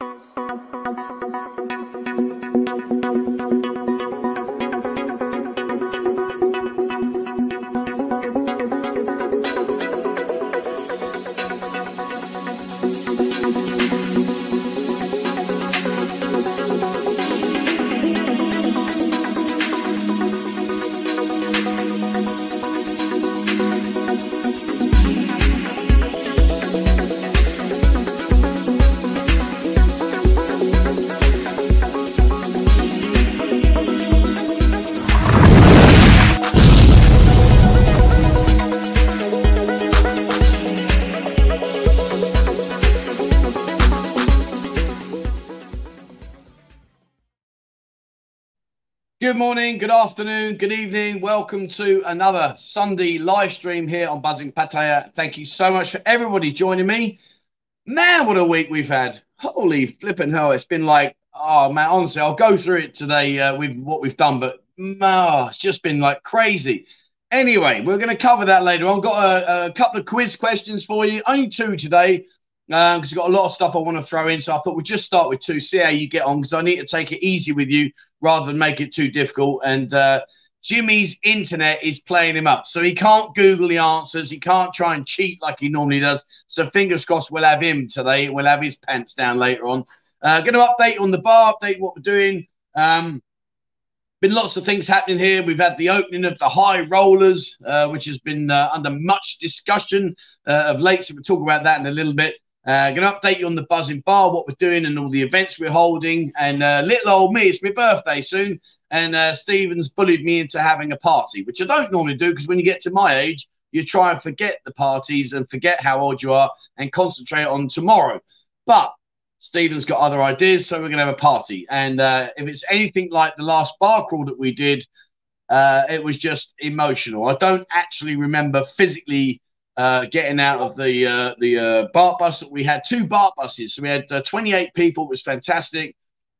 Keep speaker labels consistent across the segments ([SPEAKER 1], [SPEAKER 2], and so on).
[SPEAKER 1] Good afternoon, good evening. Welcome to another Sunday live stream here on Buzzin Pattaya. Thank you so much for everybody joining me. Man, what a week we've had. Holy flipping hell. It's been like, oh man, honestly, I'll go through it today uh, with what we've done, but oh, it's just been like crazy. Anyway, we're going to cover that later on. Got a, a couple of quiz questions for you, only two today because um, we've got a lot of stuff I want to throw in. So I thought we'd just start with two, see how you get on, because I need to take it easy with you rather than make it too difficult. And uh, Jimmy's internet is playing him up. So he can't Google the answers. He can't try and cheat like he normally does. So fingers crossed we'll have him today. We'll have his pants down later on. Uh, going to update on the bar, update what we're doing. Um, been lots of things happening here. We've had the opening of the high rollers, uh, which has been uh, under much discussion uh, of late. So we'll talk about that in a little bit. Uh, going to update you on the buzzing bar, what we're doing, and all the events we're holding. And uh, little old me, it's my birthday soon, and uh, Stephen's bullied me into having a party, which I don't normally do because when you get to my age, you try and forget the parties and forget how old you are and concentrate on tomorrow. But Stephen's got other ideas, so we're going to have a party. And uh, if it's anything like the last bar crawl that we did, uh, it was just emotional. I don't actually remember physically uh, getting out of the uh, the uh, baht bus. We had two baht buses, so we had uh, 28 people. It was fantastic.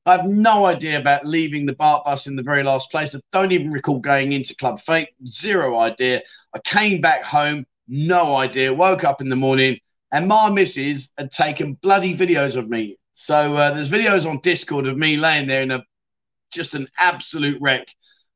[SPEAKER 1] I have no idea about leaving the baht bus in the very last place. I don't even recall going into Club Fate. Zero idea. I came back home, no idea. Woke up in the morning, and my missus had taken bloody videos of me. So uh, there's videos on Discord of me laying there in a just an absolute wreck,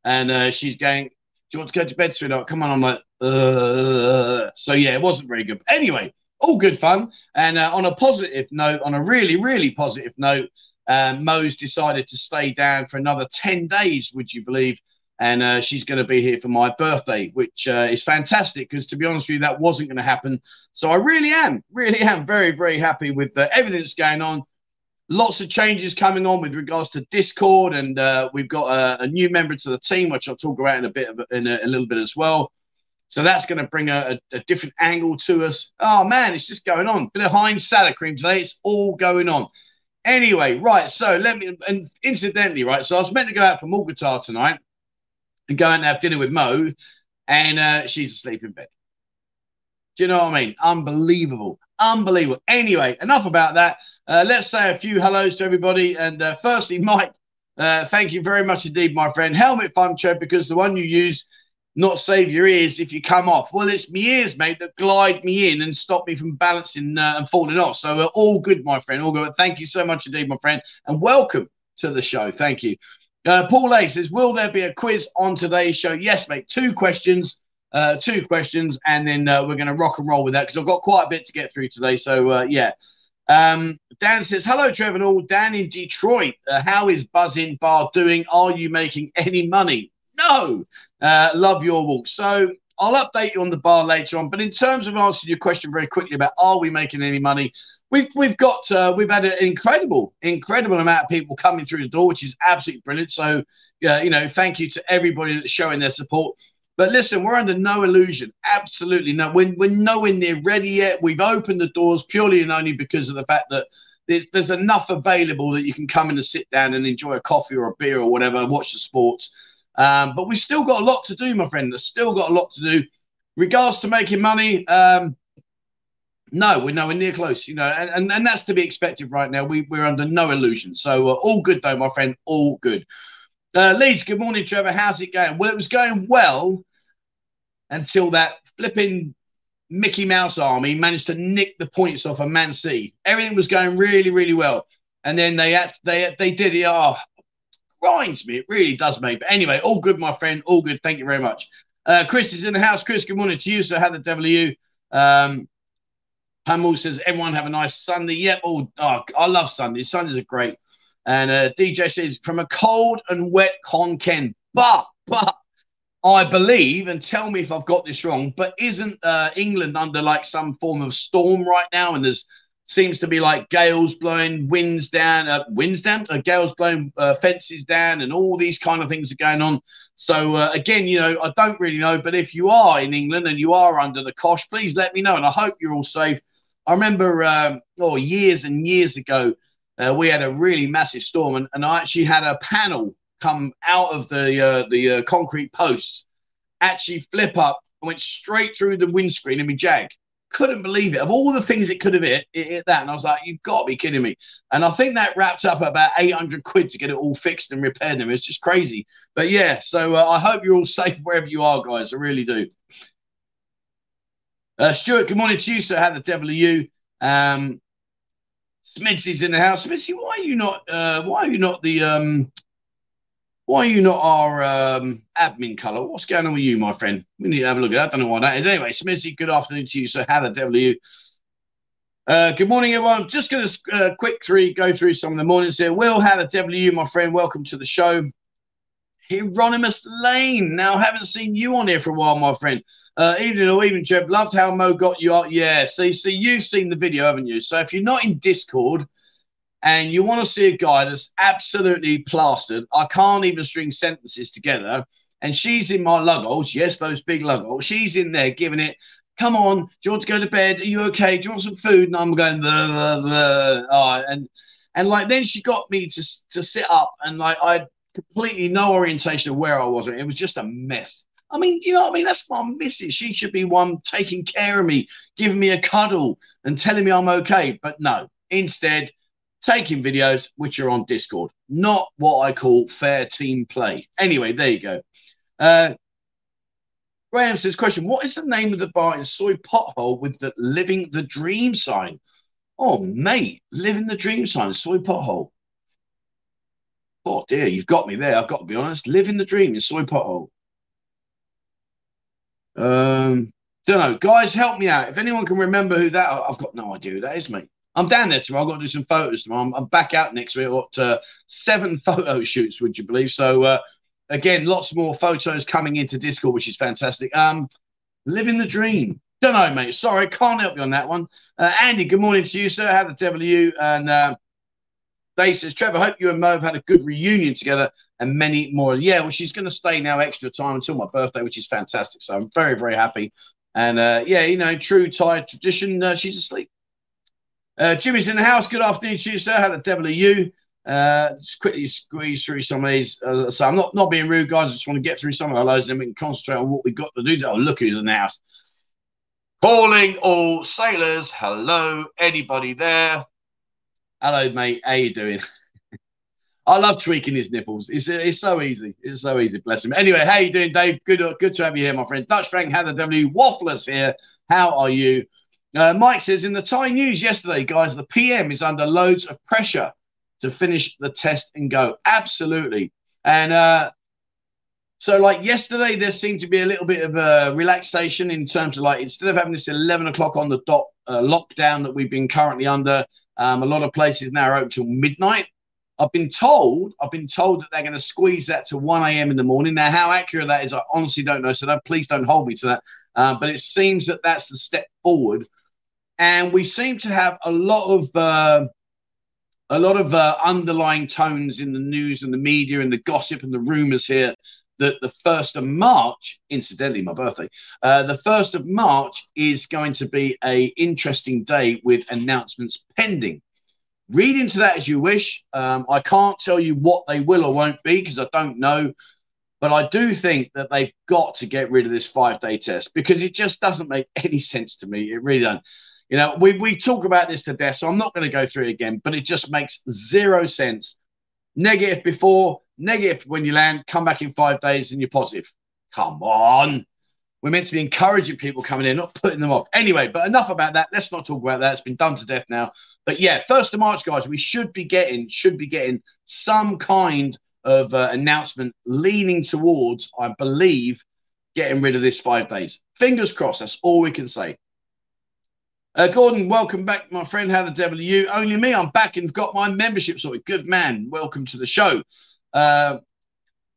[SPEAKER 1] and uh, she's going, you want to go to bed, sweetheart? Come on. I'm like, uh. So, yeah, it wasn't very good. But Anyway, all good fun. And uh, on a positive note, on a really, really positive note, um, Mo's decided to stay down for another 10 days, would you believe? And uh, she's going to be here for my birthday, which uh, is fantastic because, to be honest with you, that wasn't going to happen. So I really am, really am very, very happy with uh, everything that's going on lots of changes coming on with regards to Discord, and uh, we've got a, a, new member to the team, which I'll talk about in a bit of, in a, a little bit as well. So that's going to bring a, a, different angle to us. Oh man, it's just going on. Bit of Heinz salad cream today. It's all going on. Anyway, right. So let me, and incidentally, right. So I was meant to go out for more guitar tonight and go out and have dinner with Mo, and uh, she's asleep in bed. Do you know what I mean? Unbelievable. Unbelievable. Anyway, enough about that. Uh, let's say a few hellos to everybody. And uh, firstly, Mike, uh, thank you very much indeed, my friend. Helmet function because the one you use not save your ears if you come off. Well, it's my ears, mate, that glide me in and stop me from balancing uh, and falling off. So uh, all good, my friend. All good. Thank you so much indeed, my friend, and welcome to the show. Thank you. Uh, Paul A says, "Will there be a quiz on today's show?" Yes, mate. Two questions uh, two questions, and then uh, we're going to rock and roll with that because I've got quite a bit to get through today. So, uh, yeah. Um, Dan says, Hello, Trevor all. Dan in Detroit. Uh, how is Buzzin Bar doing? Are you making any money? No. Uh, love your walk. So, I'll update you on the bar later on. But in terms of answering your question very quickly about are we making any money? We've, we've got uh, we've had an incredible incredible amount of people coming through the door, which is absolutely brilliant. So, uh, you know, thank you to everybody that's showing their support. But listen, we're under no illusion. Absolutely no. We're, we're nowhere near ready yet. We've opened the doors purely and only because of the fact that there's, there's enough available that you can come in and sit down and enjoy a coffee or a beer or whatever, watch the sports. Um, but we've still got a lot to do, my friend. There's still got a lot to do. Regards to making money, um, no, we're nowhere near close, you know, and, and, and that's to be expected right now. We, we're under no illusion. So, uh, all good, though, my friend, all good. Uh, Leeds, good morning, Trevor. How's it going? Well, it was going well until that flipping Mickey Mouse army managed to nick the points off of Man City. Everything was going really, really well. and then they had they they did it. Oh, grinds me. It really does, mate. But anyway, all good, my friend. All good. Thank you very much. Uh, Chris is in the house. Chris, good morning to you. So, how the devil are you? Um, Pamela says, everyone have a nice Sunday. Yep. Oh, oh, I love Sundays. Sundays are great. And uh, DJ says, from a cold and wet con Ken. But, but, I believe, and tell me if I've got this wrong, but isn't uh, England under like some form of storm right now? And there's seems to be like gales blowing winds down, uh, winds down, uh, gales blowing uh, fences down, and all these kind of things are going on. So uh, again, you know, I don't really know, but if you are in England and you are under the cosh, please let me know, and I hope you're all safe. I remember, um, oh, years and years ago, uh, we had a really massive storm, and, and I actually had a panel come out of the uh, the concrete posts, actually flip up, and went straight through the windscreen in my jag couldn't believe it. Of all the things it could have hit, it hit that. And I was like, you've got to be kidding me. And I think that wrapped up about 800 quid to get it all fixed and repaired them. It's just crazy. But yeah, so uh, I hope you're all safe wherever you are, guys. I really do. Uh, Stuart, good morning to you, sir. How the devil are you? Um, Smidsy's in the house. Smidsy, why are you not? Uh, why are you not the um, why are you not our um, admin colour? What's going on with you, my friend? We need to have a look at that. I don't know why that is. Anyway, Smithy, good afternoon to you. So, how the devil are you? Uh, good morning, everyone. Just going to uh, quick three go through some of the mornings here. Will, how the devil are you, my friend? Welcome to the show. Hieronymus Lane. Now, haven't seen you on here for a while, my friend. Uh, evening or evening, Jeb. Loved how Mo got you out. Yeah, see, see, you've seen the video, haven't you? So if you're not in Discord, and you want to see a guy that's absolutely plastered. I can't even string sentences together. And she's in my lugholes. Yes, those big lugholes. She's in there giving it. Come on, do you want to go to bed? Are you okay? Do you want some food? And I'm going, blah, blah, blah. And and like then she got me to to sit up, and like I completely no orientation of where I was. It was just a mess. I mean, you know what I mean? That's my missus. She should be one taking care of me, giving me a cuddle, and telling me I'm okay. But no, instead taking videos which are on Discord, not what I call fair team play. Anyway, there you go. Uh, Graham says, question, what is the name of the bar in Soy Pothole with the living the dream sign? Oh, mate, living the dream sign, Soy Pothole. Oh, dear, you've got me there. I've got to be honest. Living the dream in Soy Pothole. Um, don't know. Guys, help me out. If anyone can remember who that I've got no idea who that is, mate. I'm down there tomorrow. I've got to do some photos tomorrow. I'm, I'm back out next week. I've got uh, seven photo shoots, would you believe? So, uh, again, lots more photos coming into Discord, which is fantastic. Um, living the dream. Don't know, mate. Sorry, can't help you on that one. Uh, Andy, good morning to you, sir. How the devil are you? And uh, Dave says, Trevor, hope you and Mo have had a good reunion together and many more. Yeah, well, she's going to stay now extra time until my birthday, which is fantastic. So I'm very, very happy. And uh, yeah, you know, true Thai tradition, uh, she's asleep. Uh, Jimmy's in the house. Good afternoon to you, sir. How the devil are you? Uh, just quickly squeeze through some of these. Uh, so I'm not not being rude, guys. I just want to get through some of our loads, and then we can concentrate on what we've got to do. Oh, look who's in the house. Calling all sailors. Hello, anybody there? Hello, mate. How you doing? I love tweaking his nipples. It's, it's so easy. It's so easy. Bless him. Anyway, how you doing, Dave? Good, good to have you here, my friend. Dutch Frank, how the W Wafflers here. How are you? Uh, Mike says in the Thai news yesterday, guys, the PM is under loads of pressure to finish the test and go. Absolutely. And uh, so, like yesterday, there seemed to be a little bit of a relaxation in terms of like instead of having this 11 o'clock on the dot uh, lockdown that we've been currently under, um, a lot of places now are open till midnight. I've been told, I've been told that they're going to squeeze that to 1 a.m. in the morning. Now, how accurate that is, I honestly don't know. So, don't, please don't hold me to that. Uh, but it seems that that's the step forward and we seem to have a lot of uh, a lot of uh, underlying tones in the news and the media and the gossip and the rumors here that the first of March, incidentally, my birthday, uh, the first of March is going to be a interesting day with announcements pending. Read into that as you wish. Um, I can't tell you what they will or won't be because I don't know. But I do think that they've got to get rid of this five day test because it just doesn't make any sense to me. It really doesn't. You know, we, we talk about this to death, so I'm not going to go through it again, but it just makes zero sense. Negative before, negative when you land, come back in five days and you're positive. Come on. We're meant to be encouraging people coming in, not putting them off. Anyway, but enough about that. Let's not talk about that. It's been done to death now. But yeah, first of March, guys, we should be getting should be getting some kind of uh, announcement leaning towards, I believe, getting rid of this five days. Fingers crossed. That's all we can say. Uh, Gordon, welcome back, my friend. How the devil are you? Only me. I'm back and got my membership sorted. Good man. Welcome to the show. Uh,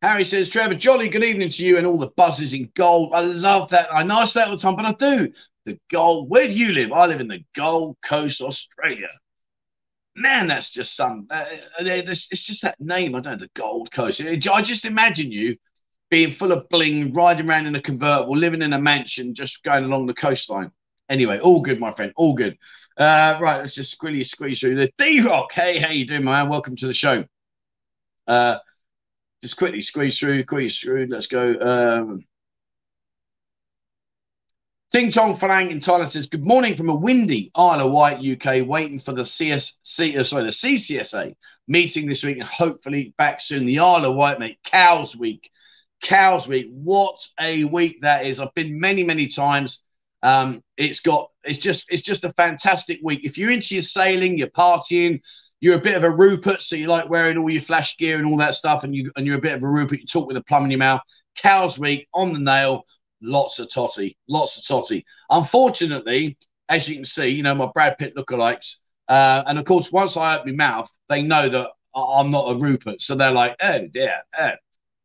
[SPEAKER 1] Harry says, Trevor, jolly good evening to you and all the buzzes in gold. I love that. I know I say it all the time, but I do. The gold. Where do you live? I live in the Gold Coast, Australia. Man, that's just some. Uh, uh it's just that name. I don't know, the Gold Coast. I just imagine you being full of bling, riding around in a convertible, living in a mansion, just going along the coastline. Anyway, all good, my friend. All good. Uh, right, let's just squeeze squeeze through the D Rock. Hey, how you doing, man? Welcome to the show. Uh, just quickly squeeze through, squeeze through. Let's go. Um, Ting Tong Falang in Thailand says, Good morning from a windy Isle of Wight, UK, waiting for the CSC, uh, sorry, the CCSA meeting this week and hopefully back soon. The Isle of Wight, mate, Cowes Week. Cowes Week. What a week that is. I've been many, many times. Um, it's got it's just it's just a fantastic week. If you're into your sailing, you're partying, you're a bit of a Rupert, so you like wearing all your flash gear and all that stuff, and you and you're a bit of a Rupert. You talk with a plum in your mouth. Cowes Week on the nail. Lots of totty, lots of totty. Unfortunately, as you can see, you know my Brad Pitt lookalikes, uh, and of course, once I open my mouth, they know that I'm not a Rupert, so they're like, "Oh dear, oh,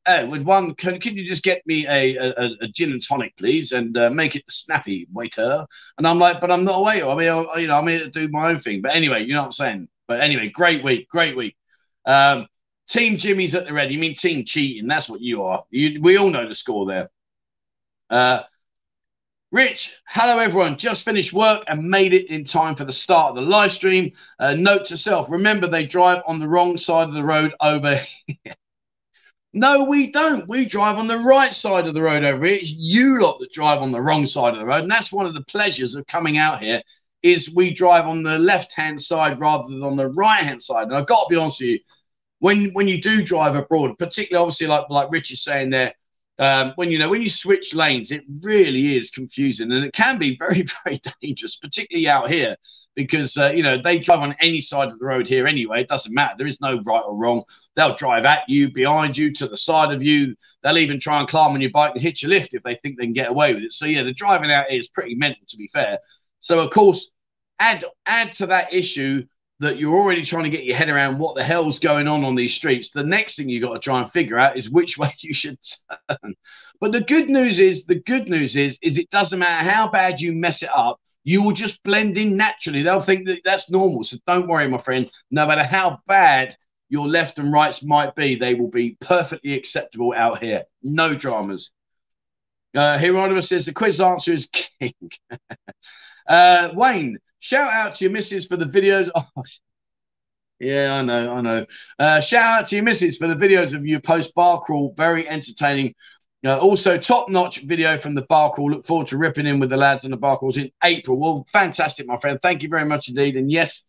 [SPEAKER 1] Oh, with one, can, can you just get me a, a, a gin and tonic, please, and uh, make it snappy, waiter? And I'm like, but I'm not a waiter. I mean, I, you know, I'm here to do my own thing. But anyway, you know what I'm saying. But anyway, great week, great week. Um, team Jimmy's at the ready. You mean team cheating? That's what you are. You, we all know the score there. Uh, Rich, hello everyone. Just finished work and made it in time for the start of the live stream. Uh, note to self: remember they drive on the wrong side of the road over here. No, we don't. We drive on the right side of the road over here. It's you lot that drive on the wrong side of the road. And that's one of the pleasures of coming out here is we drive on the left-hand side rather than on the right-hand side. And I've got to be honest with you, when when you do drive abroad, particularly obviously like like Rich is saying there, um, when you know when you switch lanes, it really is confusing and it can be very very dangerous, particularly out here because uh, you know they drive on any side of the road here anyway. It doesn't matter. There is no right or wrong. They'll drive at you, behind you, to the side of you. They'll even try and climb on your bike and hit your lift if they think they can get away with it. So yeah, the driving out is pretty mental, to be fair. So of course, add add to that issue that you're already trying to get your head around what the hell's going on on these streets. The next thing you've got to try and figure out is which way you should turn. But the good news is, the good news is, is it doesn't matter how bad you mess it up you will just blend in naturally. They'll think that that's normal. So don't worry, my friend. No matter how bad your left and rights might be, they will be perfectly acceptable out here. No dramas. Uh, Hieronymus says the quiz answer is king. uh, Wayne, shout out to your missus for the videos. Oh, yeah, I know, I know. Uh, shout out to your missus for the videos of you post bar crawl. Very entertaining. Uh, also, top notch video from the bar crawl. Look forward to ripping in with the lads on the bar crawls in April. Well, fantastic, my friend. Thank you very much indeed. And yes,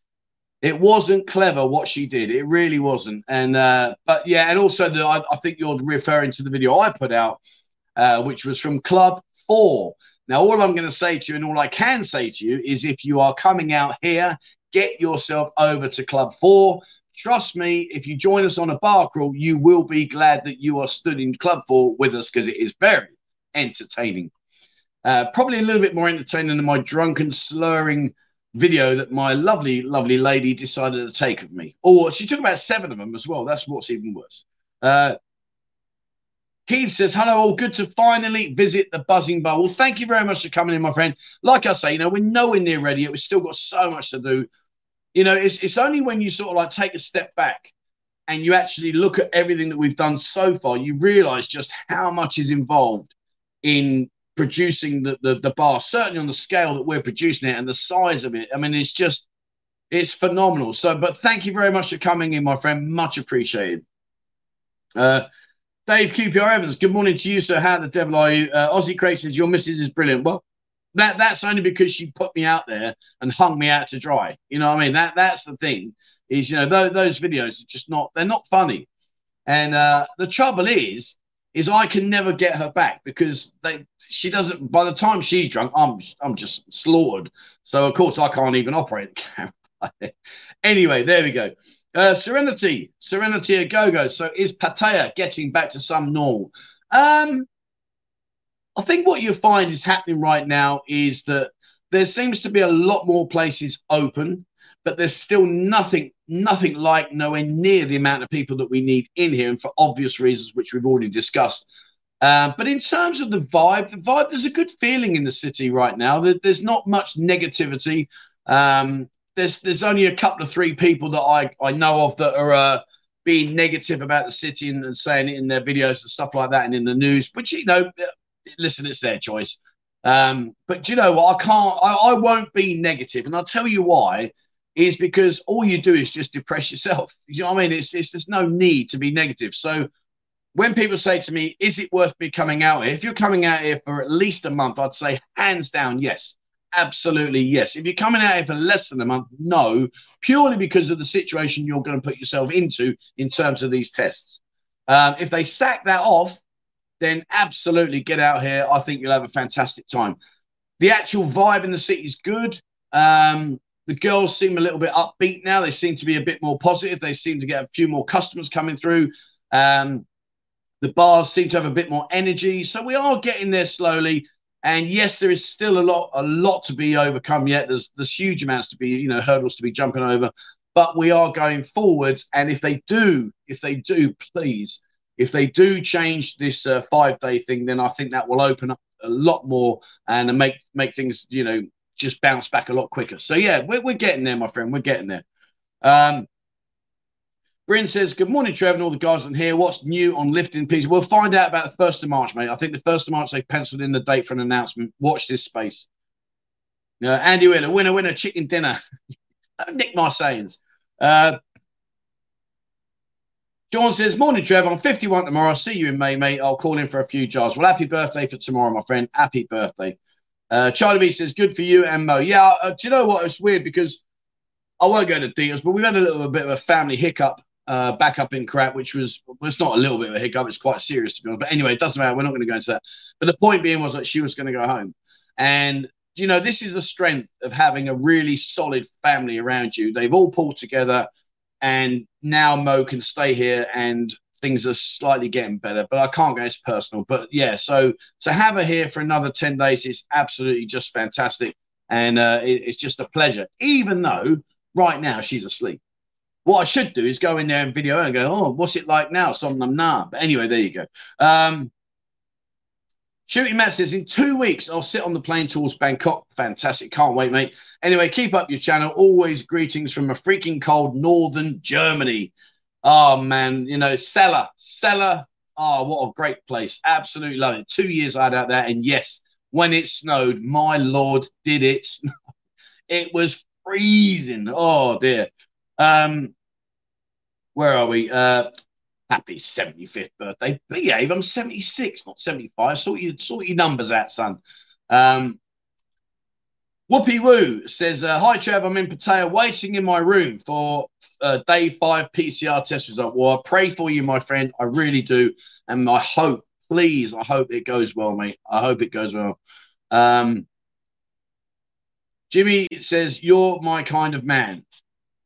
[SPEAKER 1] it wasn't clever what she did. It really wasn't. And uh, but yeah, and also the, I, I, think you're referring to the video I put out, uh, which was from Club Four. Now, all I'm going to say to you, and all I can say to you, is if you are coming out here, get yourself over to Club Four trust me, if you join us on a bar crawl, you will be glad that you are stood in Club 4 with us because it is very entertaining. Uh, probably a little bit more entertaining than my drunken, slurring video that my lovely, lovely lady decided to take of me. Or she took about seven of them as well. That's what's even worse. Uh, Keith says, hello, all good to finally visit the Buzzin Bar. Well, thank you very much for coming in, my friend. Like I say, you know, we're nowhere near ready. We've still got so much to do. You know, it's it's only when you sort of like take a step back and you actually look at everything that we've done so far, you realize just how much is involved in producing the, the, the bar, certainly on the scale that we're producing it and the size of it. I mean, it's just, it's phenomenal. So, but thank you very much for coming in, my friend. Much appreciated. Uh, Dave QPR Evans, good morning to you, sir. How the devil are you? Uh, Aussie Craig says, Your missus is brilliant. Well, that that's only because she put me out there and hung me out to dry. You know what I mean? That that's the thing. Is you know those, those videos are just not they're not funny. And uh, the trouble is, is I can never get her back because they she doesn't. By the time she's drunk, I'm I'm just slaughtered. So of course I can't even operate the camera. anyway, there we go. Uh, Serenity, Serenity a go go. So is Pattaya getting back to some normal? Um, I think what you find is happening right now is that there seems to be a lot more places open, but there's still nothing, nothing like nowhere near the amount of people that we need in here, and for obvious reasons, which we've already discussed. Uh, but in terms of the vibe, the vibe, there's a good feeling in the city right now. That there's not much negativity. Um, there's there's only a couple of three people that I, I know of that are uh, being negative about the city and, and, saying it in their videos and stuff like that and in the news. But you know, listen, it's their choice. Um, but you know what? I can't. I, I won't be negative, and I'll tell you why. Is because all you do is just depress yourself. You know what I mean? It's, it's there's no need to be negative. So when people say to me, "Is it worth me coming out here?" If you're coming out here for at least a month, I'd say hands down, yes. Absolutely, yes. If you're coming out here for less than a month, no, purely because of the situation you're going to put yourself into in terms of these tests. Um, if they sack that off, then absolutely get out here. I think you'll have a fantastic time. The actual vibe in the city is good. Um, the girls seem a little bit upbeat now. They seem to be a bit more positive. They seem to get a few more customers coming through. Um, the bars seem to have a bit more energy. So we are getting there slowly. And yes, there is still a lot, a lot to be overcome yet. There's there's huge amounts to be, you know, hurdles to be jumping over. But we are going forwards. And if they do, if they do, please, if they do change this uh, five day thing, then I think that will open up a lot more and make make things, you know, just bounce back a lot quicker. So yeah, we're, we're getting there, my friend. We're getting there. Um, Bryn says, Good morning, Trevor, and all the guys on here. What's new on lifting pieces? We'll find out about the 1st of March, mate. I think the 1st of March, they penciled in the date for an announcement. Watch this space. Uh, Andy Wheeler, winner, winner, chicken dinner. Nick my sayings. Uh, John says, Morning, Trevor. I'm 51 tomorrow. I'll see you in May, mate. I'll call in for a few jars. Well, happy birthday for tomorrow, my friend. Happy birthday. Uh, Charlie B says, Good for you and Mo. Yeah, uh, do you know what? It's weird because I won't go into details, but we've had a little bit of a family hiccup uh, back up in crap, which was well, it's not a little bit of a hiccup, it's quite serious to be honest. But anyway, it doesn't matter. We're not going to go into that. But the point being was that she was going to go home, and you know this is the strength of having a really solid family around you. They've all pulled together, and now Mo can stay here, and things are slightly getting better. But I can't go into personal. But yeah, so so have her here for another ten days is absolutely just fantastic, and uh, it, it's just a pleasure, even though right now she's asleep. What I should do is go in there and video and go, oh, what's it like now? Somnam nah. But anyway, there you go. Um, Shooting Matt says, in two weeks, I'll sit on the plane towards Bangkok. Fantastic. Can't wait, mate. Anyway, keep up your channel. Always greetings from a freaking cold northern Germany. Oh, man. You know, Celle. Celle. Oh, what a great place. Absolutely love it. Two years I had out there. And yes, when it snowed, my Lord, did it snow. It was freezing. Oh, dear. Um, where are we? Uh, happy 75th birthday. Behave. I'm 76, not 75. Sort your, sort your numbers out, son. Um, Whoopie Woo says, uh, Hi, Trev. I'm in Pattaya waiting in my room for uh, day five PCR test result. Well, I pray for you, my friend. I really do. And I hope, please, I hope it goes well, mate. I hope it goes well. Um, Jimmy says, You're my kind of man.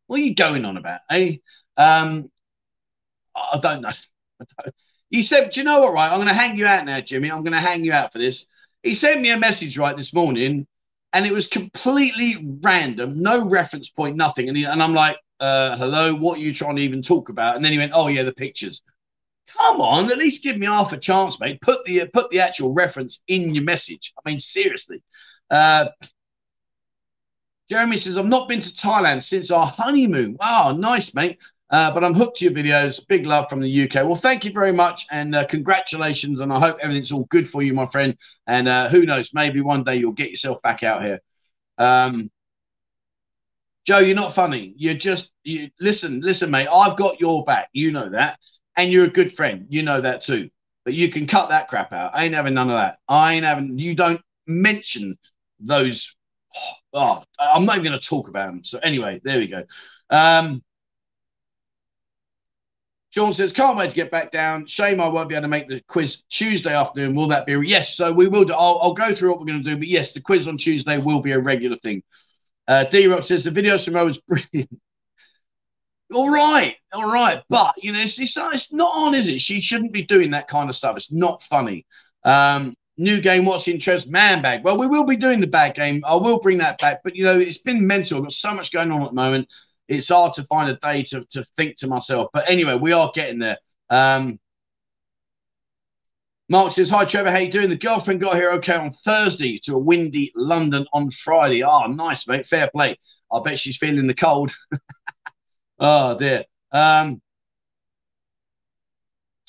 [SPEAKER 1] What are you going on about, eh? Um, I don't know. He said, Do you know what, right? I'm going to hang you out now, Jimmy. I'm going to hang you out for this. He sent me a message, right, this morning, and it was completely random, no reference point, nothing. And, he, and I'm like, uh, hello, what are you trying to even talk about? And then he went, oh, yeah, the pictures. Come on, at least give me half a chance, mate. Put the put the actual reference in your message. I mean, seriously. Uh, Jeremy says, I've not been to Thailand since our honeymoon. Wow, nice, mate. Uh, but I'm hooked to your videos. Big love from the UK. Well, thank you very much and uh, congratulations. And I hope everything's all good for you, my friend. And uh, who knows, maybe one day you'll get yourself back out here. Um, Joe, you're not funny. You're just, you listen, listen, mate. I've got your back. You know that. And you're a good friend. You know that too. But you can cut that crap out. I ain't having none of that. I ain't having, you don't mention those oh, I'm not even going to talk about them. So anyway, there we go. Um, Sean says, can't wait to get back down. Shame I won't be able to make the quiz Tuesday afternoon. Will that be? Yes, so we will do. I'll, I'll go through what we're going to do. But yes, the quiz on Tuesday will be a regular thing. Uh, D Rock says, the video from was brilliant. all right, all right. But, you know, it's, it's, it's, not on, is it? She shouldn't be doing that kind of stuff. It's not funny. Um, new game, what's interest? Man bag. Well, we will be doing the bag game. I will bring that back. But, you know, it's been mental. I've got so much going on at the moment it's hard to find a day to, to think to myself. But anyway, we are getting there. Um, Mark says, Hi, Trevor. How you doing? The girlfriend got here okay on Thursday to a windy London on Friday. Oh, nice, mate. Fair play. I bet she's feeling the cold. oh, dear. Um,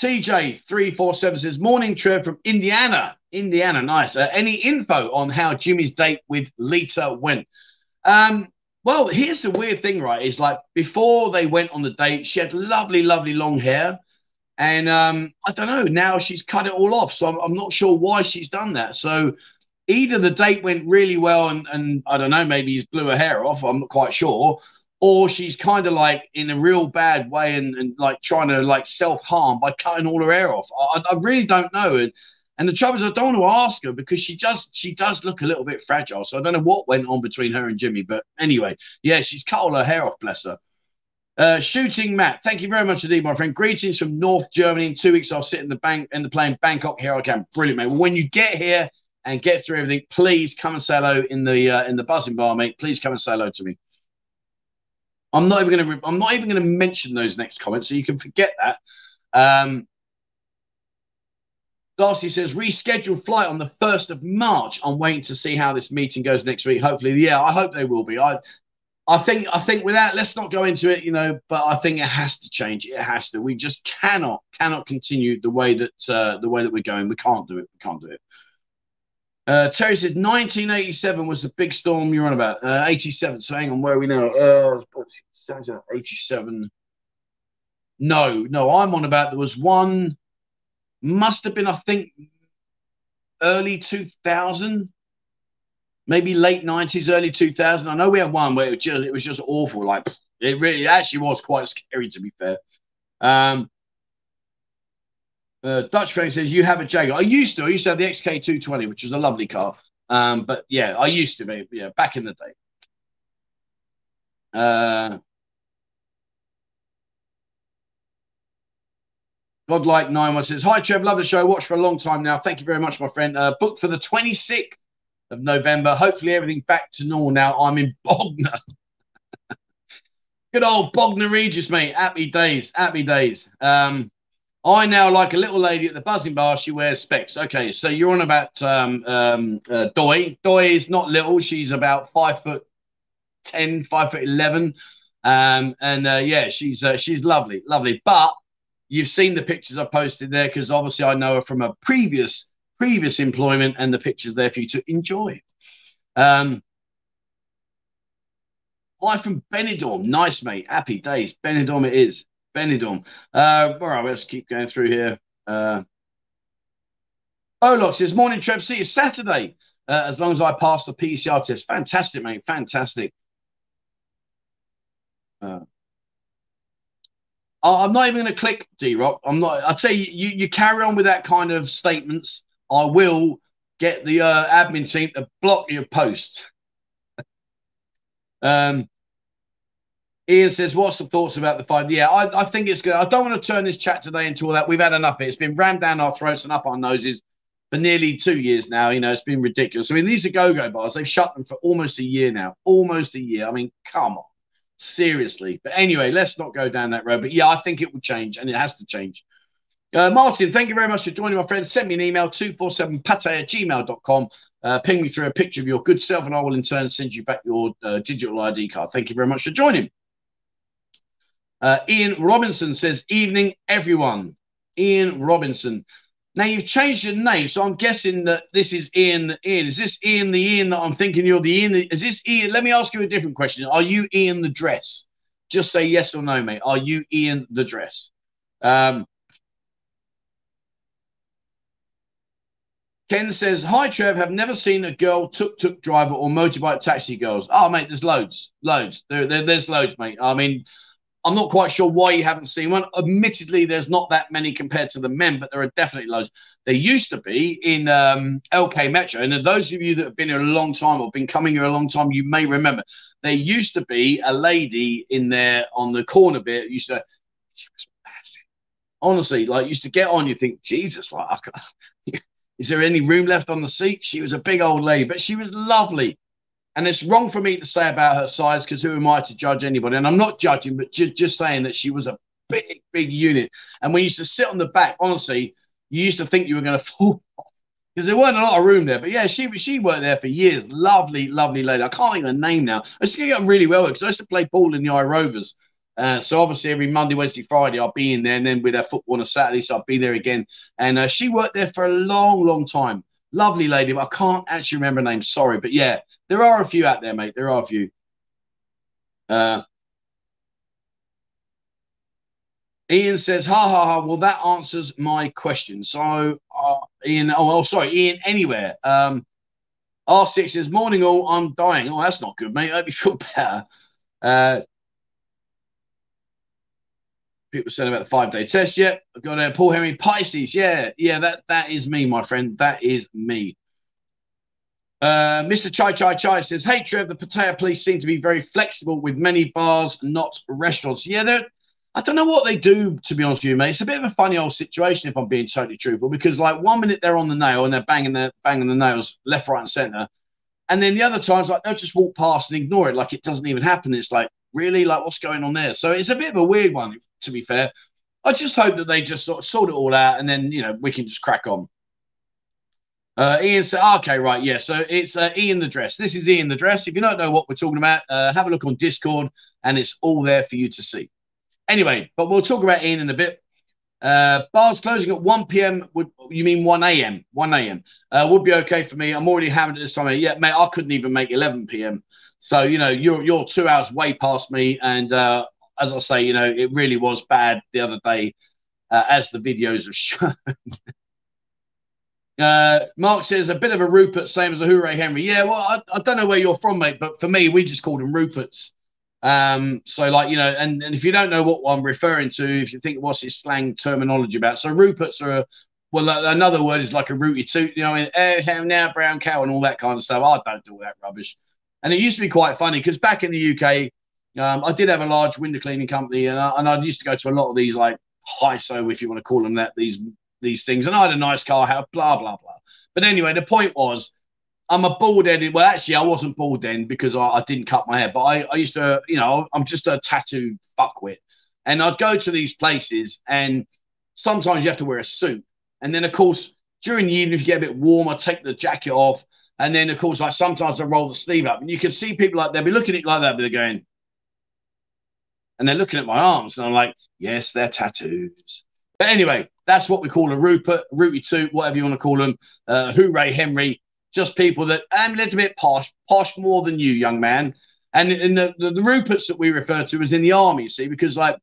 [SPEAKER 1] TJ347 says, Morning, Trev from Indiana. Indiana, nice. Uh, any info on how Jimmy's date with Lita went? Um, well, here's the weird thing, right? Is like before they went on the date, she had lovely, lovely long hair. And um, I don't know, now she's cut it all off. So I'm, I'm, not sure why she's done that. So either the date went really well and, and I don't know, maybe he's blew her hair off. I'm not quite sure. Or she's kind of like in a real bad way and, and like trying to like self harm by cutting all her hair off. I, I really don't know. And and the trouble is, I don't want to ask her because she does she does look a little bit fragile. So I don't know what went on between her and Jimmy. But anyway, yeah, she's cut all her hair off, bless her. Uh, shooting Matt, thank you very much indeed, my friend. Greetings from North Germany. In two weeks, I'll sit in the bank in the plane Bangkok. Here I can. Brilliant, mate. When you get here and get through everything, please come and say hello in the uh, in the buzzing bar, mate. Please come and say hello to me. I'm not even going to. I'm not even going to mention those next comments, so you can forget that. Um, Darcy says rescheduled flight on the first of March. I'm waiting to see how this meeting goes next week. Hopefully, yeah, I hope they will be. I, I think, I think without let's not go into it, you know, but I think it has to change. It has to. We just cannot, cannot continue the way that uh, the way that we're going. We can't do it. We can't do it. Uh, Terry says 1987 was the big storm you're on about. Uh, 87. So hang on, where are we now? Uh, 87. No, no, I'm on about there was one must have been, I think, early 2000, maybe late 90s, early 2000. I know we had one where it was just, it was just awful. Like it really it actually was quite scary, to be fair. Um, uh, Dutch friend says, You have a Jaguar. I used to. I used to have the XK220, which was a lovely car. Um, but yeah, I used to be, yeah, back in the day. Uh, Godlike Nine One says, Hi, Trev. Love the show. Watch for a long time now. Thank you very much, my friend. Uh, booked for the 26th of November. Hopefully, everything back to normal now. I'm in Bognor. Good old Bognor Regis, mate. Happy days. Happy days. Um, I now like a little lady at the buzzing bar. She wears specs. Okay, so you're on about um, um, uh, Doi. Doi is not little. She's about five foot ten, five foot eleven. Um, and uh, yeah, she's uh, she's lovely, lovely. But You've seen the pictures I posted there because obviously I know her from a previous previous employment, and the pictures there for you to enjoy. Um, I'm from Benidorm. Nice, mate. Happy days. Benidorm it is. Benidorm. Uh, all right, let's keep going through here. Uh, Olok says, Morning, Trev. See you Saturday. Uh, as long as I pass the PCR test. Fantastic, mate. Fantastic. Uh, I'm not even going to click D Rock. I'm not. I'd say you you carry on with that kind of statements. I will get the uh, admin team to block your post. um, Ian says, "What's the thoughts about the fight?" Yeah, I, I think it's good. I don't want to turn this chat today into all that. We've had enough it. It's been rammed down our throats and up our noses for nearly two years now. You know, it's been ridiculous. I mean, these are go-go bars. They've shut them for almost a year now. Almost a year. I mean, come on. Seriously. But anyway, let's not go down that road. But yeah, I think it will change and it has to change. Uh, Martin, thank you very much for joining my friend. Send me an email, 247pattaya at gmail.com. Uh, ping me through a picture of your good self, and I will in turn send you back your uh, digital ID card. Thank you very much for joining. Uh, Ian Robinson says, Evening, everyone. Ian Robinson. Now you've changed your name, so I'm guessing that this is Ian. Ian, is this Ian the Ian that I'm thinking you're the Ian? Is this Ian? Let me ask you a different question. Are you Ian the dress? Just say yes or no, mate. Are you Ian the dress? Um, Ken says, "Hi Trev, have never seen a girl tuk tuk driver or motorbike taxi girls. Oh mate, there's loads, loads. There, there, there's loads, mate. I mean, I'm not quite sure why you haven't seen one. Admittedly, there's not that many compared to the men, but there are definitely loads. There used to be in um, LK Metro, and those of you that have been here a long time or been coming here a long time, you may remember there used to be a lady in there on the corner bit. Used to, she was massive. Honestly, like used to get on. You think, Jesus, like, is there any room left on the seat? She was a big old lady, but she was lovely. And it's wrong for me to say about her size because who am I to judge anybody? And I'm not judging, but ju- just saying that she was a big, big unit. And we used to sit on the back, honestly, you used to think you were going to fall off because there weren't a lot of room there. But yeah, she she worked there for years. Lovely, lovely lady. I can't think name now. I used to get on really well because I used to play ball in the I Rovers. Uh, so obviously every Monday, Wednesday, Friday, I'll be in there, and then we'd have football on a Saturday, so I'll be there again. And uh, she worked there for a long, long time. Lovely lady, but I can't actually remember her name. Sorry, but yeah, there are a few out there, mate. There are a few. Uh, Ian says, ha ha ha. Well, that answers my question. So, uh, Ian, oh, oh, sorry, Ian, anywhere. Um, R6 says, morning all, I'm dying. Oh, that's not good, mate. I hope you feel better. Uh, people saying about the five day test yet. I've got uh, Paul Henry Pisces. Yeah, yeah, that that is me, my friend. That is me. Uh, Mr. Chai Chai Chai says, Hey, Trev, the Pattaya police seem to be very flexible with many bars, not restaurants. Yeah, I don't know what they do, to be honest with you, mate. It's a bit of a funny old situation, if I'm being totally truthful, because like one minute they're on the nail and they're banging their banging the nails left, right, and center. And then the other times, like they'll just walk past and ignore it, like it doesn't even happen. It's like, really, like what's going on there? So it's a bit of a weird one, to be fair. I just hope that they just sort of sort it all out and then you know we can just crack on. Uh, Ian said, okay, right, yeah. So it's uh, Ian the Dress. This is Ian the Dress. If you don't know what we're talking about, uh, have a look on Discord and it's all there for you to see. Anyway, but we'll talk about Ian in a bit. Uh, bars closing at 1 p.m. Would you mean 1 a.m.? 1 a.m. Uh, would be okay for me. I'm already hammered at this time. Yeah, mate, I couldn't even make 11 p.m. So you know, you're you're two hours way past me, and uh, as I say, you know, it really was bad the other day, uh, as the videos have shown. Uh, Mark says a bit of a Rupert, same as a Hooray Henry. Yeah, well, I, I, don't know where you're from, mate, but for me, we just called them Ruperts. Um, so like you know, and, and if you don't know what I'm referring to, if you think what's his slang terminology about, so Ruperts are a, well, another word is like a rooty toot, you know, oh, now brown cow and all that kind of stuff. I don't do all that rubbish. And it used to be quite funny because back in the UK, um, I did have a large window cleaning company, and I, and I used to go to a lot of these like high so if you want to call them that, these these things. And I had a nice car, had blah, blah, blah. But anyway, the point was, I'm a bald headed. Well, actually, I wasn't bald then because I, I, didn't cut my hair, but I, I used to, you know, I'm just a tattooed fuckwit. And I'd go to these places, and sometimes you have to wear a suit. And then, of course, during the evening, if you get a bit warm, I take the jacket off. And then, of course, like sometimes I roll the sleeve up, and you can see people like they'll be looking at it like that, but they're going, and they're looking at my arms, and I'm like, yes, they're tattoos. But anyway, that's what we call a Rupert, Rooty Toot, whatever you want to call them. Uh, Hooray Henry, just people that I'm a little bit posh, posh more than you, young man. And in the, the, the Ruperts that we refer to as in the army, see, because like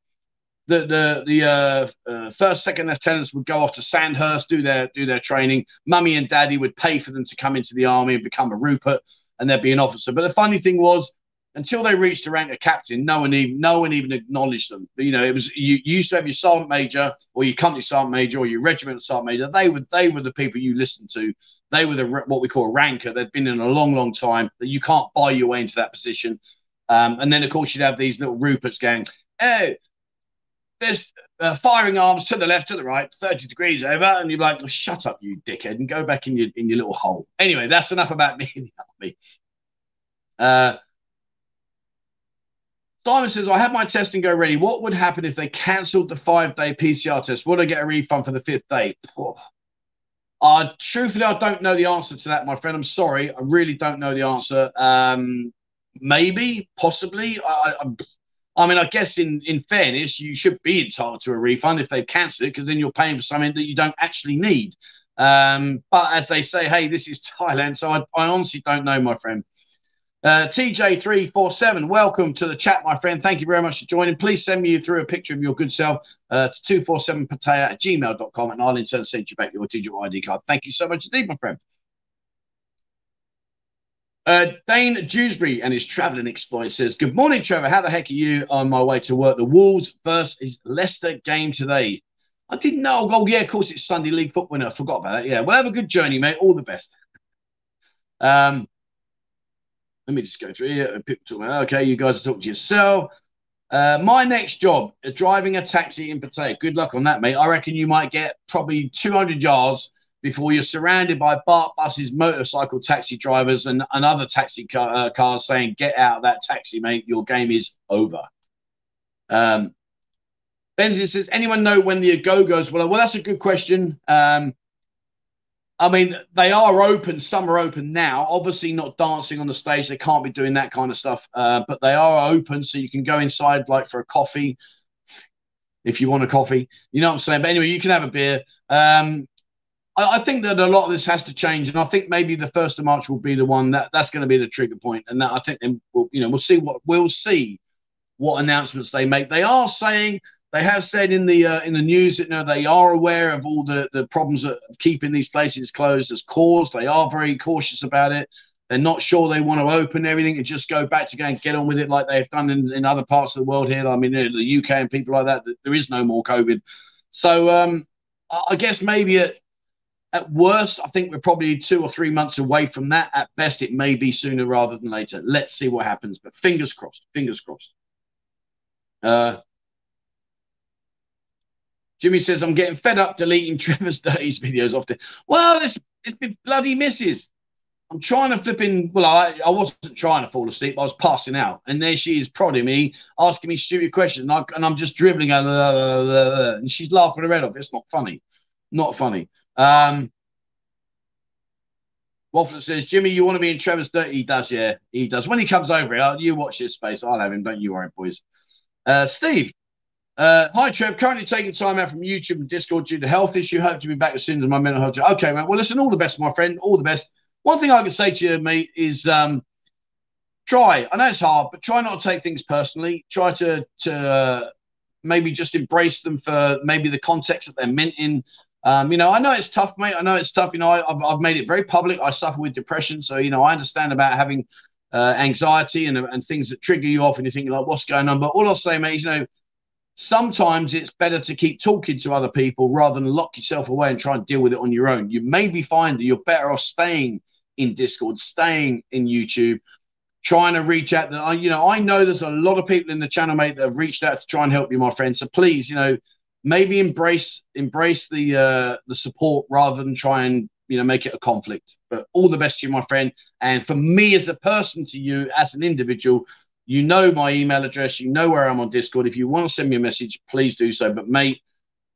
[SPEAKER 1] the the the uh, uh, first second lieutenants would go off to Sandhurst do their do their training. Mummy and Daddy would pay for them to come into the army and become a Rupert, and they'd be an officer. But the funny thing was, until they reached the rank of captain, no one even no one even acknowledged them. You know, it was you, you, used to have your sergeant major or your company sergeant major or your regiment sergeant major. They were they were the people you listened to. They were the what we call a ranker. They'd been in a long, long time. That you can't buy your way into that position. Um, and then of course you'd have these little Ruperts going, oh, there's uh, firing arms to the left, to the right, 30 degrees over. And you're like, shut up, you dickhead, and go back in your in your little hole. Anyway, that's enough about me in the army. Uh, Simon says, I have my test and go ready. What would happen if they cancelled the five day PCR test? Would I get a refund for the fifth day? Uh, truthfully, I don't know the answer to that, my friend. I'm sorry. I really don't know the answer. Um, maybe, possibly. I, I, I, mean, I guess in, in fairness, you should be entitled to a refund if they cancel it because then you're paying for something that you don't actually need. Um, but as they say, hey, this is Thailand. So I, I honestly don't know, my friend. Uh, TJ347, welcome to the chat, my friend. Thank you very much for joining. Please send me through a picture of your good self uh, to 247pattaya at gmail.com and I'll in turn send you back your digital ID card. Thank you so much indeed, my friend. Uh, Dane Dewsbury and his travelling exploit says, Good morning, Trevor. How the heck are you on my way to work? The Wolves versus Leicester game today. I didn't know. Oh, yeah, of course, it's Sunday League football. I forgot about that. Yeah, well, have a good journey, mate. All the best. Um, let me just go through here. Okay, you guys talk to yourself. Uh, my next job, uh, driving a taxi in Pattaya. Good luck on that, mate. I reckon you might get probably 200 yards before you're surrounded by baht buses, motorcycle taxi drivers, and, and other taxi car, uh, cars saying, Get out of that taxi, mate. Your game is over. Um, Benzi says, Anyone know when the Agogos will? Well, that's a good question. Um, I mean, they are open. Some are open now. Obviously, not dancing on the stage. They can't be doing that kind of stuff. Uh, but they are open, so you can go inside like for a coffee if you want a coffee. You know what I'm saying? But anyway, you can have a beer. Um, I, I, think that a lot of this has to change, and I think maybe the first of March will be the one that that's going to be the trigger point, and that I think then we'll, you know we'll see what we'll see what announcements they make. They are saying they have said in the uh, in the news that you know, they are aware of all the, the problems of keeping these places closed has caused. They are very cautious about it. They're not sure they want to open everything and just go back to go and get on with it like they've done in, in other parts of the world here. I mean, the UK and people like that, there is no more COVID. So um, I guess maybe at, at worst, I think we're probably two or three months away from that. At best, it may be sooner rather than later. Let's see what happens. But fingers crossed, fingers crossed. Uh, Jimmy says, I'm getting fed up deleting Trevor's Dirties videos often. Well, it's, it's been bloody misses. I'm trying to flip in. Well, I, I wasn't trying to fall asleep. I was passing out. And there she is prodding me, asking me stupid questions. And, I, am just dribbling. Going, and she's laughing her head off. It's not funny. Not funny. Um, Waffler says, Jimmy, you want to be in Trevor's Dirty? He does, yeah. He does. When he comes over you watch this space. I'll have him. Don't you worry, boys. Uh, Steve, uh, hi, Trev. Currently taking time out from YouTube and Discord due to health issue. Hope to be back as soon as my mental health. Okay, man. Well, listen, all the best, my friend. All the best. One thing I can say to you, mate, is um, try. I know it's hard, but try not to take things personally. Try to to uh, maybe just embrace them for maybe the context that they're meant in. Um, you know, I know it's tough, mate. I know it's tough. You know, I, have I've made it very public. I suffer with depression, so you know, I understand about having uh, anxiety and and things that trigger you off, and you think like, what's going on? But all I'll say, mate, is, you know sometimes it's better to keep talking to other people rather than lock yourself away and try and deal with it on your own. You maybe find that you're better off staying in Discord, staying in YouTube, trying to reach out. That you know, I know there's a lot of people in the channel, mate, that have reached out to try and help you, my friend. So please, you know, maybe embrace embrace the uh, the support rather than try and you know make it a conflict. But all the best to you, my friend. And for me as a person, to you as an individual, you know my email address. You know where I'm on Discord. If you want to send me a message, please do so. But mate,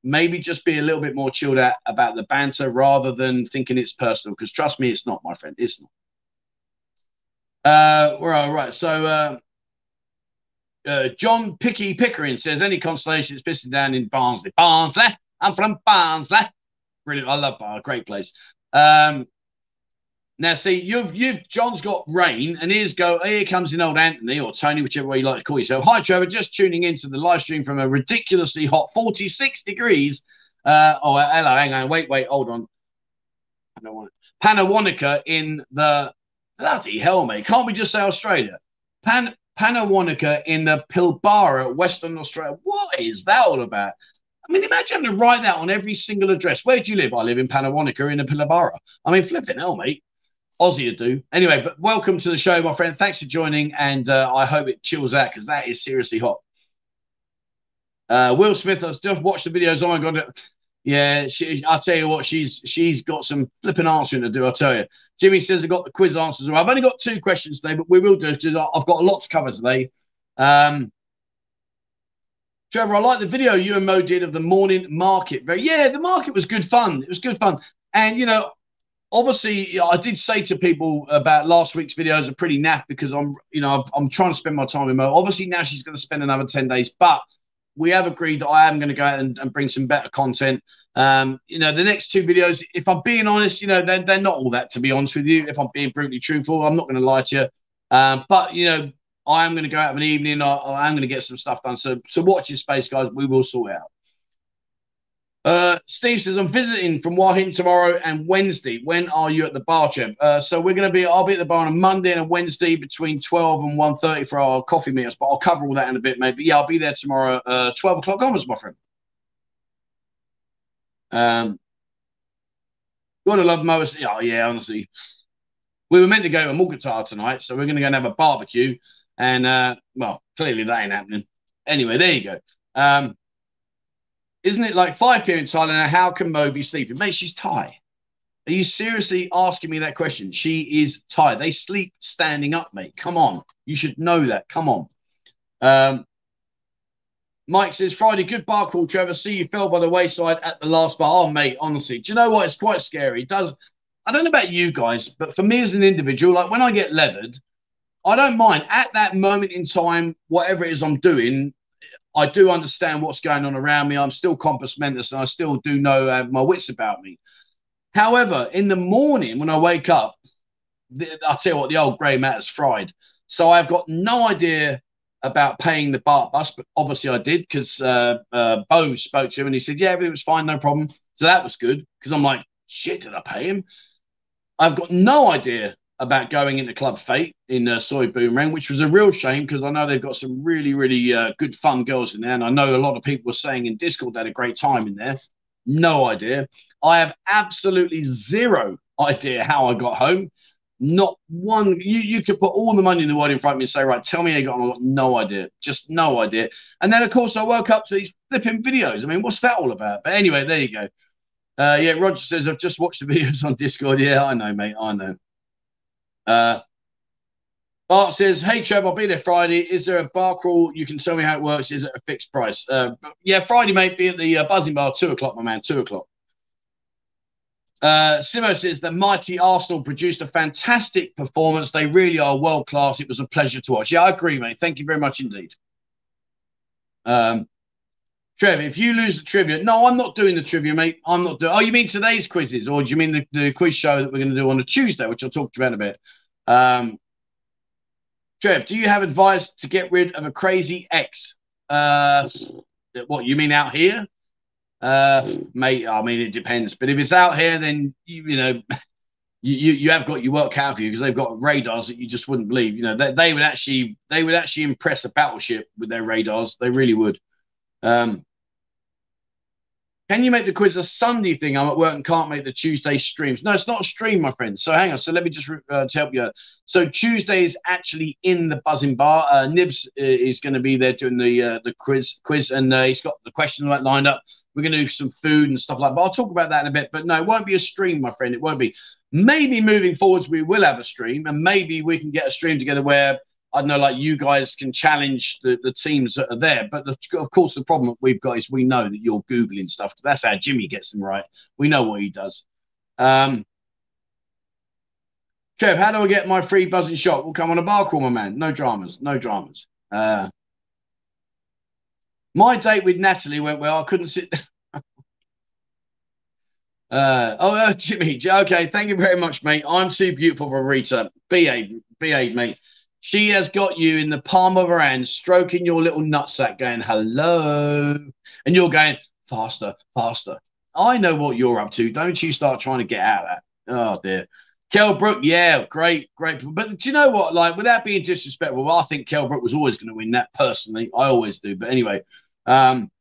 [SPEAKER 1] maybe just be a little bit more chilled out about the banter rather than thinking it's personal. Because trust me, it's not, my friend. It's not. Uh, all right. So uh, uh, John Picky Pickering says, any consolation is pissing down in Barnsley. Barnsley. I'm from Barnsley. Brilliant. I love Barnsley. Great place. Um, now, see, you've you've John's got rain, and here's go. Here comes in old Anthony or Tony, whichever way you like to call yourself. Hi, Trevor. Just tuning into the live stream from a ridiculously hot 46 degrees. Uh, oh, hello. Hang on. Wait, wait. Hold on. I don't want it. Pannawonica in the bloody hell, mate. Can't we just say Australia? Pan Pannawonica in the Pilbara, Western Australia. What is that all about? I mean, imagine having to write that on every single address. Where do you live? I live in Pannawonica in the Pilbara. I mean, flipping hell, mate. Aussie to do. Anyway, but welcome to the show, my friend. Thanks for joining, and uh, I hope it chills out because that is seriously hot. Uh, Will Smith, I've just watched the videos. Oh my god, yeah. She, I'll tell you what, she's she's got some flipping answering to do. I'll tell you. Jimmy says I've got the quiz answers. I've only got two questions today, but we will do because I've got a lot to cover today. Um, Trevor, I like the video you and Mo did of the morning market. Very yeah, the market was good fun. It was good fun. And, you know, obviously I did say to people about last week's videos are pretty naff because I'm you know I'm trying to spend my time with Mo. Obviously now she's going to spend another 10 days, but we have agreed that I am going to go out and, and bring some better content. Um, you know, the next two videos, if I'm being honest, you know, they're, they're not all that to be honest with you. If I'm being brutally truthful, I'm not going to lie to you. Um, but you know, I am going to go out of an evening. I, I am going to get some stuff done. So, so watch your space, guys. We will sort out. Uh, Steve says, I'm visiting from Hua Hin tomorrow and Wednesday. When are you at the bar, Trev? Uh, so we're going to be, I'll be at the bar on a Monday and a Wednesday between 12 and 1.30 for our coffee meals, but I'll cover all that in a bit. But yeah, I'll be there tomorrow, uh, 12 o'clock onwards, my friend. Um, gotta love Moas. Oh, yeah, honestly. We were meant to go to a tonight, so we're going to go and have a barbecue. And, uh, well, clearly that ain't happening. Anyway, there you go. Um, isn't it like 5 p.m. in Thailand? How can Mo be sleeping? Mate, she's Thai. Are you seriously asking me that question? She is Thai. They sleep standing up, mate. Come on. You should know that. Come on. Um, Mike says, Friday, good bar call, Trevor. See you fell by the wayside at the last bar. Oh, mate, honestly. Do you know what? It's quite scary. It does. I don't know about you guys, but for me as an individual, like when I get leathered, I don't mind. At that moment in time, whatever it is I'm doing, I do understand what's going on around me. I'm still compos mentis and I still do know uh, my wits about me. However, in the morning when I wake up, the, I'll tell you what, the old grey matter's fried. So I've got no idea about paying the baht bus, but obviously I did because uh, uh, Bo spoke to him and he said, yeah, everything was fine, no problem. So that was good because I'm like, shit, did I pay him? I've got no idea about going into Club Fate in uh, Soi Boomerang, which was a real shame because I know they've got some really, really uh, good, fun girls in there. And I know a lot of people were saying in Discord they had a great time in there. No idea. I have absolutely zero idea how I got home. Not one. You, you could put all the money in the world in front of me and say, right, tell me how you got home. I got no idea. Just no idea. And then, of course, I woke up to these flipping videos. I mean, what's that all about? But anyway, there you go. Uh, yeah, Roger says, I've just watched the videos on Discord. Yeah, I know, mate. I know. Uh, Bart says, "Hey Trev, I'll be there Friday. Is there a bar crawl? You can tell me how it works. Is it a fixed price? Uh, yeah, Friday, mate. Be at the uh, Buzzin Bar, two o'clock, my man. Two o'clock." Uh, Simo says the mighty Arsenal produced a fantastic performance. They really are world class. It was a pleasure to watch. Yeah, I agree, mate. Thank you very much indeed. Um, Trev, if you lose the trivia, no, I'm not doing the trivia, mate. I'm not doing. Oh, you mean today's quizzes, or do you mean the, the quiz show that we're going to do on a Tuesday, which I'll talk to you about a bit? Um, Trev, do you have advice to get rid of a crazy ex? Uh, what you mean out here? Uh, mate, I mean it depends. But if it's out here, then you, you know, you, you, you have got your work out for you because they've got radars that you just wouldn't believe. You know, they, they would actually they would actually impress a battleship with their radars. They really would. Um, can you make the quiz a Sunday thing? I'm at work and can't make the Tuesday streams. No, it's not a stream, my friend. So hang on. So let me just uh, help you. So Tuesday is actually in the Buzzin Bar. Uh, Nibs uh, is going to be there doing the uh, the quiz, quiz, and uh, he's got the questions lined up. We're going to do some food and stuff like. that. But I'll talk about that in a bit. But no, it won't be a stream, my friend. It won't be. Maybe moving forwards, we will have a stream, and maybe we can get a stream together where I don't know, like you guys can challenge the, the teams that are there. But the, of course, the problem we've got is we know that you're Googling stuff. That's how Jimmy gets them right. We know what he does. Um, Trev, how do I get my free buzzing shot? We'll come on a bar call, my man. No dramas. No dramas. Uh, my date with Natalie went well. I couldn't sit. uh, oh, uh, Jimmy. Okay, thank you very much, mate. I'm too beautiful for Rita. Be a be behave, mate. She has got you in the palm of her hand, stroking your little nutsack, going, hello. And you're going, faster, faster. I know what you're up to. Don't you start trying to get out of that. Oh, dear. Kel Brook, yeah, great, great. But do you know what? Like, without being disrespectful, I think Kel Brook was always going to win that personally. I always do. But anyway, um,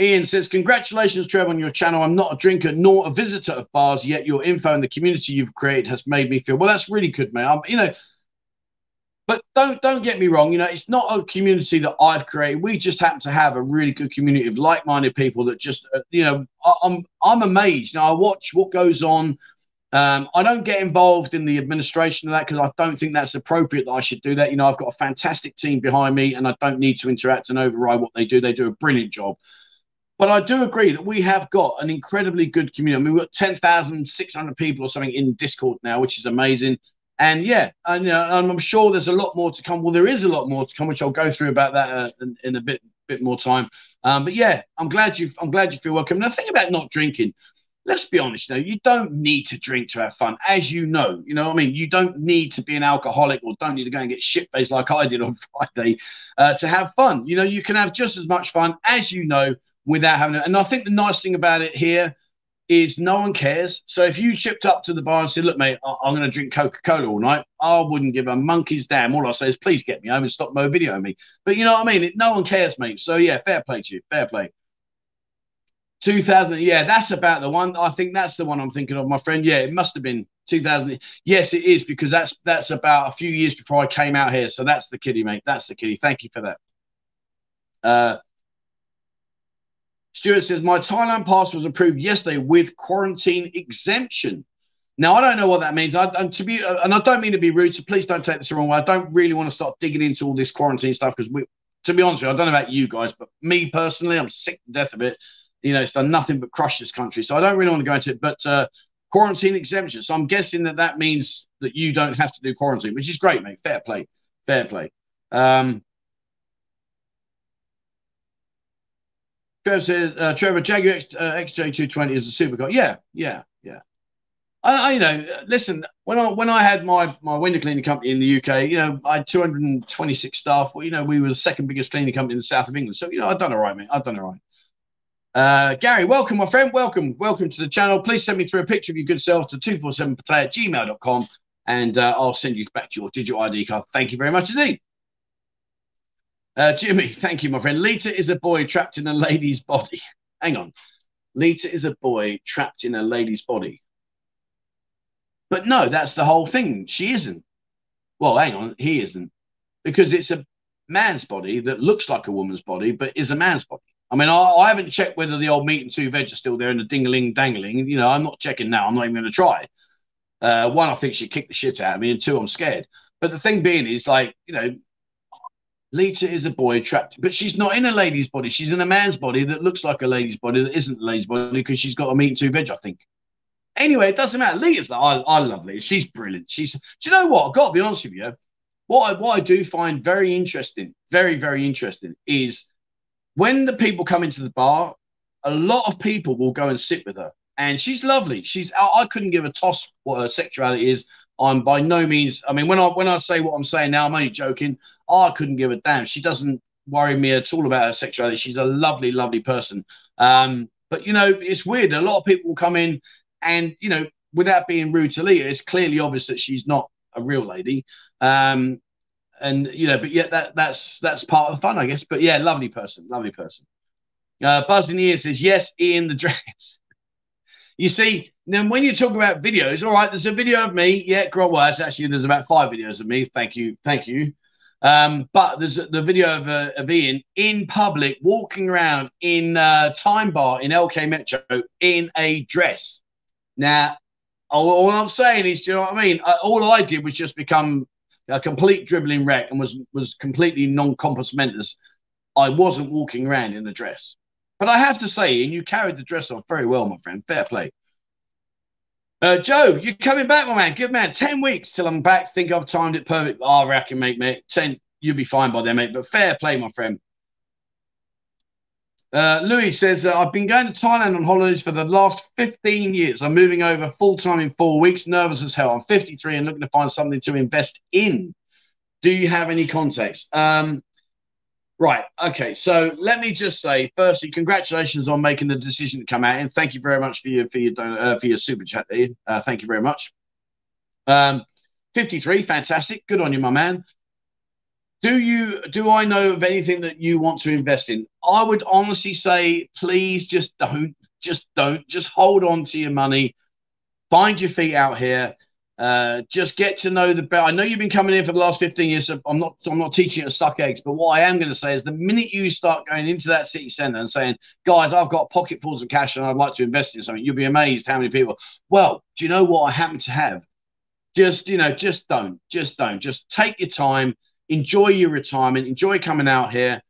[SPEAKER 1] Ian says, Congratulations, Trevor, on your channel. I'm not a drinker nor a visitor of bars, yet your info and the community you've created has made me feel well. That's really good, man. I'm, you know, but don't don't get me wrong. You know, it's not a community that I've created. We just happen to have a really good community of like-minded people that just, uh, you know, I, I'm I'm amazed. Now I watch what goes on. Um, I don't get involved in the administration of that because I don't think that's appropriate that I should do that. You know, I've got a fantastic team behind me and I don't need to interact and override what they do. They do a brilliant job. But I do agree that we have got an incredibly good community. I mean, we've got 10,600 people or something in Discord now, which is amazing. And yeah, and, you know, and I'm sure there's a lot more to come. Well, there is a lot more to come, which I'll go through about that uh, in, in, a bit bit more time. Um, but yeah, I'm glad you I'm glad you feel welcome. Now, the thing about not drinking, let's be honest now, you don't need to drink to have fun, as you know. You know I mean? You don't need to be an alcoholic or don't need to go and get shit faced like I did on Friday uh, to have fun. You know, you can have just as much fun as you know without having it. And I think the nice thing about it here is no one cares. So if you chipped up to the bar and said, "Look, mate, I'm going to drink Coca Cola all night," I wouldn't give a monkey's damn. All I say is, "Please get me home and stop mo videoing me." But you know what I mean? It, no one cares, mate. So yeah, fair play to you. Fair play. 2000. Yeah, that's about the one. I think that's the one I'm thinking of, my friend. Yeah, it must have been 2000. Yes, it is because that's that's about a few years before I came out here. So that's the kiddie, mate. That's the kiddie. Thank you for that. Uh, Stuart says my Thailand pass was approved yesterday with quarantine exemption. Now I don't know what that means. I, and to be and I don't mean to be rude, so please don't take this the wrong way. I don't really want to start digging into all this quarantine stuff because to be honest with you, I don't know about you guys, but me personally, I'm sick to death of it. You know, it's done nothing but crush this country, so I don't really want to go into it. But uh, quarantine exemption. So I'm guessing that that means that you don't have to do quarantine, which is great, mate. Fair play, fair play. Um, Trevor says, uh, Trevor, Jaguar X, uh, XJ220 is a supercar. Yeah, yeah, yeah. I, I, you know, listen, when I when I had my my window cleaning company in the UK, you know, I had 226 staff. Well, you know, we were the second biggest cleaning company in the south of England. So, you know, I've done all right, mate. I've done all right. Uh, Gary, welcome, my friend. Welcome. Welcome to the channel. Please send me through a picture of your good self to 247pattaya at gmail.com and uh, I'll send you back to your digital ID card. Thank you very much indeed. Uh, Jimmy, thank you, my friend. Lita is a boy trapped in a lady's body. Hang on. Lita is a boy trapped in a lady's body. But no, that's the whole thing. She isn't. Well, hang on. He isn't. Because it's a man's body that looks like a woman's body, but is a man's body. I mean, I, I, haven't checked whether the old meat and two veg are still there and the dingling dangling. You know, I'm not checking now. I'm not even going to try. Uh, one, I think she kicked the shit out of me, and two, I'm scared. But the thing being is, like, you know, Lita is a boy trapped, but she's not in a lady's body. She's in a man's body that looks like a lady's body that isn't a lady's body because she's got a meat and two veg, I think. Anyway, it doesn't matter. Lita's like, I, I love Lita. She's brilliant. She's, do you know what? I've got to be honest with you. What I, what I do find very interesting, very, very interesting is when the people come into the bar, a lot of people will go and sit with her. And she's lovely. She's I, couldn't give a toss what her sexuality is. I'm by no means. I mean, when I when I say what I'm saying now, I'm only joking. I couldn't give a damn. She doesn't worry me at all about her sexuality. She's a lovely, lovely person. Um, but you know, it's weird. A lot of people come in, and you know, without being rude to Lita, it's clearly obvious that she's not a real lady. Um, and you know, but yet that that's that's part of the fun, I guess. But yeah, lovely person, lovely person. Uh, Buzz in the ear says yes, Ian the dress. you see, then when you talk about videos, all right, there's a video of me. Yeah, great. Well, actually there's about five videos of me. Thank you, thank you. Um, but there's the video of, uh, of Ian in public walking around in uh, Time Bar in LK Metro in a dress. Now, all, all I'm saying is, do you know what I mean? Uh, all I did was just become a complete dribbling wreck and was was completely non-compos mentis. I wasn't walking around in a dress. But I have to say, and you carried the dress off very well, my friend. Fair play. Uh, Joe, you're coming back, my man. Good man. 10 weeks till I'm back. Think I've timed it perfect. Oh, reckon, mate, mate. 10, you'll be fine by then, mate. But fair play, my friend. Uh, Louis says, uh, I've been going to Thailand on holidays for the last 15 years. I'm moving over full time in four weeks. Nervous as hell. I'm 53 and looking to find something to invest in. Do you have any context? Um, right. Okay. So let me just say, firstly, congratulations on making the decision to come out, and thank you very much for your for your uh, for your super chat there. Uh, thank you very much. Um, 53, fantastic. Good on you, my man do you do I know of anything that you want to invest in? I would honestly say, please just don't, just don't, just hold on to your money, find your feet out here. Uh, just get to know the bell. I know you've been coming in for the last 15 years, so I'm not I'm not teaching you to suck eggs, but what I am going to say is the minute you start going into that city centre and saying, guys, I've got pocketfuls of cash and I'd like to invest in something, you'll be amazed how many people, well, do you know what I happen to have? Just, you know, just don't, just don't. Just take your time enjoy your retirement, enjoy coming out here.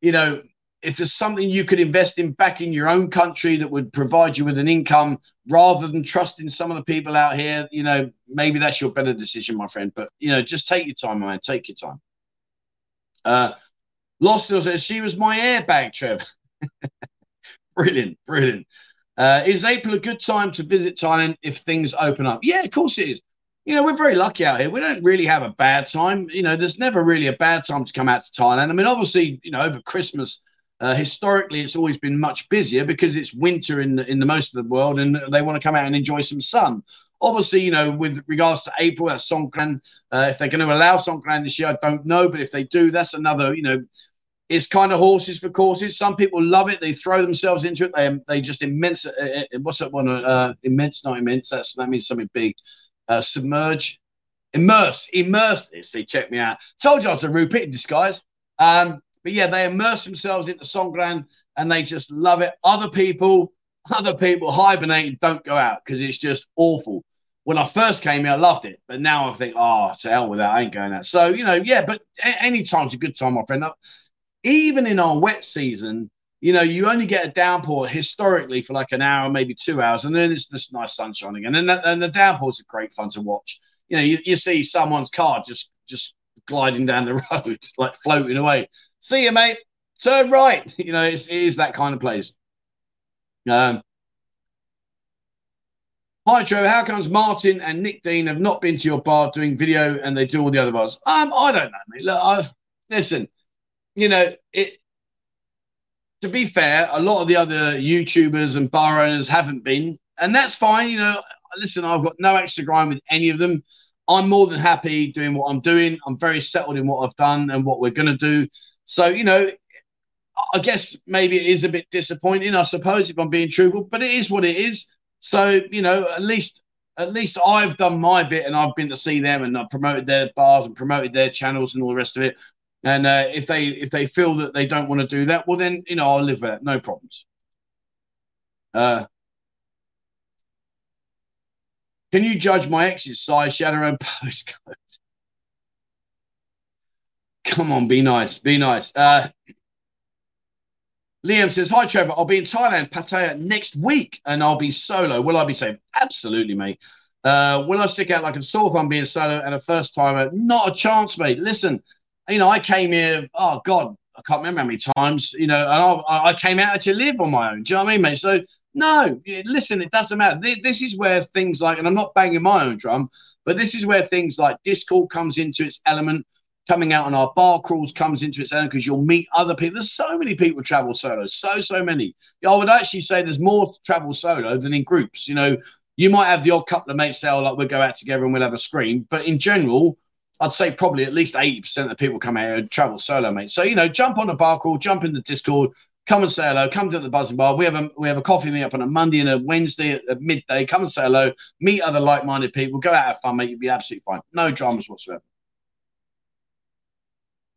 [SPEAKER 1] You know, if there's something you could invest in back in your own country that would provide you with an income rather than trusting some of the people out here, you know, maybe that's your better decision, my friend. But, you know, just take your time, man. Take your time. Uh, Lost says, she was my airbag, Trev. brilliant, brilliant. Uh, is April a good time to visit Thailand if things open up? Yeah, of course it is you know, we're very lucky out here. We don't really have a bad time. You know, there's never really a bad time to come out to Thailand. I mean, obviously, you know, over Christmas, Uh, historically, it's always been much busier because it's winter in the, in the most of the world, and they want to come out and enjoy some sun. Obviously, you know, with regards to April, that's Songkran. Uh, if they're going to allow Songkran this year, I don't know, but if they do, that's another, you know, it's kind of horses for courses. Some people love it; they throw themselves into it. They they just immense. Uh, uh what's that one? Uh, immense, not immense. That's that means something big. Uh, submerge, immerse, immerse. See, check me out. Told you I was a Rupert in disguise. Um, but yeah, they immerse themselves into Songkran and they just love it. Other people, other people hibernate and don't go out because it's just awful. When I first came here, I loved it, but now I think, oh, to hell with that, I ain't going out. So you know, yeah, but any time's a good time, my friend even in our wet season, you know, you only get a downpour historically for like an hour, maybe two hours, and then it's just nice sun shining. And then and the downpours are great fun to watch. You know, you, you see someone's car just just gliding down the road, like floating away. See you, mate. Turn right. You know, it's, it is that kind of place. Um, Hi, Trevor. How comes Martin and Nick Dean have not been to your bar doing video and they do all the other bars? Um, I don't know, mate. Look, I, listen, you know, it. To be fair, a lot of the other YouTubers and bar owners haven't been, and that's fine. You know, listen, I've got no extra grind with any of them. I'm more than happy doing what I'm doing. I'm very settled in what I've done and what we're going to do. So, you know, I guess maybe it is a bit disappointing, I suppose, if I'm being truthful, but it is what it is. So, you know, at least at least I've done my bit and I've been to see them and I've promoted their bars and promoted their channels and all the rest of it. And uh, if they if they feel that they don't want to do that, well then you know I'll live with it, no problems. Uh, can you judge my ex's size? Her own postcode. Come on, be nice, be nice. Uh, Liam says, Hi, Trevor. I'll be in Thailand, Pattaya next week, and I'll be solo. Will I be safe? Absolutely, mate. Uh, will I stick out like a sore thumb being solo and a first timer? Not a chance, mate. Listen, you know, I came here, oh God, I can't remember how many times, you know, and I, I came out to live on my own. Do you know what I mean, mate? So, no, listen, it doesn't matter. This is where things like, and I'm not banging my own drum, but this is where things like Discord comes into its element. Coming out on our bar crawls comes into its own because you'll meet other people. There's so many people travel solo, so so many. I would actually say there's more travel solo than in groups. You know, you might have the odd couple of mates say, "Oh, like we'll go out together and we'll have a scream," but in general, I'd say probably at least 80% of the people come out and travel solo, mate. So, you know, jump on a bar call, jump in the Discord, come and say hello, come to the Buzzin Bar. We have a we have a coffee meet up on a Monday and a Wednesday at, at midday. Come and say hello, meet other like-minded people, go out have fun, mate. You'll be absolutely fine. No dramas whatsoever.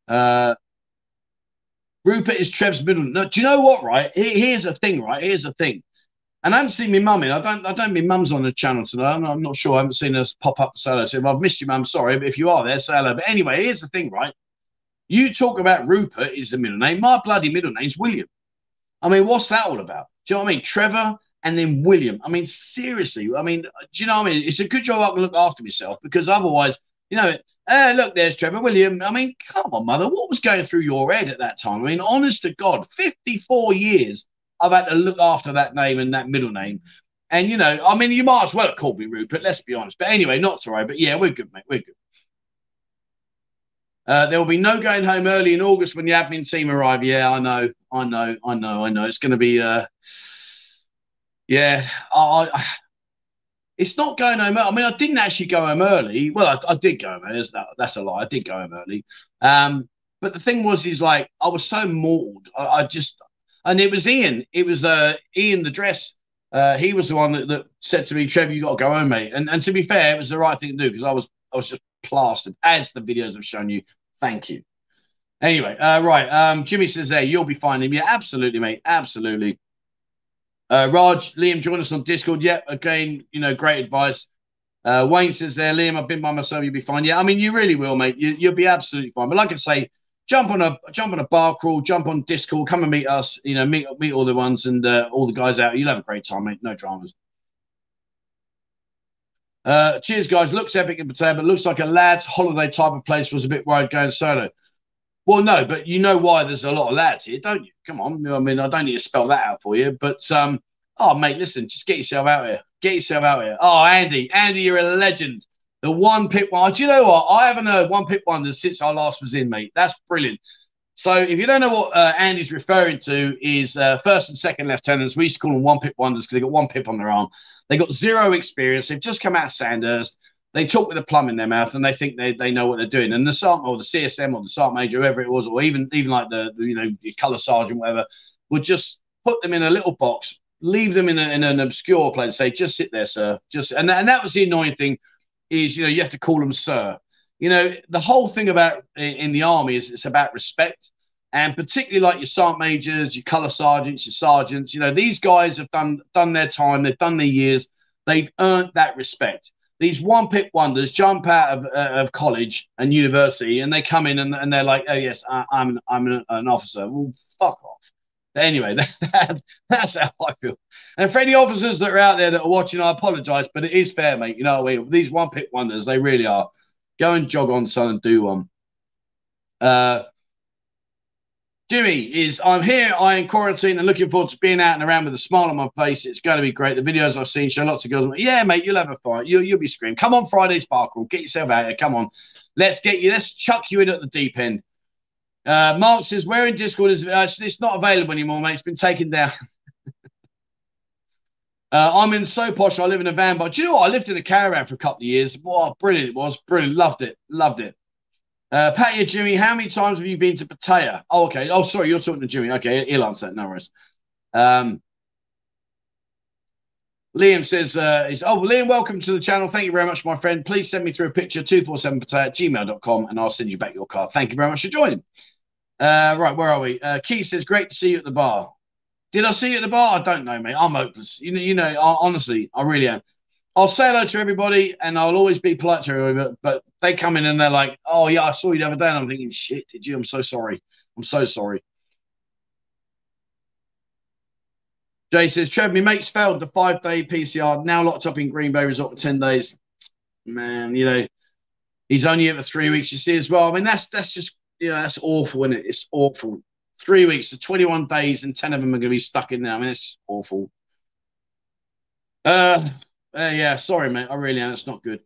[SPEAKER 1] Uh Rupert is Trev's middle. No, do you know what, right? Here's the thing, right? Here's the thing. And I haven't seen my mum in. I don't. I don't. My mum's on the channel tonight. I'm not, I'm not sure. I haven't seen us pop up. Say hello So if I've missed you, mum, sorry. But if you are there, say hello. But anyway, here's the thing, right? You talk about Rupert is the middle name. My bloody middle name's William. I mean, what's that all about? Do you know what I mean? Trevor and then William. I mean, seriously. I mean, do you know what I mean? It's a good job I can look after myself because otherwise, you know, uh, look, there's Trevor William. I mean, come on, mother. What was going through your head at that time? I mean, honest to God, 54 years I've had to look after that name and that middle name. And you know, I mean, you might as well have called me Rupert. Let's be honest. But anyway, not to worry. But yeah, we're good, mate. We're good. Uh, there will be no going home early in August when the admin team arrive. Yeah, I know, I know, I know, I know. It's going to be, uh, yeah. I, I, it's not going home. I mean, I didn't actually go home early. Well, I, I did go home early. That's, a lie. I did go home early. Um, but the thing was, is like I was so mauled. I, I just and it was Ian. It was uh, Ian the dress. Uh, he was the one that, that said to me, "Trevor, you got to go home, mate." And and to be fair, it was the right thing to do because I was I was just plastered, as the videos have shown you. Thank you. Anyway, uh, right. Um, Jimmy says, "Hey, you'll be fine." Yeah, absolutely, mate. Absolutely. Uh, Raj, Liam, join us on Discord. Yeah, again, you know, great advice. Uh, Wayne says there, Liam, I've been by myself. You'll be fine. Yeah, I mean, you really will, mate. You, will be absolutely fine. But like I say, jump on a jump on a bar crawl, jump on Discord, come and meet us. You know, meet meet all the ones and uh, all the guys out. You'll have a great time, mate. No dramas. Uh, cheers, guys. Looks epic in Pattaya, but looks like a lad's holiday type of place. Was a bit worried going solo. Well, no, but you know why there's a lot of lads here, don't you? Come on. I mean, I don't need to spell that out for you, but um, oh, mate, listen, just get yourself out here. Get yourself out here. Oh, Andy, Andy, you're a legend. The one pit one. Do you know what? I haven't heard one pit wonder since I last was in, mate. That's brilliant. So if you don't know what uh, Andy's referring to, is uh, first and second lieutenants. We used to call them one pip wonders because they got one pip on their arm. They got zero experience. They've just come out of Sandhurst. They talk with a plum in their mouth and they think they, they know what they're doing. And the sergeant or the CSM or the sergeant major, whoever it was, or even even like the, the you know the colour sergeant, whatever, would just put them in a little box, leave them in, a, in an obscure place, say just sit there, sir. Just and that, and that was the annoying thing is you know you have to call them sir you know, the whole thing about in the army is it's about respect. And particularly like your sergeant majors, your colour sergeants, your sergeants, you know, these guys have done done their time, they've done their years, they've earned that respect. These one pip wonders jump out of, uh, of college and university and they come in and, and they're like, oh, yes, I, am an, I'm an, an, officer. Well, fuck off. Anyway, that, that's how I feel. And for any officers that are out there that are watching, I apologise, but it is fair, mate. You know? These one pip wonders, they really are. Go and jog on, son, and do one. Uh, Jimmy is I'm here. I am quarantine and looking forward to being out and around with a smile on my face. It's going to be great. The videos I've seen show lots of girls. Yeah, mate, you'll have a fight. You'll you'll be screaming. Come on, Friday's Sparkle. Get yourself out here. Come on. Let's get you. Let's chuck you in at the deep end. Uh, Mark says, "Where in Discord is uh, it's not available anymore, mate. It's been taken down." Uh, I'm in so posh. I live in a van, but do you know what? I lived in a caravan for a couple of years. Wow, brilliant it was. Brilliant. Loved it. Loved it. Uh, Patty Jimmy, how many times have you been to Pattaya? Oh, okay. Oh, sorry, you're talking to Jimmy. Okay, he'll answer that. No worries. Um, Liam says, uh, oh, Liam, welcome to the channel. Thank you very much, my friend. Please send me through a picture, 247pattaya at gmail.com, and I'll send you back your card. Thank you very much for joining. Uh, right, where are we? Uh, Keith says, great to see you at the bar. Did I see you at the bar? I don't know, mate. I'm hopeless. You know, you know. I, honestly, I really am. I'll say hello to everybody, and I'll always be polite to everybody. But, but they come in and they're like, "Oh yeah, I saw you the other day," and I'm thinking, "Shit, did you? I'm so sorry. I'm so sorry." Jay says, Trev, my mate's failed the five day PCR, now locked up in Green Bay Resort for 10 days. Man, you know, he's only here for three weeks, you see, as well. I mean, that's that's just, you know, that's awful, isn't it? It's awful three weeks, so 21 days, and 10 of them are going to be stuck in there. I mean, it's awful. Uh, uh, yeah, sorry, mate. I really am. It's not good.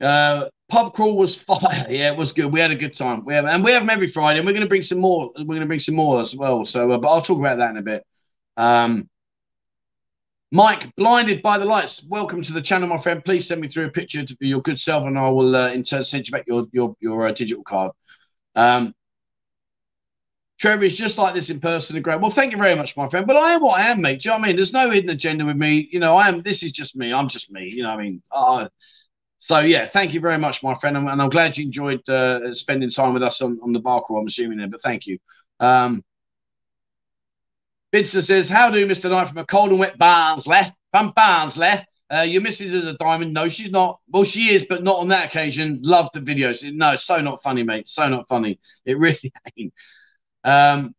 [SPEAKER 1] Uh, pub crawl was fire. Yeah, it was good. We had a good time. We have, and we have them every Friday, and we're going to bring some more. We're going to bring some more as well. So, uh, but I'll talk about that in a bit. Um, Mike, blinded by the lights. Welcome to the channel, my friend. Please send me through a picture to your good self, and I will uh, in turn send you back your your your uh, digital card. Um, Trevor is just like this in person and great. Well, thank you very much, my friend. But I am what I am, mate. Do you know what I mean? There's no hidden agenda with me. You know, I am. This is just me. I'm just me. You know what I mean? Uh, so yeah, thank you very much, my friend, and, I'm glad you enjoyed uh, spending time with us on, on the bar crawl. I'm assuming there, but thank you. Um, Bidster says, "How do Mr. Knight from a cold and wet Barnsley? From Barnsley, uh, your missus is a diamond. No, she's not. Well, she is, but not on that occasion. Love the videos. No, so not funny, mate. So not funny. It really ain't. Um,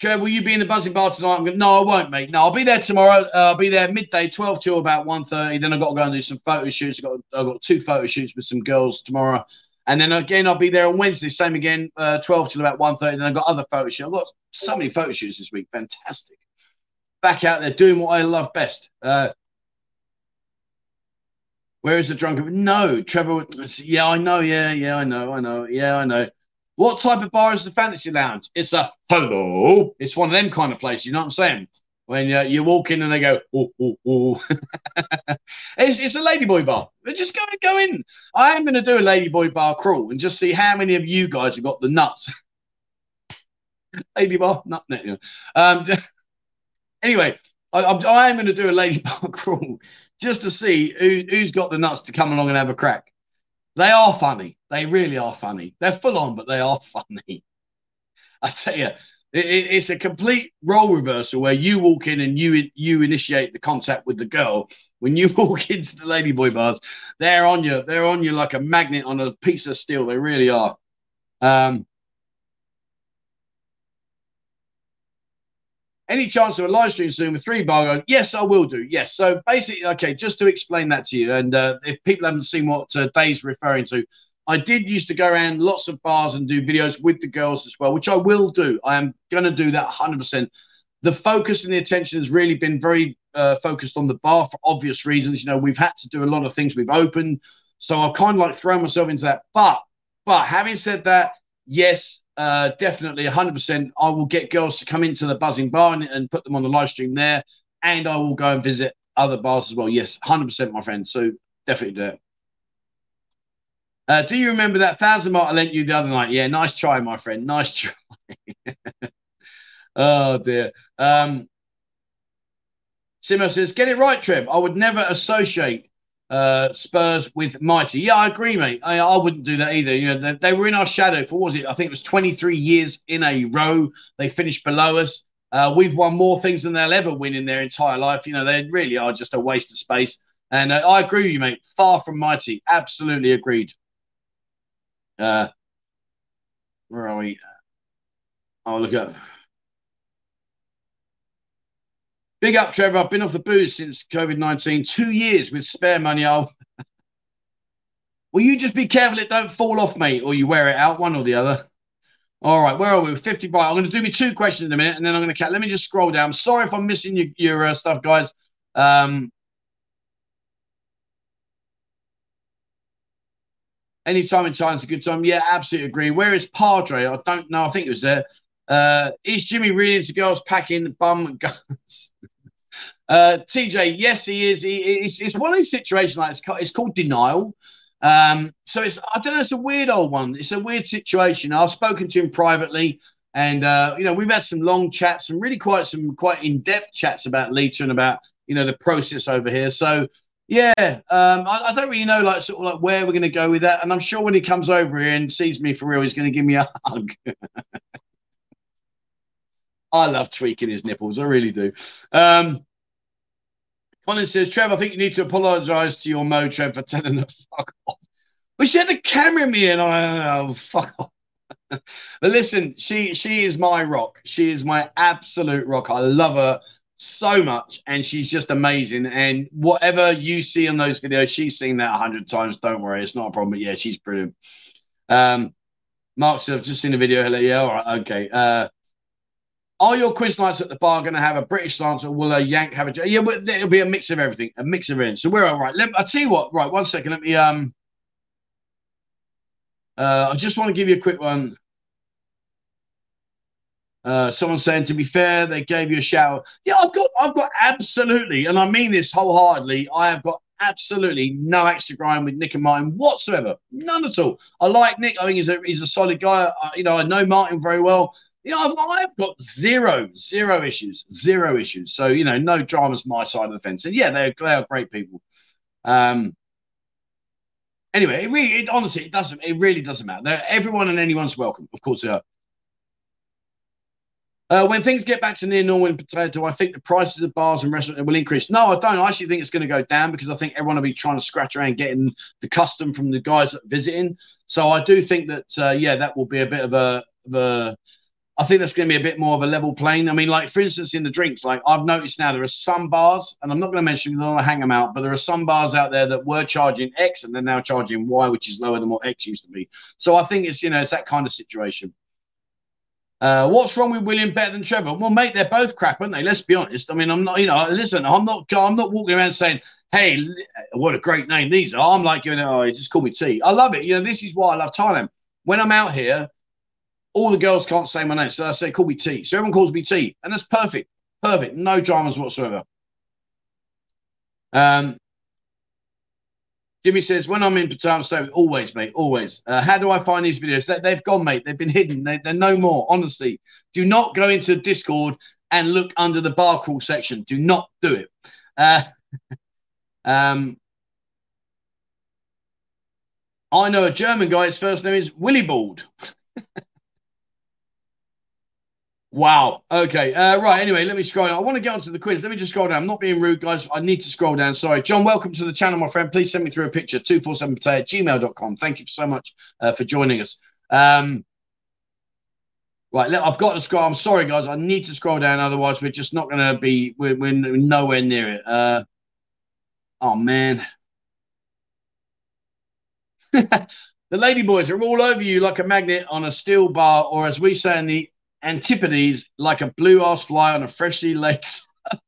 [SPEAKER 1] Trev, will you be in the Buzzin Bar tonight? Going, no, I won't, mate. No, I'll be there tomorrow. Uh, I'll be there midday, 12 till about 1.30. Then I've got to go and do some photo shoots. I've got, I've got two photo shoots with some girls tomorrow. And then again, I'll be there on Wednesday, same again, uh, 12 till about 1.30. Then I've got other photo shoots. I've got so many photo shoots this week. Fantastic. Back out there doing what I love best. Uh, where is the drunken? No, Trevor. Yeah, I know. Yeah, yeah, I know. I know. Yeah, I know. What type of bar is the Fantasy Lounge? It's a hello. It's one of them kind of places. You know what I'm saying? When uh, you walk in and they go, oh, oh, oh. it's, it's a ladyboy bar. But just go and go in. I am going to do a ladyboy bar crawl and just see how many of you guys have got the nuts. lady bar, nut net. Um, anyway, I, I, I am going to do a lady bar crawl just to see who, who's got the nuts to come along and have a crack. They are funny. They really are funny. They're full on, but they are funny. I tell you, it, it's a complete role reversal where you walk in and you you initiate the contact with the girl. When you walk into the ladyboy bars, they're on you. They're on you like a magnet on a piece of steel. They really are. Um, Any chance of a live stream soon with three bar? Yes, I will do. Yes. So basically, okay, just to explain that to you, and uh, if people haven't seen what uh, Dave's referring to, I did used to go around lots of bars and do videos with the girls as well, which I will do. I am going to do that 100%. The focus and the attention has really been very uh, focused on the bar for obvious reasons. You know, we've had to do a lot of things. We've opened, so I've kind of like thrown myself into that. But, but having said that, yes, uh, definitely 100%. I will get girls to come into the Buzzin Bar and, and put them on the live stream there. And I will go and visit other bars as well. Yes, 100%, my friend. So definitely do it. Uh, do you remember that thousand mark I lent you the other night? Yeah, nice try, my friend. Nice try. oh dear. Um, Simo says, "Get it right, Trev. I would never associate uh, Spurs with Mighty." Yeah, I agree, mate. I, I wouldn't do that either. You know, they, they, were in our shadow for what was it? I think it was 23 years in a row. They finished below us. Uh, we've won more things than they'll ever win in their entire life. You know, they really are just a waste of space. And uh, I agree with you, mate. Far from mighty. Absolutely agreed. Uh, where are we? Oh, look up. Big up, Trevor. I've been off the booze since COVID 19, two years with spare money. I'll. Will you just be careful it don't fall off, mate, or you wear it out, one or the other? All right, where are we? 55. I'm going to do me two questions in a minute, and then I'm going to cut. let me just scroll down. Sorry if I'm missing your, your uh, stuff, guys. Um, Anytime in time is a good time. Yeah, absolutely agree. Where is Padre? I don't know. I think it was there. Uh, is Jimmy really into girls packing bum guns? uh, TJ, yes, he is. He, it's, it's one of these situations like it's called, it's called denial. Um, so it's I don't know. It's a weird old one. It's a weird situation. I've spoken to him privately, and uh, you know we've had some long chats, and really quite some quite in depth chats about Lita and about you know the process over here. So yeah, um, I, I, don't really know like sort of like where we're going to go with that, and I'm sure when he comes over here and sees me for real, he's going to give me a hug. I love tweaking his nipples, I really do. Um, Colin says, Trev, I think you need to apologise to your mo, Trev, for telling the fuck off. But she had the camera me and I oh fuck off. but listen, she she is my rock. She is my absolute rock. I love her so much and she's just amazing and whatever you see on those videos she's seen that a hundred times don't worry it's not a problem but yeah she's brilliant um mark said i've just seen the video hello yeah all right okay uh are your quiz nights at the bar going to have a British stance, or will a Yank have a? Yeah, it'll be a mix of everything, a mix of everything. So we're all right. Let, me I'll tell you what. Right, one second. Let me. Um. Uh, I just want to give you a quick one. Uh, someone saying, to be fair, they gave you a shower. Yeah, I've got, I've got absolutely, and I mean this wholeheartedly. I have got absolutely no extra grind with Nick and Martin whatsoever, none at all. I like Nick. I think he's a, he's a solid guy. I, you know, I know Martin very well. Know, I've, I've got zero, zero issues, zero issues. So you know, no dramas my side of the fence. And yeah, they're they are great people. Um, anyway, it really, it, honestly, it doesn't. It really doesn't matter. They're, everyone and anyone's welcome. Of course, they are. Uh, when things get back to near normal in potato, I think the prices of bars and restaurants will increase. No, I don't. I actually think it's going to go down because I think everyone will be trying to scratch around getting the custom from the guys that visiting. So I do think that, uh, yeah, that will be a bit of a, of a I think that's going to be a bit more of a level plane. I mean, like for instance, in the drinks, like I've noticed now there are some bars, and I'm not going to mention because I don't to hang them out, but there are some bars out there that were charging X and they're now charging Y, which is lower than what X used to be. So I think it's you know it's that kind of situation. Uh, what's wrong with William better than Trevor? Well, mate, they're both crap, aren't they? Let's be honest. I mean, I'm not, you know, listen, I'm not, I'm not walking around saying, "Hey, what a great name these are." I'm like you know, oh, just call me T. I love it. You know, this is why I love Thailand. When I'm out here, all the girls can't say my name, so I say, "Call me T." So everyone calls me T, and that's perfect, perfect, no dramas whatsoever. Um, Jimmy says, when I'm in Patama so always, mate, always. Uh, how do I find these videos? They, have gone, mate. They've been hidden. They, are no more, honestly. Do not go into Discord and look under the bar crawl section. Do not do it. Uh, um, I know a German guy. His first name is Willibald. Wow. Okay. Uh, right. Anyway, let me scroll. I want to get onto the quiz. Let me just scroll down. I'm not being rude, guys. I need to scroll down. Sorry. John, welcome to the channel, my friend. Please send me through a picture. 247 at gmail.com. Thank you so much uh, for joining us. Um, right. I've got to scroll. I'm sorry, guys. I need to scroll down. Otherwise, we're just not going to be, we're, we're, nowhere near it. Uh, oh, man. the lady boys are all over you like a magnet on a steel bar, or as we say in the Antipodes like a blue ass fly on a freshly laid.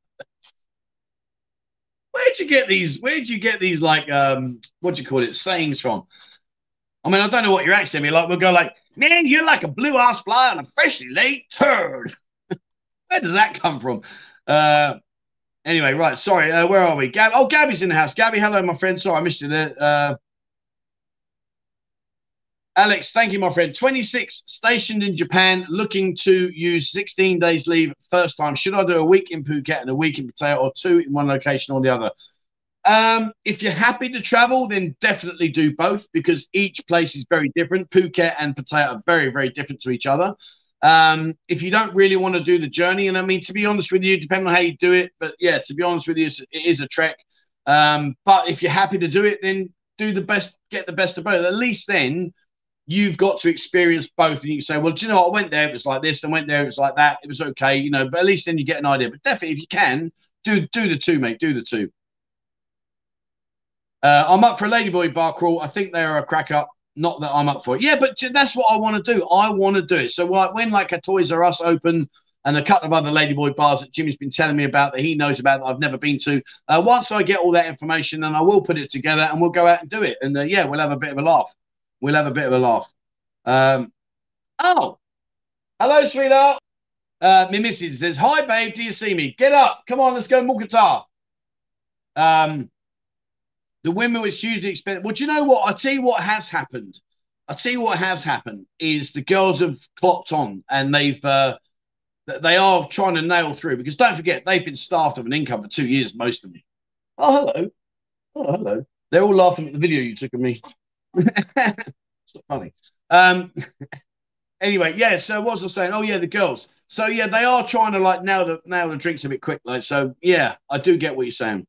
[SPEAKER 1] where'd you get these? Where'd you get these like um what do you call it sayings from? I mean, I don't know what you're actually like. We'll go like Man, you're like a blue ass fly on a freshly laid turd. Where does that come from? Uh, anyway, right. Sorry. Uh, where are we? Gab- oh, Gabby's in the house. Gabby, hello, my friend. Sorry, I missed you there. Uh, Alex, thank you, my friend. 26 stationed in Japan, looking to use 16 days leave first time. Should I do a week in Phuket and a week in Pattaya or two in one location or the other? Um, if you're happy to travel, then definitely do both because each place is very different. Phuket and Pattaya are very, very different to each other. Um, if you don't really want to do the journey, and I mean, to be honest with you, depending on how you do it, but yeah, to be honest with you, it is a trek. Um, but if you're happy to do it, then do the best, get the best of both. At least then you've got to experience both. And you can say, well, do you know what? I went there, it was like this, and went there, it was like that. It was okay, you know, but at least then you get an idea. But definitely, if you can, do do the two, mate. Do the two. Uh, I'm up for a Ladyboy bar crawl. I think they are a crack up. Not that I'm up for it. Yeah, but that's what I want to do. I want to do it. So when like a Toys R Us open and a couple of other Ladyboy bars that Jimmy's been telling me about that he knows about that I've never been to. Uh, once I get all that information, then I will put it together and we'll go out and do it. And uh, yeah, we'll have a bit of a laugh. We'll have a bit of a laugh. Um, oh, hello, sweetheart. Uh, my missus says, Hi, babe. Do you see me? Get up. Come on, let's go Mukata. Um, the women was hugely expensive. Well, do you know what? I'll tell you what has happened. I'll tell you what has happened is the girls have clocked on and they've uh, they are trying to nail through because don't forget they've been starved of an income for two years, most of them. Oh, hello. Oh, hello. They're all laughing at the video you took of me. It's not funny. Um, anyway, yeah. So what was I saying? Oh, yeah, the girls. So yeah, they are trying to like nail the nail the drinks a bit quick. Like so, yeah, I do get what you're saying.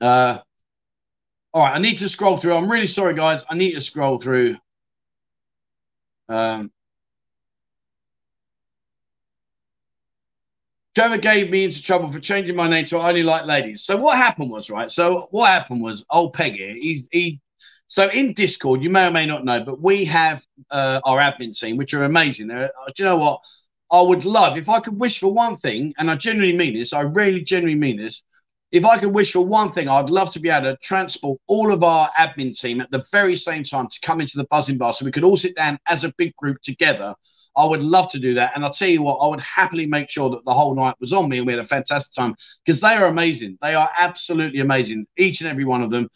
[SPEAKER 1] Uh, all right, I need to scroll through. I'm really sorry, guys. I need to scroll through. Um, Trevor gave me into trouble for changing my name to I only like ladies. So what happened was right. So what happened was old Peggy. He's he. So in Discord, you may or may not know, but we have uh, our admin team, which are amazing. Uh, do you know what? I would love if I could wish for one thing, and I genuinely mean this. I really genuinely mean this if I could wish for one thing, I'd love to be able to transport all of our admin team at the very same time to come into the buzzing bar so we could all sit down as a big group together. I would love to do that. And I'll tell you what, I would happily make sure that the whole night was on me and we had a fantastic time because they are amazing. They are absolutely amazing, each and every one of them.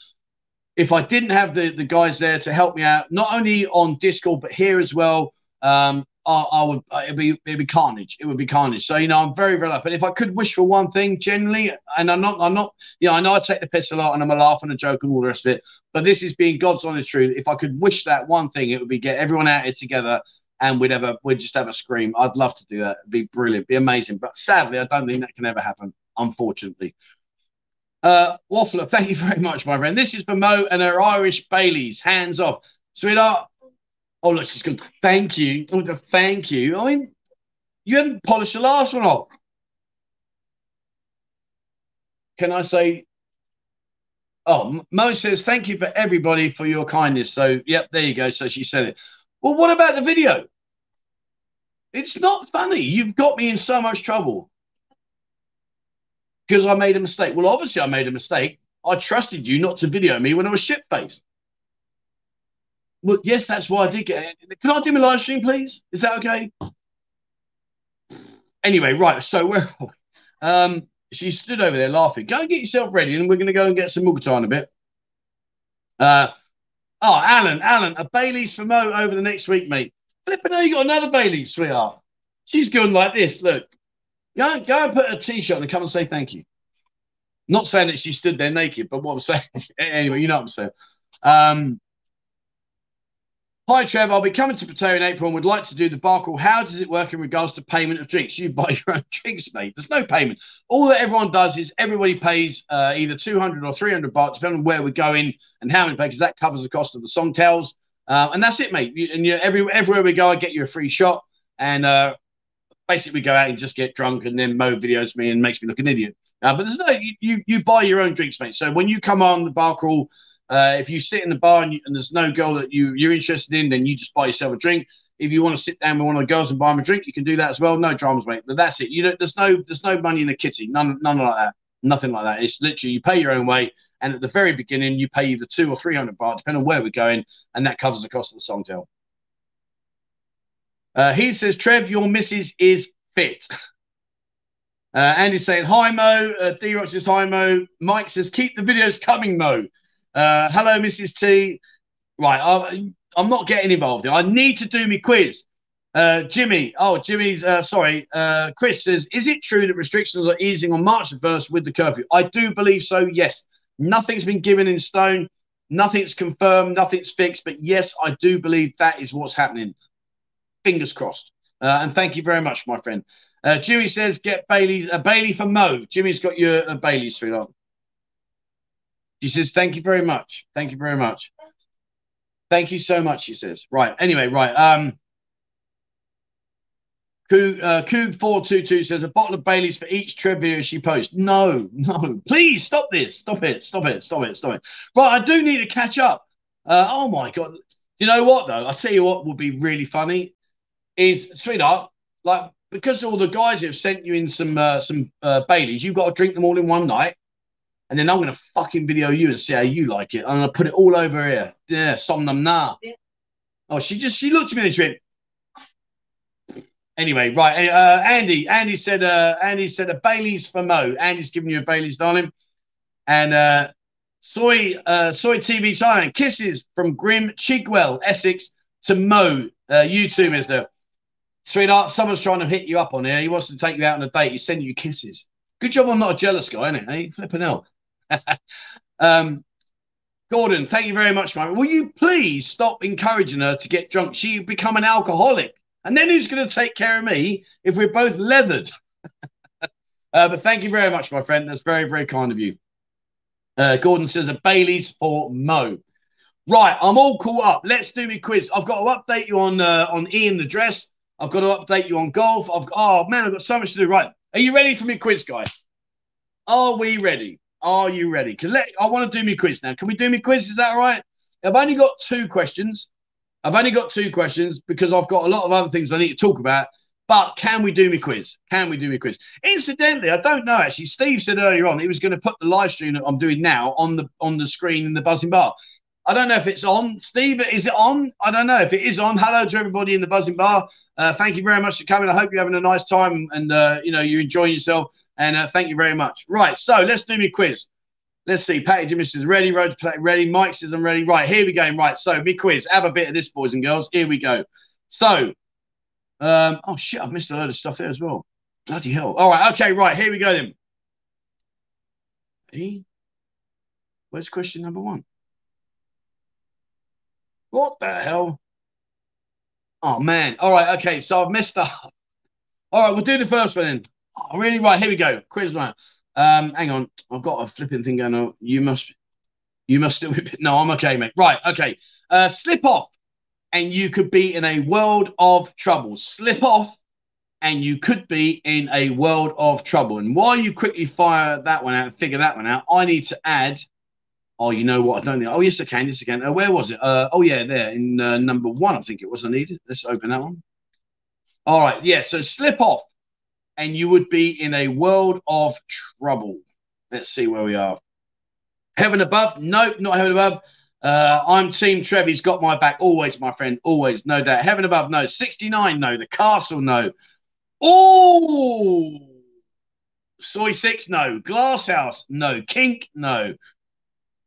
[SPEAKER 1] If I didn't have the, the guys there to help me out, not only on Discord, but here as well, um, I, I would it'd be it'd be carnage. It would be carnage. So you know, I'm very very lucky. If I could wish for one thing, generally, and I'm not I'm not you know I know I take the piss a lot and I'm a laugh and a joke and all the rest of it. But this is being God's honest truth. If I could wish that one thing, it would be get everyone out here together and we'd a we'd just have a scream. I'd love to do that. It'd be brilliant, be amazing. But sadly, I don't think that can ever happen. Unfortunately. Uh, Waffler, thank you very much, my friend. This is for Mo and her Irish Baileys. Hands off, sweetheart. Oh, look, she's going, thank you. Oh, thank you. I mean, you haven't polished the last one off. Can I say? Oh, Mo says, thank you for everybody for your kindness. So, yep, there you go. So she said it. Well, what about the video? It's not funny. You've got me in so much trouble because I made a mistake. Well, obviously, I made a mistake. I trusted you not to video me when I was shit faced. Well, yes, that's why I did get it. Can I do my live stream, please? Is that okay? Anyway, right. So where um, she stood over there laughing. Go and get yourself ready, and we're going to go and get some Mukata in a bit. Uh, oh, Alan, Alan, a Bailey's for Mo over the next week, mate. Flipping, you got another Bailey's, sweetheart. She's going like this. Look, go, go and put a t-shirt on and come and say thank you. Not saying that she stood there naked, but what I'm saying anyway, you know what I'm saying. Um, Hi, Trev. I'll be coming to Pattaya in April and would like to do the bar crawl. How does it work in regards to payment of drinks? You buy your own drinks, mate. There's no payment. All that everyone does is everybody pays uh, either 200 or 300 baht, depending on where we're going and how many because that covers the cost of the songthaews. Uh, and that's it, mate. You, and you, every, everywhere we go, I get you a free shot. And uh, basically, go out and just get drunk, and then Mo videos me and makes me look an idiot. Uh, but there's no, you, you, you buy your own drinks, mate. So when you come on the bar crawl, uh, if you sit in the bar and, you, and, there's no girl that you you're interested in, then you just buy yourself a drink. If you want to sit down with one of the girls and buy them a drink, you can do that as well. No dramas, mate. But that's it. You know, there's no there's no money in the kitty. None none like that. Nothing like that. It's literally you pay your own way, and at the very beginning, you pay either two or three hundred baht, depending on where we're going, and that covers the cost of the songthaew. Uh, he says, Trev, your missus is fit. Uh, Andy's saying, hi, Mo. Uh, D-Rock says, hi, Mo. Mike says, keep the videos coming, Mo. Uh, hello, Mrs. T. Right, I, I'm not getting involved. I need to do my quiz. Uh, Jimmy, oh, Jimmy's, uh, sorry, uh, Chris says, is it true that restrictions are easing on March the 1st with the curfew? I do believe so, yes. Nothing's been given in stone, nothing's confirmed, nothing's fixed, but yes, I do believe that is what's happening. Fingers crossed. Uh, and thank you very much, my friend. Uh, Jimmy says, get Bailey, uh, Bailey for Mo. Jimmy's got your uh, Bailey's sweetheart. She says, thank you very much. Thank you very much. Thank you so much, she says. Right. Anyway, right. Um, Coog, uh, Coog422 says a bottle of Bailey's for each video she posts. No, no, please stop this. Stop it. Stop it. Stop it. Stop it. Right, I do need to catch up. Uh, oh my God. You know what, though? I'll tell you what would be really funny is, sweetheart, like, because all the guys have sent you in some uh, some uh, Baileys, you've got to drink them all in one night. And then I'm going to fucking video you and see how you like it. I'm going to put it all over here. Yeah, somnum na. Yeah. Oh, she just, she looked at me and she went, Anyway, right. Uh, Andy, Andy said, uh, Andy said a Bailey's for Mo. Andy's giving you a Bailey's, darling. And uh, Soy, uh, Soy TV Thailand kisses from Grim Chigwell, Essex to Mo. Uh, you too, Mister Sweetheart. Someone's trying to hit you up on here. He wants to take you out on a date. He's sending you kisses. Good job. I'm not a jealous guy, isn't it? Hey, flipping hell. um, Gordon, thank you very much, man. Will you please stop encouraging her to get drunk? She become an alcoholic. And then who's going to take care of me if we're both leathered? uh, but thank you very much, my friend. That's very, very kind of you. Uh, Gordon says a Bailey's for Mo. Right, I'm all caught up. Let's do me quiz. I've got to update you on uh, on Ian the dress. I've got to update you on golf. I've oh man, I've got so much to do. Right, are you ready for me quiz, guys? Are we ready? Are you ready? Because let I want to do me quiz now. Can we do me quiz? Is that all right? I've only got two questions. I've only got two questions because I've got a lot of other things I need to talk about. But can we do me quiz? Can we do me quiz? Incidentally, I don't know actually. Steve said earlier on he was going to put the live stream that I'm doing now on the on the screen in the buzzing bar. I don't know if it's on. Steve, is it on? I don't know if it is on. Hello to everybody in the buzzing bar. Uh, thank you very much for coming. I hope you're having a nice time and uh, you know you're enjoying yourself. And uh, thank you very much. Right, so let's do me quiz. Let's see. Patty Jimmy says ready. Road play ready. Mike says I'm ready. Right here we go. Right. So big quiz. Have a bit of this, boys and girls. Here we go. So, um, oh shit, I've missed a load of stuff there as well. Bloody hell. All right. Okay. Right. Here we go then. E. Where's question number one? What the hell? Oh man. All right. Okay. So I've messed up. All right. We'll do the first one then. Oh, really? Right. Here we go. Quiz one. Um, hang on, I've got a flipping thing going on. You must, you must still be. No, I'm okay, mate. Right, okay. Uh, slip off, and you could be in a world of trouble. Slip off, and you could be in a world of trouble. And while you quickly fire that one out, and figure that one out, I need to add. Oh, you know what? I don't think. Oh, yes, I can. Yes, I can. Uh, where was it? Uh, oh, yeah, there in uh, number one. I think it was. I needed. Let's open that one. All right. Yeah. So slip off and you would be in a world of trouble. Let's see where we are. Heaven above? Nope, not heaven above. Uh, I'm Team Trev. He's got my back always, my friend. Always, no doubt. Heaven above? No. 69? No. The castle? No. Oh, Soi six? No. Glass house? No. Kink? No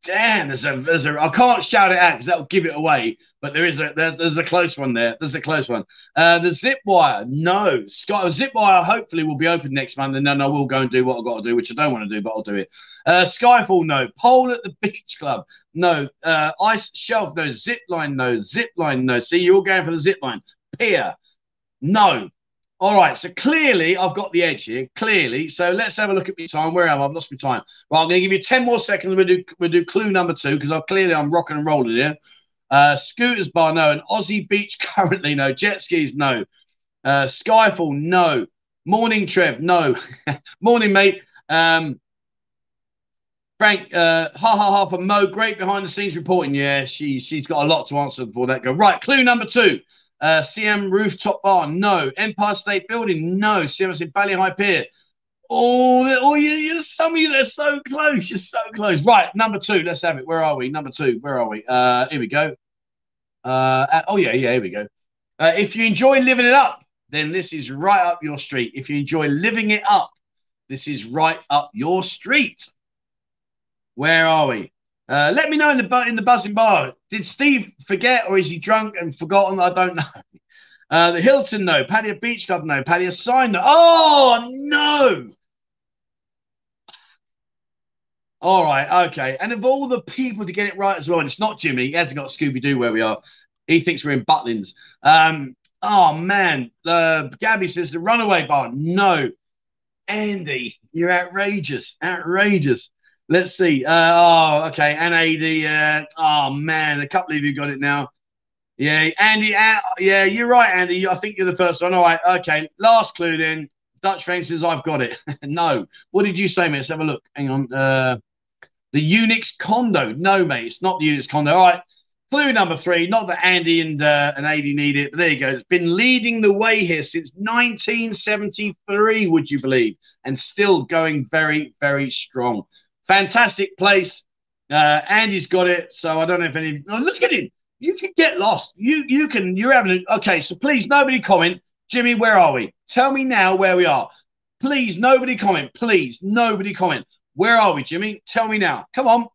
[SPEAKER 1] damn, there's a there's a I can't shout it out because that'll give it away. But there is a there's there's a close one there. There's a close one. Uh, the zip wire, no. Sky zip wire hopefully will be open next month, and then I will go and do what I've got to do, which I don't want to do, but I'll do it. Uh, Skyfall, no. Pole at the beach club, no. Uh, ice shelf, no. Zip line, no. Zip line, no. See, you're all going for the zip line. Pier, no. All right, so clearly I've got the edge here. Clearly, so let's have a look at my time. Where am I? I've lost my time. Well, I'm going to give you ten more seconds. We'll do we'll do clue number two because I clearly I'm rocking and rolling here. Uh, scooters bar no, and Aussie Beach currently no. Jet skis no. Uh, Skyfall no. Morning Trev no. Morning mate. Um, Frank, uh, ha ha ha for Mo. Great behind the scenes reporting. Yeah, she she's got a lot to answer before that go. Right, clue number two. Uh, CM Rooftop Bar, no. Empire State Building, no. CMC Bali Hai Pier. Oh, oh, you, you're some of you that are so close. You're so close. Right, number two. Let's have it. Where are we? Number two. Where are we? Uh, here we go. Uh, oh yeah, yeah. Here we go. Uh, if you enjoy living it up, then this is right up your street. If you enjoy living it up, this is right up your street. Where are we? Uh, let me know in the in the buzzing bar. Did Steve forget, or is he drunk and forgotten? I don't know. Uh, the Hilton, no. Pattaya Beach Club, no. Pattaya Sign, no. Oh no! All right, okay. And of all the people to get it right as well, and it's not Jimmy. He hasn't got Scooby Doo where we are. He thinks we're in Butlins. Um, oh man, uh, Gabby says the Runaway Bar. No, Andy, you're outrageous, outrageous. Let's see. Uh, oh, okay. NAD. Uh, oh man, a couple of you got it now. Yeah, Andy. Uh, yeah, you're right, Andy. I think you're the first one. All right. Okay. Last clue then. Dutch says I've got it. no. What did you say, mate? Let's have a look. Hang on. Uh, the Unixx condo. No, mate. It's not the Unixx condo. All right. Clue number three. Not that Andy and uh, and AD need it, but there you go. It's been leading the way here since 1973. Would you believe? And still going very, very strong. Fantastic place. Uh, Andy's got it. So I don't know if any. Oh, look at him. You can get lost. You you can. You're having. A, okay. So please, nobody comment. Jimmy, where are we? Tell me now where we are. Please, nobody comment. Please, nobody comment. Where are we, Jimmy? Tell me now. Come on.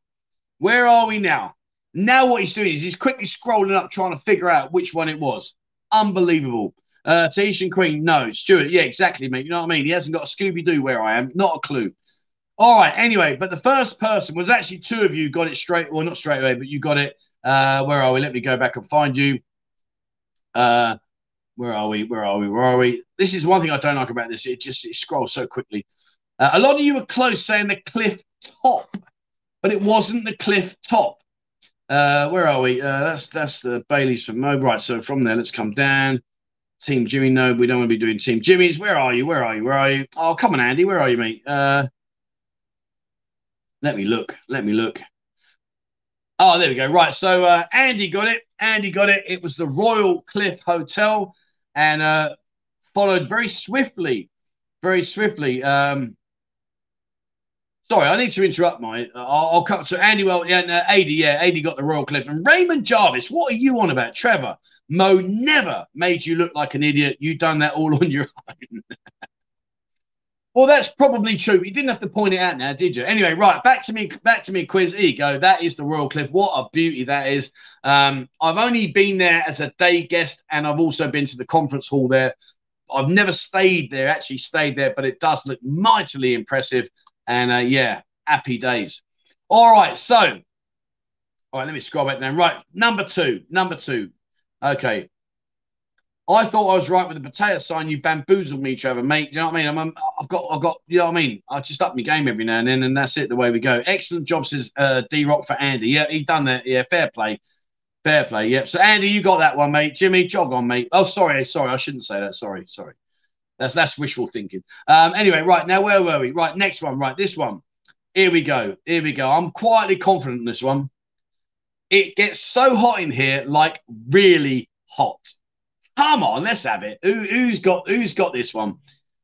[SPEAKER 1] Where are we now? Now what he's doing is he's quickly scrolling up trying to figure out which one it was. Unbelievable. Uh, Tahitian Queen, no. Stuart, yeah, exactly, mate. You know what I mean? He hasn't got a Scooby Doo where I am. Not a clue. All right. Anyway, but the first person was actually two of you got it straight. Well, not straight away, but you got it. Uh, where are we? Let me go back and find you. Uh, where are we? Where are we? Where are we? This is one thing I don't like about this. It just it scrolls so quickly. Uh, a lot of you were close saying the cliff top, but it wasn't the cliff top. Uh, where are we? Uh, that's that's the Baileys from Mo. Right. So from there, let's come down. Team Jimmy. No, we don't want to be doing Team Jimmy's. Where are you? Where are you? Where are you? Oh, come on, Andy. Where are you, mate? Uh, let me look. Let me look. Oh, there we go. Right. So uh, Andy got it. Andy got it. It was the Royal Cliff Hotel and uh, followed very swiftly, very swiftly. Um, sorry, I need to interrupt my. I'll, I'll, cut to Andy. Well, yeah, uh, AD, yeah, AD got the Royal Cliff. And Raymond Jarvis, what are you on about? Trevor, Mo never made you look like an idiot. You done that all on your own. Well, that's probably true. You didn't have to point it out now, did you? Anyway, right, back to me, back to me quiz. Here you go. That is the Royal Cliff. What a beauty that is. Um, I've only been there as a day guest, and I've also been to the conference hall there. I've never stayed there, actually stayed there, but it does look mightily impressive. And uh, yeah, happy days. All right, so all right, let me scroll back down. Right, number two, number two. Okay, I thought I was right with the potato sign. You bamboozled me, Trevor, mate. Do you know what I mean? I'm, I've got, I've got, you know what I mean? I just up my game every now and then, and that's it. The way we go. Excellent job, says uh, D Rock for Andy. Yeah, he done that. Yeah, fair play, fair play. Yep. So Andy, you got that one, mate. Jimmy, jog on, mate. Oh, sorry, sorry, I shouldn't say that. Sorry, sorry. That's that's wishful thinking. Um, anyway, right now, where were we? Right, next one. Right, this one. Here we go. Here we go. I'm quietly confident in this one. It gets so hot in here, like really hot. Come on, let's have it. Who, has got who's got this one?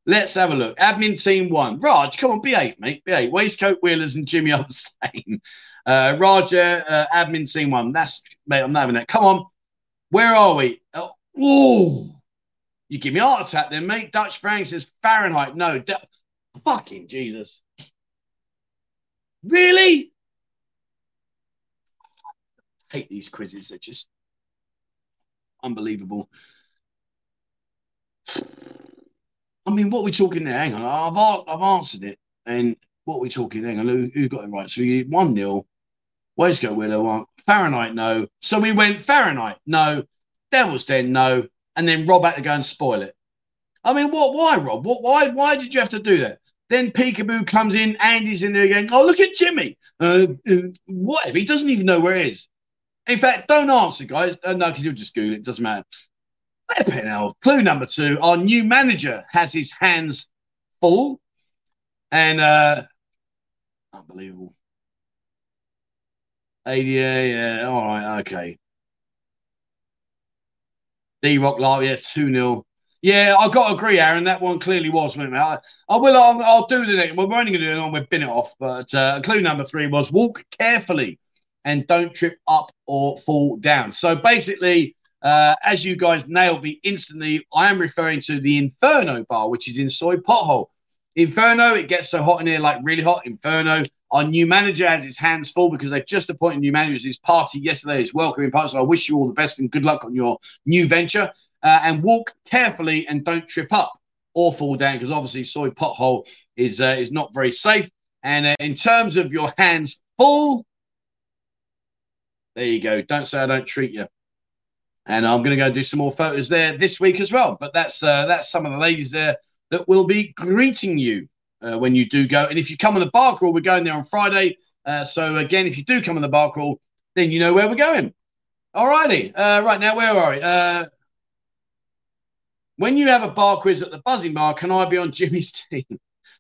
[SPEAKER 1] Let's have a look. Admin team one. Raj, come on, behave, mate. Behave. Waistcoat wheelers and Jimmy are the same. Uh, Roger, uh, admin team one. That's mate. I'm not having that. Come on. Where are we? Oh, ooh. you give me a heart attack then, mate. Dutch Frank says Fahrenheit. No, fucking Jesus. Really? I hate these quizzes. They're just unbelievable. I mean, what are we talking there? Hang on, I've I've answered it, and what are we talking? Hang on, who, who got it right? So we one nil. Where's go Willow? One Fahrenheit, no. So we went Fahrenheit, no. Devils Den, no. And then Rob had to go and spoil it. I mean, what? Why, Rob? What? Why? Why did you have to do that? Then Peekaboo comes in, Andy's in there again. Oh, look at Jimmy. Uh, uh, whatever. He doesn't even know where it is. In fact, don't answer, guys. Uh, no, because you'll just Google it. Doesn't matter. Clue number two: Our new manager has his hands full, and uh, unbelievable. Yeah, yeah. All right, okay. D Rock Live, yeah, 2 0. Yeah, I've got to agree, Aaron. That one clearly was? I, I will, I'll, I'll, do the next. We're only going to do it on, we've been it off. But uh, clue number three was walk carefully and don't trip up or fall down. So basically, Uh, as you guys nailed me instantly, I am referring to the Inferno bar, which is in Soi Pothole. Inferno, it gets so hot in here, like really hot. Inferno. Our new manager has his hands full because they've just appointed new managers. His party yesterday is welcoming party. So I wish you all the best and good luck on your new venture. Uh, and walk carefully and don't trip up or fall down because obviously soi pothole is uh, is not very safe. And uh, in terms of your hands full, there you go. Don't say I don't treat you. And I'm going to go do some more photos there this week as well. But that's uh, that's some of the ladies there that will be greeting you uh, when you do go. And if you come on the bar crawl, we're going there on Friday. Uh, so again, if you do come on the bar crawl, then you know where we're going. All righty. Uh, right now, where are we? Uh, when you have a bar quiz at the buzzing bar, can I be on Jimmy's team?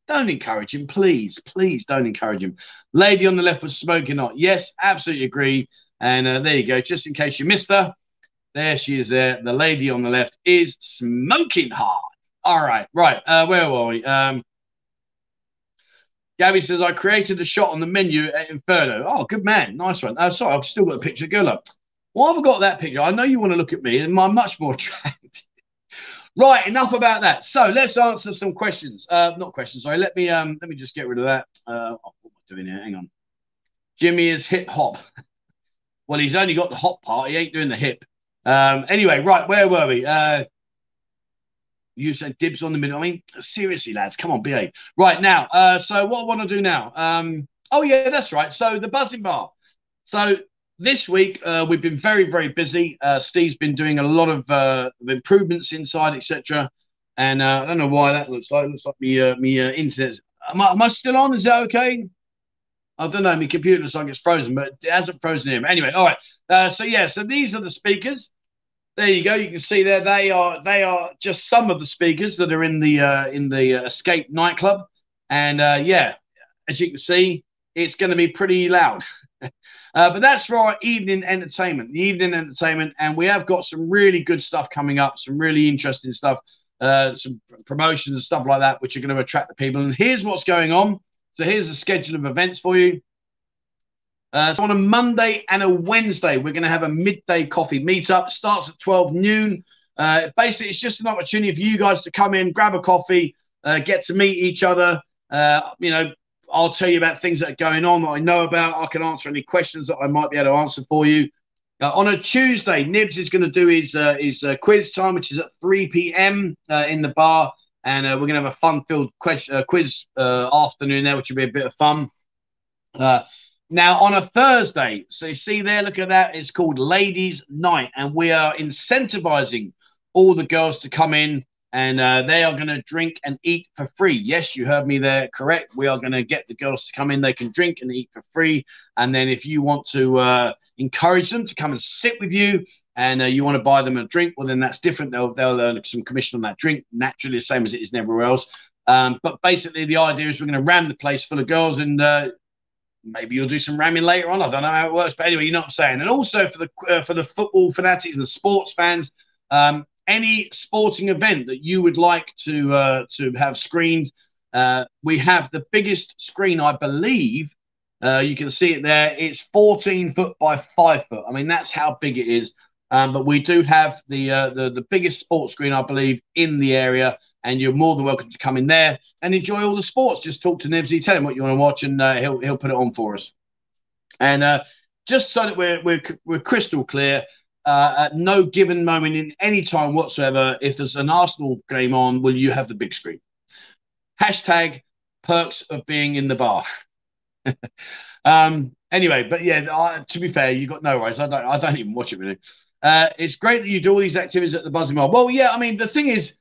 [SPEAKER 1] don't encourage him, please. Please don't encourage him. Lady on the left was smoking hot. Yes, absolutely agree. And uh, there you go. Just in case you missed her, there she is there. The lady on the left is smoking hot. All right, right. Uh, where were we? Um, Gabby says, I created a shot on the menu at Inferno. Oh, good man. Nice one. Oh, sorry, I've still got a picture. Go up. Why have I got that picture? I know you want to look at me, and I'm much more attractive. right, enough about that. So let's answer some questions. Uh, not questions, sorry. Let me um let me just get rid of that. Uh, what am I doing here? Hang on. Jimmy is hip hop. well, he's only got the hop part. He ain't doing the hip. Um, anyway, right, where were we? Uh, you said dibs on the middle. I mean, seriously, lads, come on, behave. Right now, uh, so what I want to do now? Um, oh yeah, that's right. So the buzzing bar. So this week uh, we've been very, very busy. Uh, Steve's been doing a lot of, uh, improvements inside, etc. And uh, I don't know why that looks like. It looks like me, uh, me uh, internet. Am I, am I still on? Is that okay? I don't know. My computer looks like it's frozen, but it hasn't frozen here. Anyway, all right. Uh, so yeah, so these are the speakers. There you go. You can see there they are. They are just some of the speakers that are in the uh, in the uh, Escape nightclub, and uh, yeah, as you can see, it's going to be pretty loud. uh, but that's for our evening entertainment, the evening entertainment, and we have got some really good stuff coming up, some really interesting stuff, uh, some promotions and stuff like that, which are going to attract the people. And here's what's going on. So here's the schedule of events for you. Uh, so on a Monday and a Wednesday, we're going to have a midday coffee meetup. It starts at 12 noon. Uh, basically, it's just an opportunity for you guys to come in, grab a coffee, uh, get to meet each other. Uh, you know, I'll tell you about things that are going on that I know about. I can answer any questions that I might be able to answer for you. Uh, on a Tuesday, Nibs is going to do his uh, his quiz time, which is at 3 p.m. in the bar, and we're going to have a fun-filled quiz, quiz afternoon there, which will be a bit of fun. Now, on a Thursday, so you see there, look at that. It's called Ladies' Night, and we are incentivizing all the girls to come in and uh, they are going to drink and eat for free. Yes, you heard me there, correct. We are going to get the girls to come in. They can drink and eat for free. And then if you want to uh, encourage them to come and sit with you and uh, you want to buy them a drink, well, then that's different. They'll, they'll earn some commission on that drink, naturally, the same as it is everywhere else. Um, but basically, the idea is we're going to ram the place full of girls and uh, maybe you'll do some ramming later on. I don't know how it works, but anyway, you know what I'm saying. And also for the uh, for the football fanatics and sports fans, um, any sporting event that you would like to uh, to have screened, uh, we have the biggest screen, I believe. Uh, you can see it there. It's 14 foot by five foot. I mean, that's how big it is. Um, but we do have the, uh, the the biggest sports screen, I believe, in the area and you're more than welcome to come in there and enjoy all the sports. Just talk to Nibsy, tell him what you want to watch, and uh, he'll he'll put it on for us. And uh, just so that we're we're, we're crystal clear, uh, at no given moment in any time whatsoever, if there's an Arsenal game on, will you have the big screen? Hashtag perks of being in the bar. um, anyway, but yeah, to be fair, you got no worries. I don't I don't even watch it really. Uh, it's great that you do all these activities at the Buzzing Bar. Well, yeah, I mean the thing is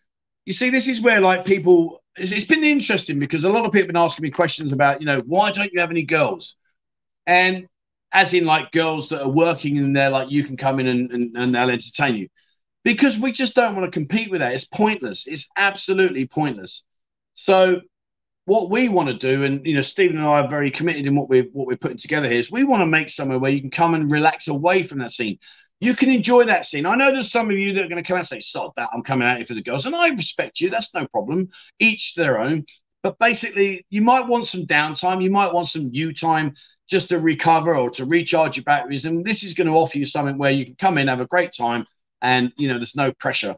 [SPEAKER 1] you see, this is where like people. It's, it's been interesting because a lot of people have been asking me questions about, you know, why don't you have any girls? And as in like girls that are working in there, like you can come in and, and, and they'll entertain you because we just don't want to compete with that. It's pointless. It's absolutely pointless. So what we want to do, and you know, Stephen and I are very committed in what we're what we're putting together here, is we want to make somewhere where you can come and relax away from that scene you can enjoy that scene. I know there's some of you that are going to come out and say, sod that, I'm coming out here for the girls. And I respect you. That's no problem. Each their own. But basically, you might want some downtime. You might want some you time just to recover or to recharge your batteries. And this is going to offer you something where you can come in, have a great time, and you know, there's no pressure.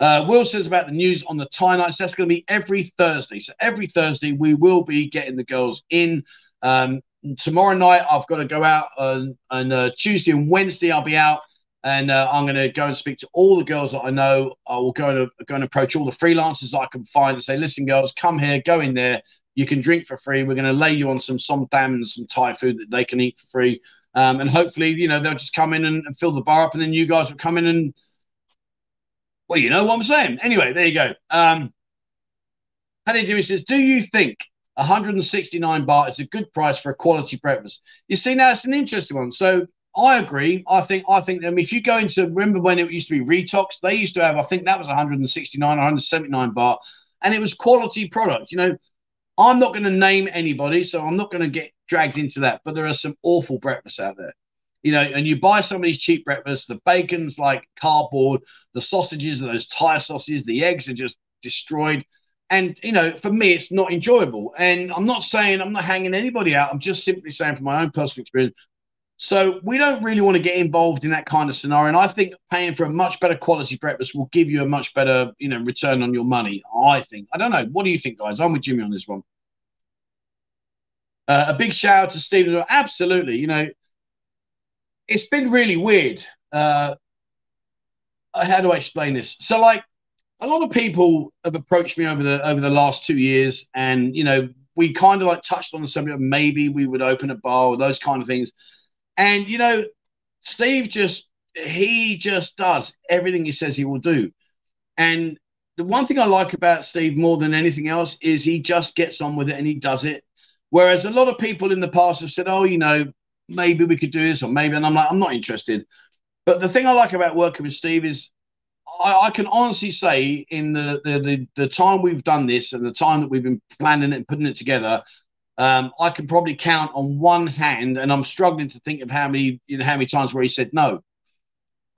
[SPEAKER 1] Uh, Will says about the news on the tie nights. That's going to be every Thursday. So every Thursday we will be getting the girls in. Um, tomorrow night I've got to go out and, on uh, Tuesday and Wednesday. I'll be out and uh, I'm going to go and speak to all the girls that I know. I will go and, go and approach all the freelancers I can find and say, listen, girls, come here, go in there. You can drink for free. We're going to lay you on some som tam and some Thai food that they can eat for free. Um, and hopefully, you know, they'll just come in and, and, fill the bar up, and then you guys will come in and, well, you know what I'm saying. Anyway, there you go. Um, Paddy Jimmy says, do you think 169 baht is a good price for a quality breakfast? You see, now it's an interesting one. So I agree. I think I think I mean if you go into remember when it used to be Retox, they used to have I think that was 169, 179 baht, and it was quality product. You know, I'm not going to name anybody, so I'm not going to get dragged into that. But there are some awful breakfasts out there. You know, and you buy some of these cheap breakfasts, the bacon's like cardboard, the sausages are those Thai sausages, the eggs are just destroyed. And you know, for me, it's not enjoyable. And I'm not saying I'm not hanging anybody out. I'm just simply saying from my own personal experience, so we don't really want to get involved in that kind of scenario. And I think paying for a much better quality breakfast will give you a much better, you know, return on your money. I think. I don't know. What do you think, guys? I'm with Jimmy on this one. Uh, a big shout out to Stephen. Absolutely. You know, it's been really weird. Uh, how do I explain this? So, like, a lot of people have approached me over the over the last two years, and you know, we kind of like touched on the subject. Maybe we would open a bar or those kind of things. And you know, Steve just he just does everything he says he will do. And the one thing I like about Steve more than anything else is he just gets on with it and he does it. Whereas a lot of people in the past have said, "Oh, you know, maybe we could do this or maybe," and I'm like, I'm not interested. But the thing I like about working with Steve is I, I, can honestly say in the, the, the the time we've done this and the time that we've been planning it and putting it together, um, I can probably count on one hand, and I'm struggling to think of how many, you know, how many times where he said no.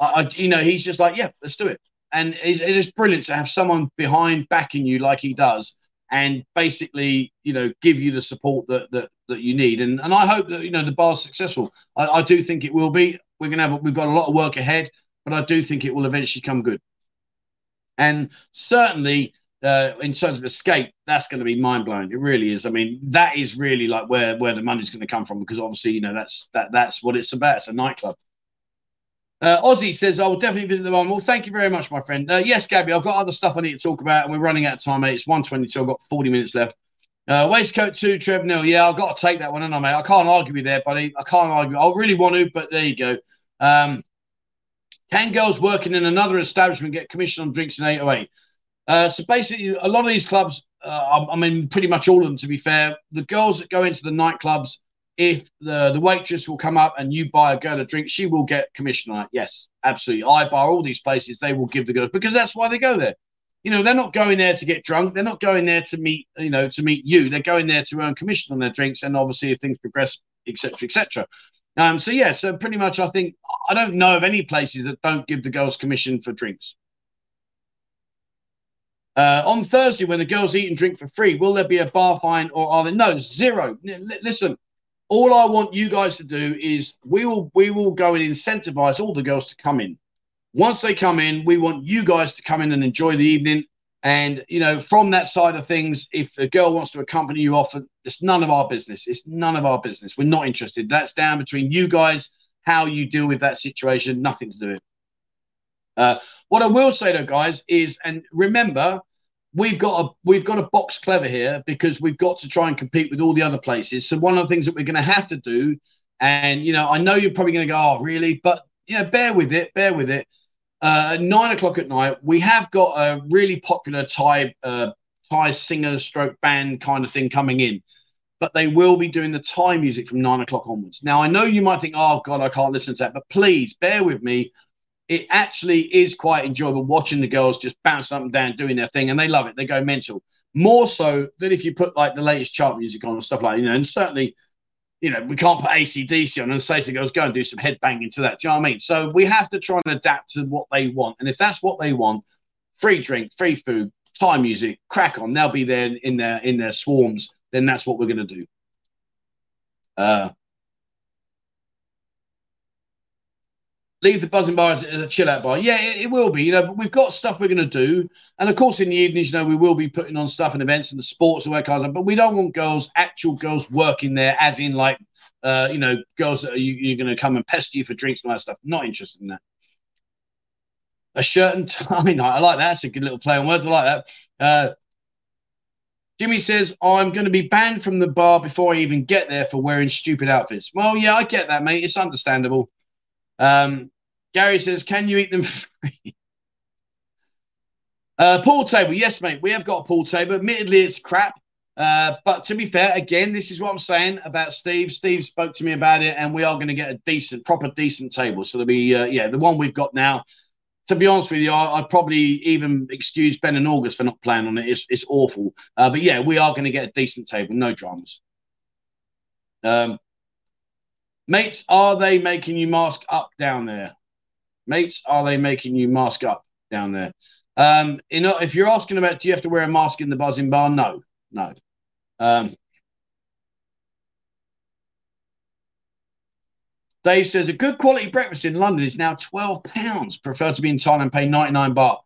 [SPEAKER 1] I, I you know, he's just like, yeah, let's do it, and it, it is brilliant to have someone behind backing you like he does, and basically, you know, give you the support that that, that you need. And and I hope that you know the bar's successful. I, I do think it will be. We're gonna have we've got a lot of work ahead, but I do think it will eventually come good. And certainly, uh, in terms of escape, that's going to be mind blowing. It really is. I mean, that is really like where where the money's going to come from because obviously, you know, that's that that's what it's about. It's a nightclub. Uh, Ozzy says, I will definitely visit the one. Well, thank you very much, my friend. Uh, yes, Gabby, I've got other stuff I need to talk about, and we're running out of time, mate. It's 122. I've got 40 minutes left. Uh, waistcoat two, Trev Nil. Yeah, I've got to take that one, and I mate. I can't argue with there, buddy. I can't argue. I really want to, but there you go. Um, can girls working in another establishment get commission on drinks in 808? Uh, so basically, a lot of these clubs, uh, I mean, pretty much all of them, to be fair, the girls that go into the nightclubs, if the, the waitress will come up and you buy a girl a drink, she will get commission on it. Yes, absolutely. I bar all these places, they will give the girls because that's why they go there. You know, they're not going there to get drunk. They're not going there to meet, you know, to meet you. They're going there to earn commission on their drinks. And obviously, if things progress, etc., etc. Um, so yeah, so pretty much, I think I don't know of any places that don't give the girls commission for drinks. Uh, on Thursday, when the girls eat and drink for free, will there be a bar fine or are there? No, zero. L- listen, all I want you guys to do is we will we will go and incentivize all the girls to come in. Once they come in, we want you guys to come in and enjoy the evening. And you know, from that side of things, if a girl wants to accompany you off, it's none of our business. It's none of our business. We're not interested. That's down between you guys. How you deal with that situation, nothing to do with. It. Uh, what I will say though, guys, is and remember, we've got a we've got a box clever here because we've got to try and compete with all the other places. So one of the things that we're going to have to do, and you know, I know you're probably going to go, oh, really? But you know, bear with it, bear with it. Uh, nine o'clock at night, we have got a really popular Thai uh, Thai singer stroke band kind of thing coming in, but they will be doing the Thai music from nine o'clock onwards. Now, I know you might think, oh God, I can't listen to that, but please bear with me. It actually is quite enjoyable watching the girls just bounce up and down doing their thing and they love it. They go mental. More so than if you put like the latest chart music on and stuff like you know and certainly you know we can't put acdc on and say to girls go and do some head banging to that. Do you know what i mean? So we have to try and adapt to what they want. And if that's what they want free drink free food Thai music crack on. They'll be there in their in their swarms. Then that's what we're going to do. Uh leave the buzzing bar as a chill out bar. Yeah, it, it, will be. You know, but we've got stuff we're going to do, and of course, in the evenings, you know, we will be putting on stuff and events and the sports and that kind of. But we don't want girls, actual girls, working there, as in like, uh, you know, girls that are you, you're going to come and pester you for drinks and all that stuff. Not interested in that. A shirt and tie night. I like that. That's a good little play on words. I like that. Uh, Jimmy says, I'm going to be banned from the bar before I even get there for wearing stupid outfits. Well, yeah, I get that, mate. It's understandable. Um, Gary says, "Can you eat them free?" uh, pool table, yes, mate. We have got a pool table. Admittedly, it's crap. Uh, but to be fair, again, this is what I'm saying about Steve. Steve spoke to me about it, and we are going to get a decent, proper, decent table. So there'll be, uh, yeah, the one we've got now. To be honest with you, I, would probably even excuse Ben and August for not playing on it. It's, it's awful. Uh, but yeah, we are going to get a decent table, no dramas. Um, Mates, are they making you mask up down there? Mates, are they making you mask up down there? Um, you know, if you're asking about do you have to wear a mask in the buzzing bar? No, no. Um, Dave says a good quality breakfast in London is now twelve pounds. Prefer to be in Thailand pay ninety nine baht.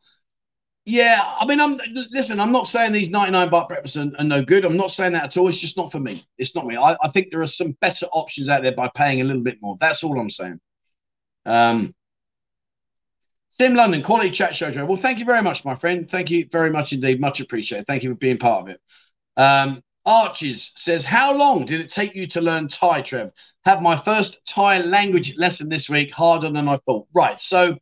[SPEAKER 1] Yeah, I mean, I'm listen. I'm not saying these 99 baht breakfasts are, are, no good. I'm not saying that at all. It's just not for me. It's not me. I, I, think there are some better options out there by paying a little bit more. That's all I'm saying. Um, Sim London quality chat show. Well, thank you very much, my friend. Thank you very much indeed. Much appreciated. Thank you for being part of it. Um, Arches says, How long did it take you to learn Thai, Trev? Have my first Thai language lesson this week, harder than I thought. Right. So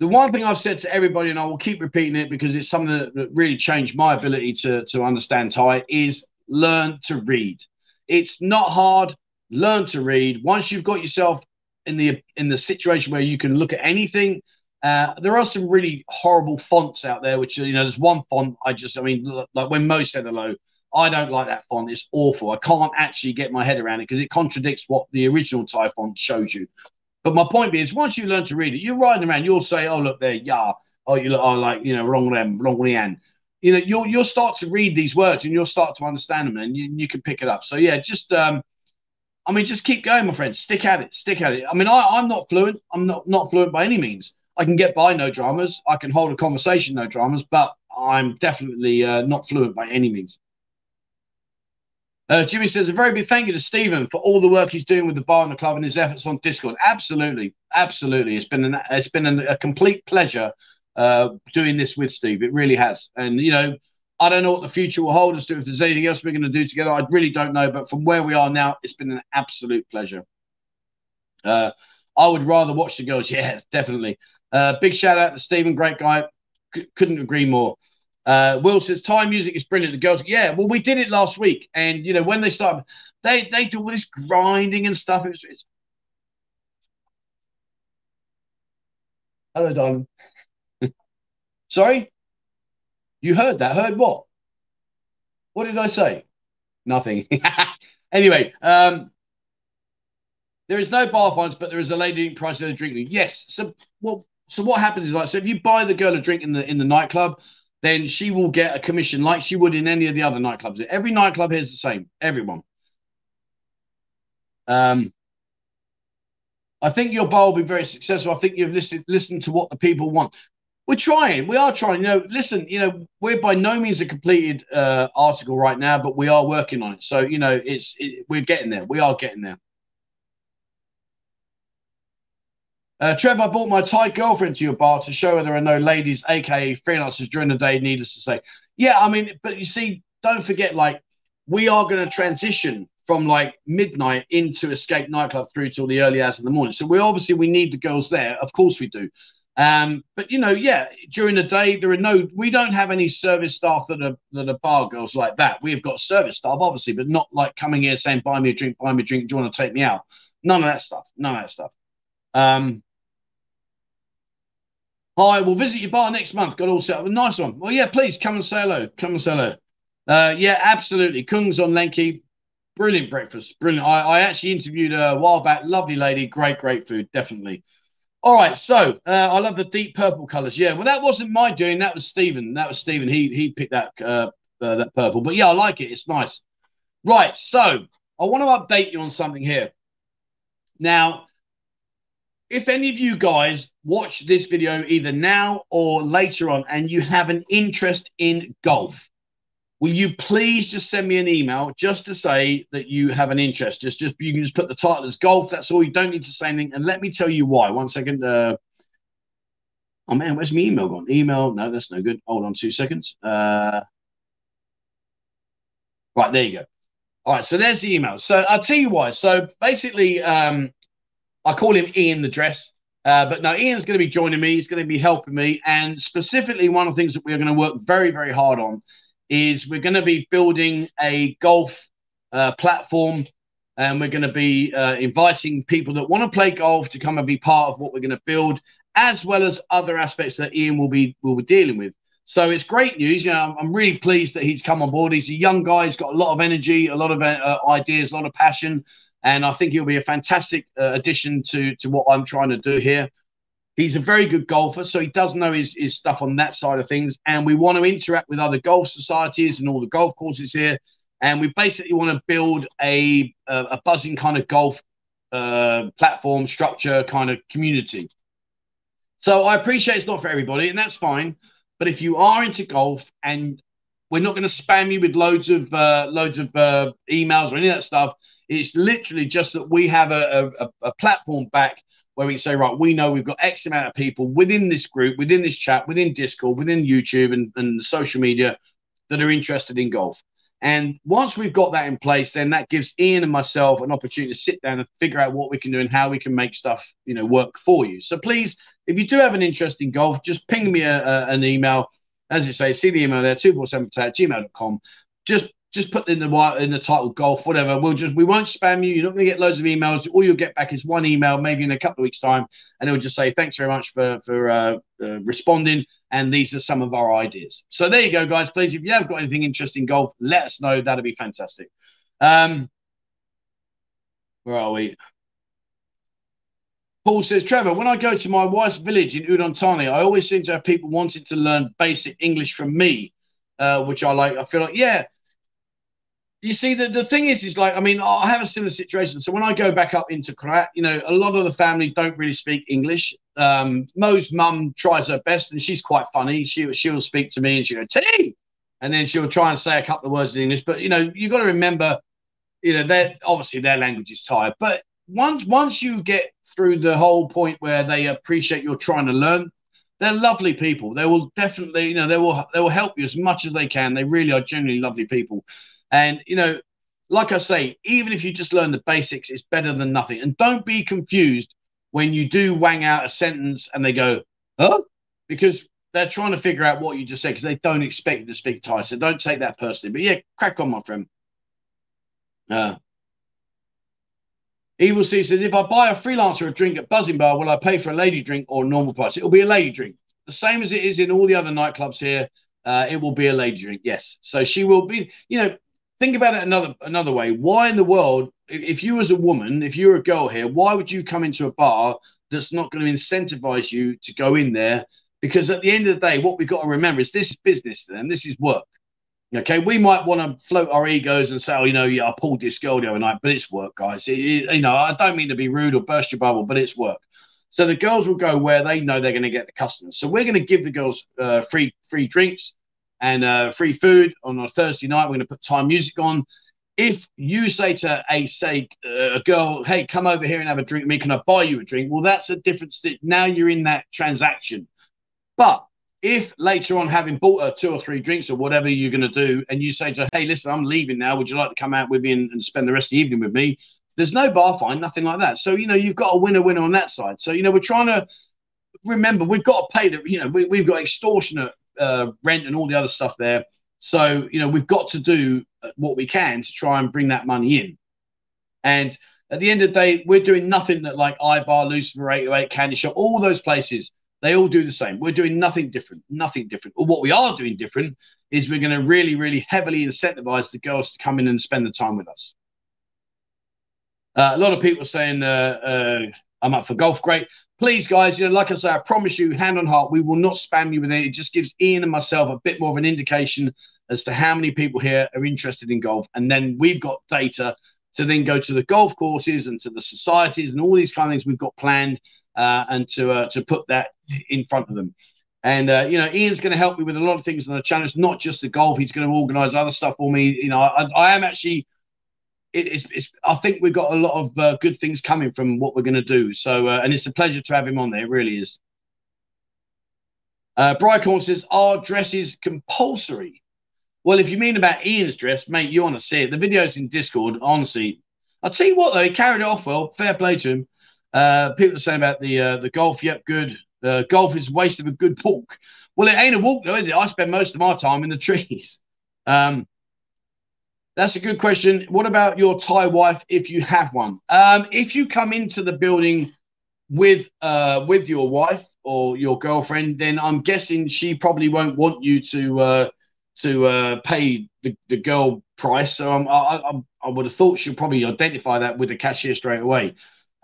[SPEAKER 1] the one thing I've said to everybody, and I will keep repeating it because it's something that, really changed my ability to, to understand Thai, is learn to read. It's not hard. Learn to read. Once you've got yourself in the in the situation where you can look at anything, uh, there are some really horrible fonts out there. Which you know, there's one font I just, I mean, like when Mo said hello, I don't like that font. It's awful. I can't actually get my head around it because it contradicts what the original Thai font shows you. But my point is, once you learn to read it, you're riding around, you'll say, oh, look there, yeah. Oh, you look, oh, like, you know, wrong them, wrong lian. You know, you'll, you'll start to read these words and you'll start to understand them and you, you can pick it up. So, yeah, just, um, I mean, just keep going, my friend. Stick at it. Stick at it. I mean, I, I'm not fluent. I'm not, not fluent by any means. I can get by no dramas. I can hold a conversation, no dramas, but I'm definitely uh, not fluent by any means. Uh, Jimmy says a very big thank you to Stephen for all the work he's doing with the bar and the club and his efforts on Discord. Absolutely, absolutely, it's been an, it's been an, a complete pleasure uh, doing this with Steve. It really has, and you know, I don't know what the future will hold us to. If there's anything else we're going to do together, I really don't know. But from where we are now, it's been an absolute pleasure. Uh, I would rather watch the girls. Yes, definitely. Uh, big shout out to Stephen, great guy. C- couldn't agree more. Uh, Will says Thai music is brilliant. The girls, yeah. Well, we did it last week, and you know when they start, they they do all this grinding and stuff. It was, it's... Hello, darling. Sorry, you heard that? Heard what? What did I say? Nothing. anyway, um, there is no bar fines, but there is a lady price of the drink. Yes. So, well, so what happens is like, so if you buy the girl a drink in the in the nightclub, then she will get a commission like she would in any of the other nightclubs. Every nightclub here is the same. Everyone. Um, I think your bar will be very successful. I think you've listened listened to what the people want. We're trying. We are trying. You know, listen. You know, we're by no means a completed uh, article right now, but we are working on it. So you know, it's it, we're getting there. We are getting there. Uh, Trev, I brought my Thai girlfriend to your bar to show her there are no ladies, aka freelancers, during the day. Needless to say, yeah, I mean, but you see, don't forget, like, we are going to transition from like midnight into Escape nightclub through till the early hours of the morning. So we obviously we need the girls there, of course we do. Um, but you know, yeah, during the day there are no, we don't have any service staff that are that are bar girls like that. We've got service staff, obviously, but not like coming here saying, "Buy me a drink, buy me a drink. Do you want to take me out?" None of that stuff. None of that stuff. Um, Hi, we'll visit your bar next month. Got all set up. A nice one. Well, yeah, please come and say hello. Come and say hello. Uh, yeah, absolutely. Kung's on Lengkee. Brilliant breakfast. Brilliant. I, I actually interviewed a while back. Lovely lady. Great, great food. Definitely. All right. So uh, I love the deep purple colors. Yeah. Well, that wasn't my doing. That was Stephen. That was Stephen. He he picked that uh, uh, that purple. But yeah, I like it. It's nice. Right. So I want to update you on something here. Now, if any of you guys watch this video either now or later on and you have an interest in golf, will you please just send me an email just to say that you have an interest? Just, just you can just put the title as golf. That's all. You don't need to say anything. And let me tell you why. One second. Uh, oh man, where's my email gone? Email? No, that's no good. Hold on two seconds. Uh, right, there you go. All right, so there's the email. So I'll tell you why. So basically, um, I call him Ian the Dress. Uh, but now Ian's going to be joining me. He's going to be helping me. And specifically, one of the things that we're going to work very, very hard on is we're going to be building a golf uh, platform. And we're going to be uh, inviting people that want to play golf to come and be part of what we're going to build, as well as other aspects that Ian will be will be dealing with. So it's great news. You know, I'm really pleased that he's come on board. He's a young guy. He's got a lot of energy, a lot of uh, ideas, a lot of passion and I think he'll be a fantastic uh, addition to to what I'm trying to do here. He's a very good golfer, so he does know his, his stuff on that side of things. And we want to interact with other golf societies and all the golf courses here. And we basically want to build a a, a buzzing kind of golf uh, platform structure kind of community. So I appreciate it's not for everybody, and that's fine. But if you are into golf and we're not going to spam you with loads of uh, loads of uh, emails or any of that stuff. It's literally just that we have a, a, a platform back where we say, right, we know we've got X amount of people within this group, within this chat, within Discord, within YouTube and, and social media that are interested in golf. And once we've got that in place, then that gives Ian and myself an opportunity to sit down and figure out what we can do and how we can make stuff, you know, work for you. So please, if you do have an interest in golf, just ping me a, a, an email. As you say, see the email there, 247 at gmail.com. Just just put in the in the title golf, whatever. We'll just we won't spam you. You're not going to get loads of emails. All you'll get back is one email, maybe in a couple of weeks' time, and it'll just say thanks very much for for uh, uh, responding. And these are some of our ideas. So there you go, guys. Please, if you have got anything interesting golf, let us know. That'd be fantastic. Um, where are we? Paul says, Trevor, when I go to my wife's village in Udon Thani, I always seem to have people wanting to learn basic English from me, uh, which I like. I feel like, yeah, you see, the, the thing is, is like, I mean, I have a similar situation. So when I go back up into Korat, you know, a lot of the family don't really speak English. Um, Mo's mum tries her best and she's quite funny. She, she'll speak to me and she'll go, tea. And then she'll try and say a couple of words in English. But, you know, you've got to remember, you know, that obviously their language is tired. But once, once you get through the whole point where they appreciate you're trying to learn, they're lovely people. They will definitely, you know, they will, they will help you as much as they can. They really are genuinely lovely people. And, you know, like I say, even if you just learn the basics, it's better than nothing. And don't be confused when you do wang out a sentence and they go, huh? Because they're trying to figure out what you just said because they don't expect you to speak Thai. So don't take that personally. But yeah, crack on, my friend. Uh, Evil C says, if I buy a freelancer a drink at Buzzin Bar, will I pay for a lady drink or normal price? It'll be a lady drink. The same as it is in all the other nightclubs here. Uh, it will be a lady drink, yes. So she will be, you know, think about it another another way. Why in the world, if you as a woman, if you're a girl here, why would you come into a bar that's not going to incentivize you to go in there? Because at the end of the day, what we've got to remember is this is business and this is work. Okay, we might want to float our egos and say, oh, you know, yeah, I pulled this girl the other night, but it's work, guys. It, it, you know, I don't mean to be rude or burst your bubble, but it's work. So the girls will go where they know they're going to get the customers. So we're going to give the girls uh, free free drinks and uh, free food on a Thursday night. We're going to put Thai music on. If you say to a say uh, a girl, "Hey, come over here and have a drink with me. Can I buy you a drink?" Well, that's a different. St- now you're in that transaction. But if later on, having bought her two or three drinks or whatever you're going to do, and you say to her, "Hey, listen, I'm leaving now. Would you like to come out with me and, and spend the rest of the evening with me?" There's no bar fine, nothing like that. So you know you've got a winner winner on that side. So you know we're trying to remember we've got to pay the you know we, we've got extortionate uh, rent and all the other stuff there. So, you know, we've got to do what we can to try and bring that money in. And at the end of the day, we're doing nothing that like iBar, Lucifer 808, Candy Shop, all those places, they all do the same. We're doing nothing different, nothing different. What we are doing different is we're going to really, really heavily incentivize the girls to come in and spend the time with us. Uh, a lot of people saying, uh, uh, I'm up for golf. Great. Please, guys, you know, like I say, I promise you, hand on heart, we will not spam you with it. It just gives Ian and myself a bit more of an indication as to how many people here are interested in golf. And then we've got data to then go to the golf courses and to the societies and all these kind of things we've got planned uh, and to uh, to put that in front of them. And uh, you know, Ian's going to help me with a lot of things on the channel. It's not just the golf; he's going to organise other stuff for me. You know, I, I am actually. It, it's, it's, I think we've got a lot of uh, good things coming from what we're going to do. So, uh, and it's a pleasure to have him on there. It really is. Uh, Brycorn says, "Are dresses compulsory?" Well, if you mean about Ian's dress, mate, you want to see it. The video's in Discord. Honestly, I'll tell you what though, he carried it off well. Fair play to him. Uh, people are saying about the uh, the golf. Yep, good. Uh, golf is a waste of a good walk. Well, it ain't a walk though, is it? I spend most of my time in the trees. Um, that's a good question. What about your Thai wife if you have one? Um, if you come into the building with uh, with your wife or your girlfriend, then I'm guessing she probably won't want you to uh, to uh, pay the, the girl price. So I'm, I, I, I would have thought she'll probably identify that with the cashier straight away.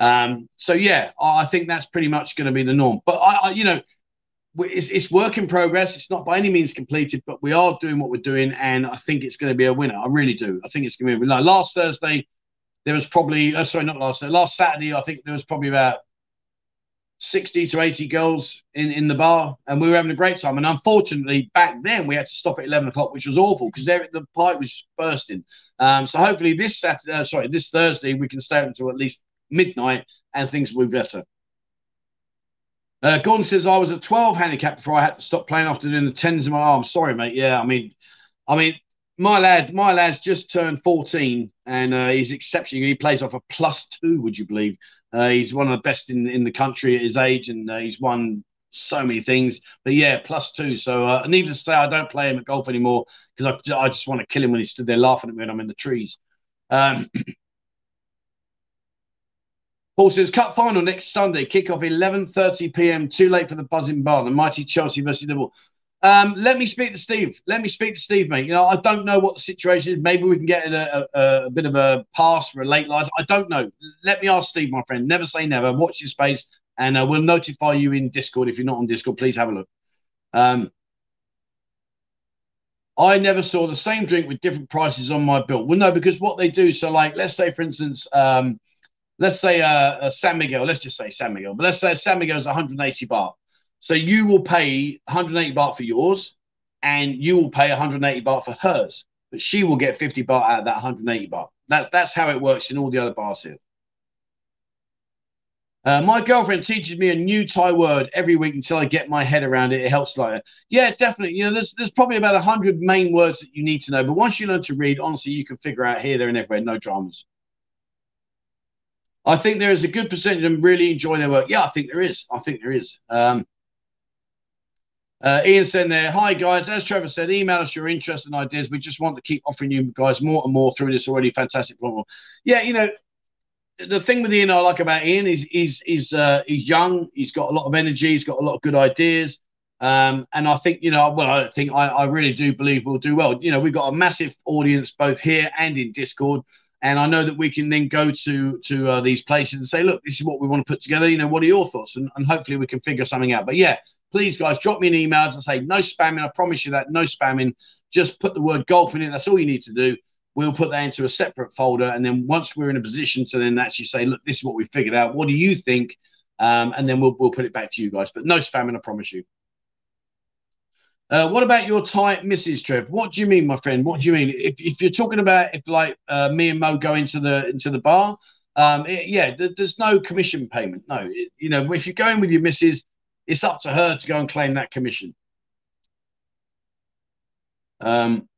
[SPEAKER 1] Um, so yeah, I think that's pretty much going to be the norm. But I, I, you know, it's, it's work in progress. It's not by any means completed, but we are doing what we're doing, and I think it's going to be a winner. I really do. I think it's going to be a winner. Last Thursday, there was probably uh, sorry, not last Thursday, last Saturday. I think there was probably about 60 to 80 girls in, in the bar, and we were having a great time. And unfortunately, back then we had to stop at 11 o'clock, which was awful because the pipe was bursting. Um, so hopefully this Saturday, uh, sorry, this Thursday, we can stay until at least midnight and things will be better. Uh, Gordon says I was a 12 handicap before I had to stop playing after doing the tens in my arm. Sorry, mate. Yeah, I mean, I mean, my lad, my lad's just turned 14 and uh, he's exceptional. He plays off a plus two, would you believe? Uh, he's one of the best in, in the country at his age and uh, he's won so many things. But yeah, plus two. So uh, needless to say, I don't play him at golf anymore because I, I just want to kill him when he stood there laughing at me when I'm in the trees. Um, Says cup final next Sunday, kickoff 11:30 p.m. Too late for the buzzing bar. The mighty Chelsea versus Liverpool. Um, let me speak to Steve. Let me speak to Steve, mate. You know, I don't know what the situation is. Maybe we can get a, a, a bit of a pass for a late license. I don't know. Let me ask Steve, my friend. Never say never. Watch your space, and uh, we'll notify you in Discord. If you're not on Discord, please have a look. Um, I never saw the same drink with different prices on my bill. Well, no, because what they do. So, like, let's say, for instance, um, let's say uh, a San Miguel, let's just say San Miguel, but let's say San is 180 baht. So you will pay 180 baht for yours, and you will pay 180 baht for hers, but she will get 50 baht out of that 180 baht. That's that's how it works in all the other bars here. Uh, my girlfriend teaches me a new Thai word every week until I get my head around it. It helps like Yeah, definitely. You know, there's there's probably about hundred main words that you need to know, but once you learn to read, honestly, you can figure out here, there, and everywhere. No dramas. I think there is a good percentage of them really enjoy their work. Yeah, I think there is. I think there is. Um, uh, Ian said there, hi guys. As Trevor said, email us your interest and ideas. We just want to keep offering you guys more and more through this already fantastic program. Yeah, you know, the thing with Ian I like about Ian is he's he's uh, he's young. He's got a lot of energy. He's got a lot of good ideas. Um, and I think you know, well, I think I, I really do believe we'll do well. You know, we've got a massive audience both here and in Discord. And I know that we can then go to to uh, these places and say, look, this is what we want to put together. You know, what are your thoughts? And, and hopefully we can figure something out. But yeah, please, guys, drop me an email and say no spamming. I promise you that no spamming. Just put the word golf in it. That's all you need to do. We'll put that into a separate folder, and then once we're in a position to then actually say, look, this is what we figured out. What do you think? Um, and then we'll we'll put it back to you guys. But no spamming, I promise you. Uh, what about your tight misses, Trev? What do you mean, my friend? What do you mean? If, if you're talking about if like uh, me and Mo go into the into the bar, um, it, yeah, th- there's no commission payment. No, it, you know, if you're going with your missus, it's up to her to go and claim that commission. Um,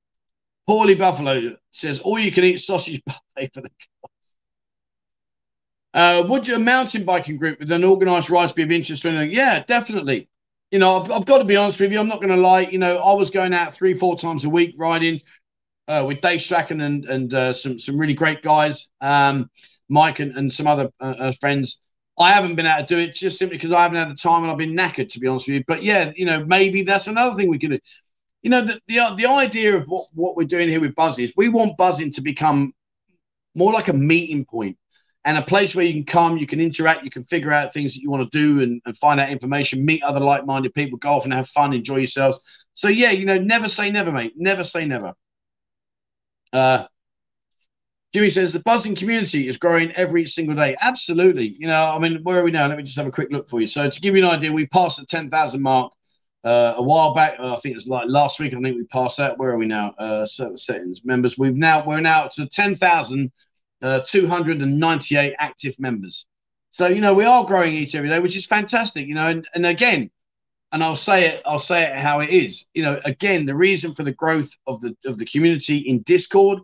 [SPEAKER 1] Paulie Buffalo says, all you can eat sausage buffet for the class. Uh, would your mountain biking group with an organised ride be of interest to anything? Yeah, definitely you know, I've, I've got to be honest with you. I'm not going to lie. You know, I was going out three, four times a week riding uh, with Dave Strachan and and uh, some some really great guys, um, Mike and, and some other uh, uh friends. I haven't been able to do it just simply because I haven't had the time and I've been knackered, to be honest with you. But yeah, you know, maybe that's another thing we can do. You know, the the, the idea of what, what we're doing here with Buzz is we want buzzing to become more like a meeting point and a place where you can come, you can interact, you can figure out things that you want to do and, and find out information, meet other like minded people, golf and have fun, enjoy yourselves. So, yeah, you know, never say never, mate. Never say never. Uh, Jimmy says the buzzing community is growing every single day. Absolutely. You know, I mean, where are we now? Let me just have a quick look for you. So to give you an idea, we passed the 10,000 mark uh, a while back. Uh, I think it's like last week. I think we passed that. Where are we now? Uh, settings members. We've now we're now to 10,298 uh, active members. So you know we are growing each every day, which is fantastic. You know, and, and again, and I'll say it, I'll say it how it is. You know, again, the reason for the growth of the of the community in Discord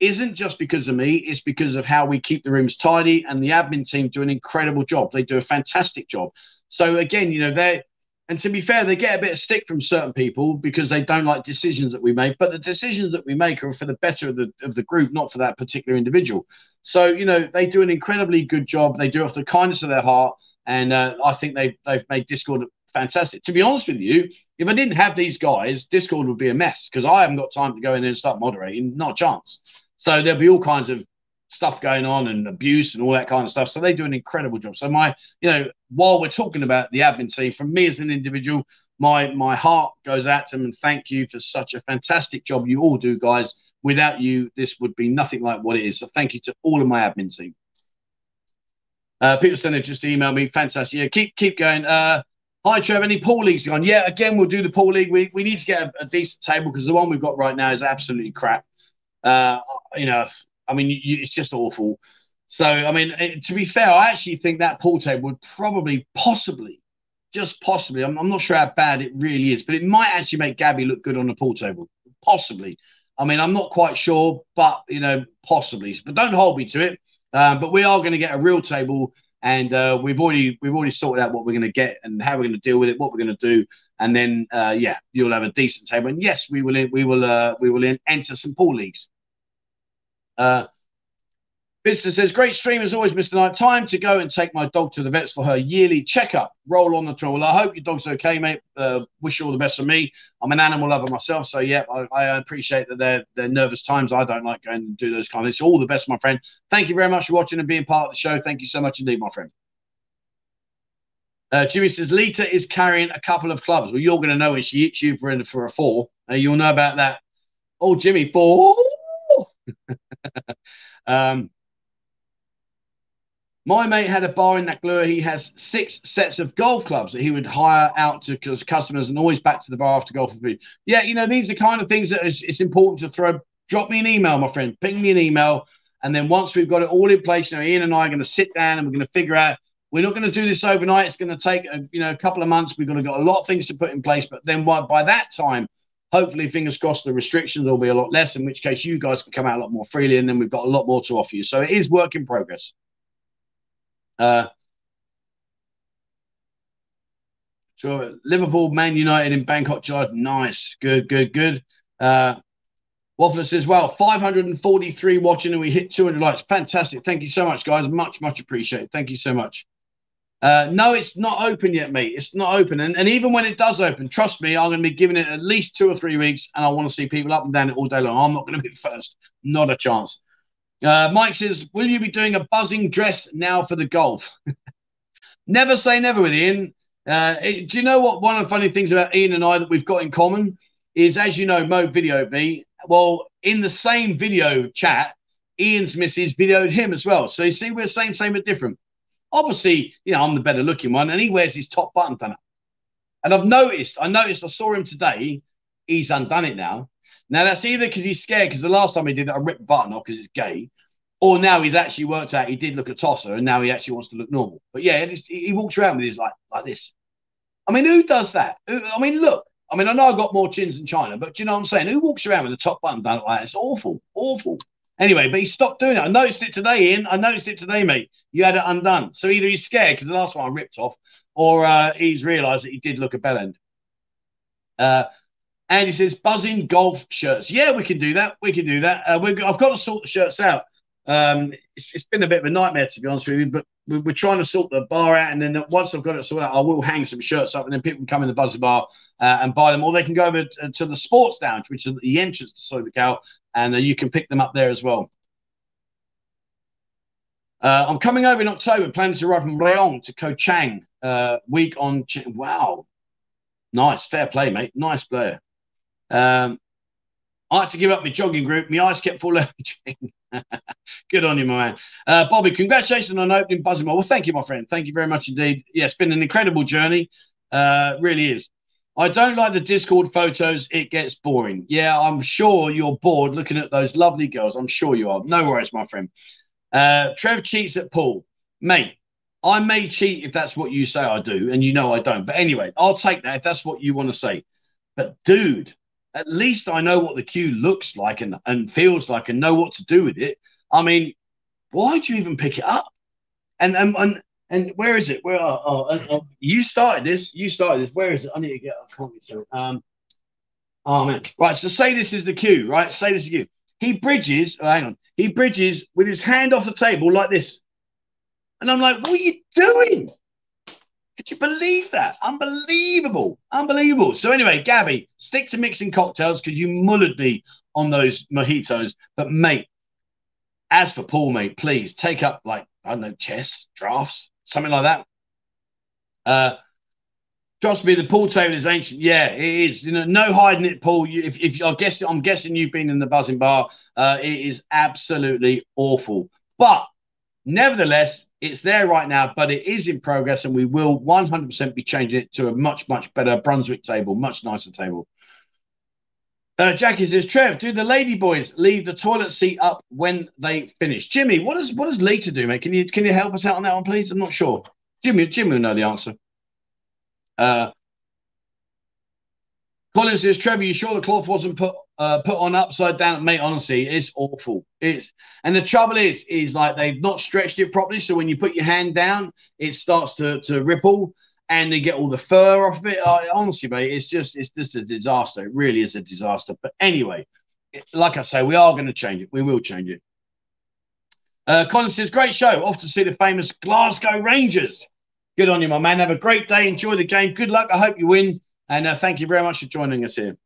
[SPEAKER 1] isn't just because of me, it's because of how we keep the rooms tidy and the admin team do an incredible job. They do a fantastic job. So again, you know, they and to be fair, they get a bit of stick from certain people because they don't like decisions that we make. But the decisions that we make are for the better of the of the group, not for that particular individual. So you know, they do an incredibly good job. They do it off the kindness of their heart, and uh, I think they've they've made Discord fantastic. To be honest with you, if I didn't have these guys, Discord would be a mess because I haven't got time to go in there and start moderating. Not a chance. So there'll be all kinds of stuff going on and abuse and all that kind of stuff. So they do an incredible job. So my, you know, while we're talking about the admin team, from me as an individual, my my heart goes out to them and thank you for such a fantastic job you all do, guys. Without you, this would be nothing like what it is. So thank you to all of my admin team. Uh, Peter Senna just emailed me. Fantastic. Yeah, keep keep going. Uh, Hi, Trev. Any pool leagues on? Yeah, again, we'll do the pool league. We, we need to get a, a decent table because the one we've got right now is absolutely crap. Uh, you know, I mean, you, it's just awful. So, I mean, it, to be fair, I actually think that pool table would probably, possibly, just possibly, I'm, I'm, not sure how bad it really is, but it might actually make Gabby look good on the pool table. Possibly. I mean, I'm not quite sure, but, you know, possibly. But don't hold me to it. Um, but we are going to get a real table and uh, we've already we've already sorted out what we're going to get and how we're going to deal with it, what we're going to do, and then uh, yeah, you'll have a decent table. And yes, we will we will uh, we will enter some pool leagues. Uh, Business says, great stream as always, Mr. Knight. Time to go and take my dog to the vets for her yearly checkup. Roll on the tour. Well, I hope your dog's okay, mate. Uh, wish you all the best for me. I'm an animal lover myself, so yeah, I, I, appreciate that they're, they're nervous times. I don't like going and do those kind of things. All the best, my friend. Thank you very much for watching and being part of the show. Thank you so much indeed, my friend. Uh, Jimmy says, Lita is carrying a couple of clubs. Well, you're going to know when she hits you for, a, for a four. Uh, you'll know about that. Oh, Jimmy, four. um, my mate had a bar in Naklua. He has six sets of golf clubs that he would hire out to customers and always back to the bar after golf. Yeah, you know, these are kind of things that it's, it's important to throw. Drop me an email, my friend. Ping me an email. And then once we've got it all in place, you know, Ian and I are going to sit down and we're going to figure out. We're not going to do this overnight. It's going to take a, you know a couple of months. We're going to got a lot of things to put in place. But then by, by that time, hopefully, fingers crossed, the restrictions will be a lot less. In which case, you guys can come out a lot more freely, and then we've got a lot more to offer you. So it is work in progress. Uh, so Liverpool, Man United in Bangkok, July. Nice, good, good, good. Uh, Waffler says, well, 543 watching and we hit 200 likes. Fantastic. Thank you so much, guys. Much, much appreciated. Thank you so much. Uh, no, it's not open yet, mate. It's not open. And, and even when it does open, trust me, I'm going to be giving it at least two or three weeks and I want to see people up and down it all day long. I'm not going to be first. Not a chance. Uh, Mike says, Will you be doing a buzzing dress now for the golf? never say never with Ian. Uh, it, do you know what? One of the funny things about Ian and I that we've got in common is, as you know, Mo videoed me. Well, in the same video chat, Ian's missus videoed him as well. So you see, we're same, same, but different. Obviously, you know, I'm the better looking one, and he wears his top button up. And I've noticed, I noticed, I saw him today. He's undone it now. Now that's either because he's scared because the last time he did it, I ripped button off because it's gay, or now he's actually worked out he did look a tosser and now he actually wants to look normal. But yeah, just, he walks around with his like like this. I mean, who does that? I mean, look. I mean, I know I've got more chins than China, but you know what I'm saying? Who walks around with a top button done like that? It's awful, awful. Anyway, but he stopped doing it. I noticed it today, Ian. I noticed it today, mate. You had it undone. So either he's scared because the last one I ripped off, or uh, he's realised that he did look a bell end. Uh, and he says, buzzing golf shirts. Yeah, we can do that. We can do that. Uh, I've got to sort the shirts out. Um, it's, it's been a bit of a nightmare, to be honest with you, but we're, trying to sort the bar out. And then once I've got it sorted out, I will hang some shirts up and then people can come in the buzzer bar uh, and buy them. Or they can go over to, to the sports lounge, which is the entrance to Sofitel, and uh, you can pick them up there as well. Uh, I'm coming over in October, planning to arrive from Rayong to Ko Chang uh, week on. Ch- wow. Nice. Fair play, mate. Nice player. Um, I had to give up my jogging group. My eyes kept falling Good on you, my man. Uh, Bobby, congratulations on opening Buzzing Well, thank you, my friend. Thank you very much indeed. Yeah, it's been an incredible journey. Uh, really is. I don't like the Discord photos. It gets boring. Yeah, I'm sure you're bored looking at those lovely girls. I'm sure you are. No worries, my friend. Uh, Trev cheats at pool. Mate, I may cheat if that's what you say I do, and you know I don't. But anyway, I'll take that if that's what you want to say. But dude, at least I know what the cue looks like and, and feels like and know what to do with it. I mean, why do you even pick it up? And and and, and where is it? Where oh, oh, oh, you started this? You started this. Where is it? I need to get. I can't get Um. Oh man. Right. So say this is the cue. Right. Say this is you. He bridges. Oh, hang on. He bridges with his hand off the table like this. And I'm like, what are you doing? Could you believe that? Unbelievable. Unbelievable. So, anyway, Gabby, stick to mixing cocktails because you mullered me on those mojitos. But, mate, as for Paul, mate, please take up, like, I don't know, chess, drafts, something like that. Uh, Trust me, the pool table is ancient. Yeah, it is. You know, no hiding it, Paul. You, if, if I guess I'm guessing you've been in the buzzing bar, uh, it is absolutely awful. But nevertheless, it's there right now, but it is in progress, and we will 100% be changing it to a much, much better Brunswick table, much nicer table. Uh, Jackie says, Trev, do the lady boys leave the toilet seat up when they finish? Jimmy, what does what does Lita do, mate? Can you can you help us out on that one, please? I'm not sure. Jimmy, Jimmy will know the answer. Uh, Colin says, Trevor, you sure the cloth wasn't put uh, put on upside down? Mate, honestly, it's awful. It's and the trouble is, is like they've not stretched it properly. So when you put your hand down, it starts to to ripple and they get all the fur off of it. Uh, honestly, mate, it's just it's just a disaster. It really is a disaster. But anyway, like I say, we are going to change it. We will change it. Uh, Colin says, great show. Off to see the famous Glasgow Rangers. Good on you, my man. Have a great day. Enjoy the game. Good luck. I hope you win. And uh, thank you very much for joining us here.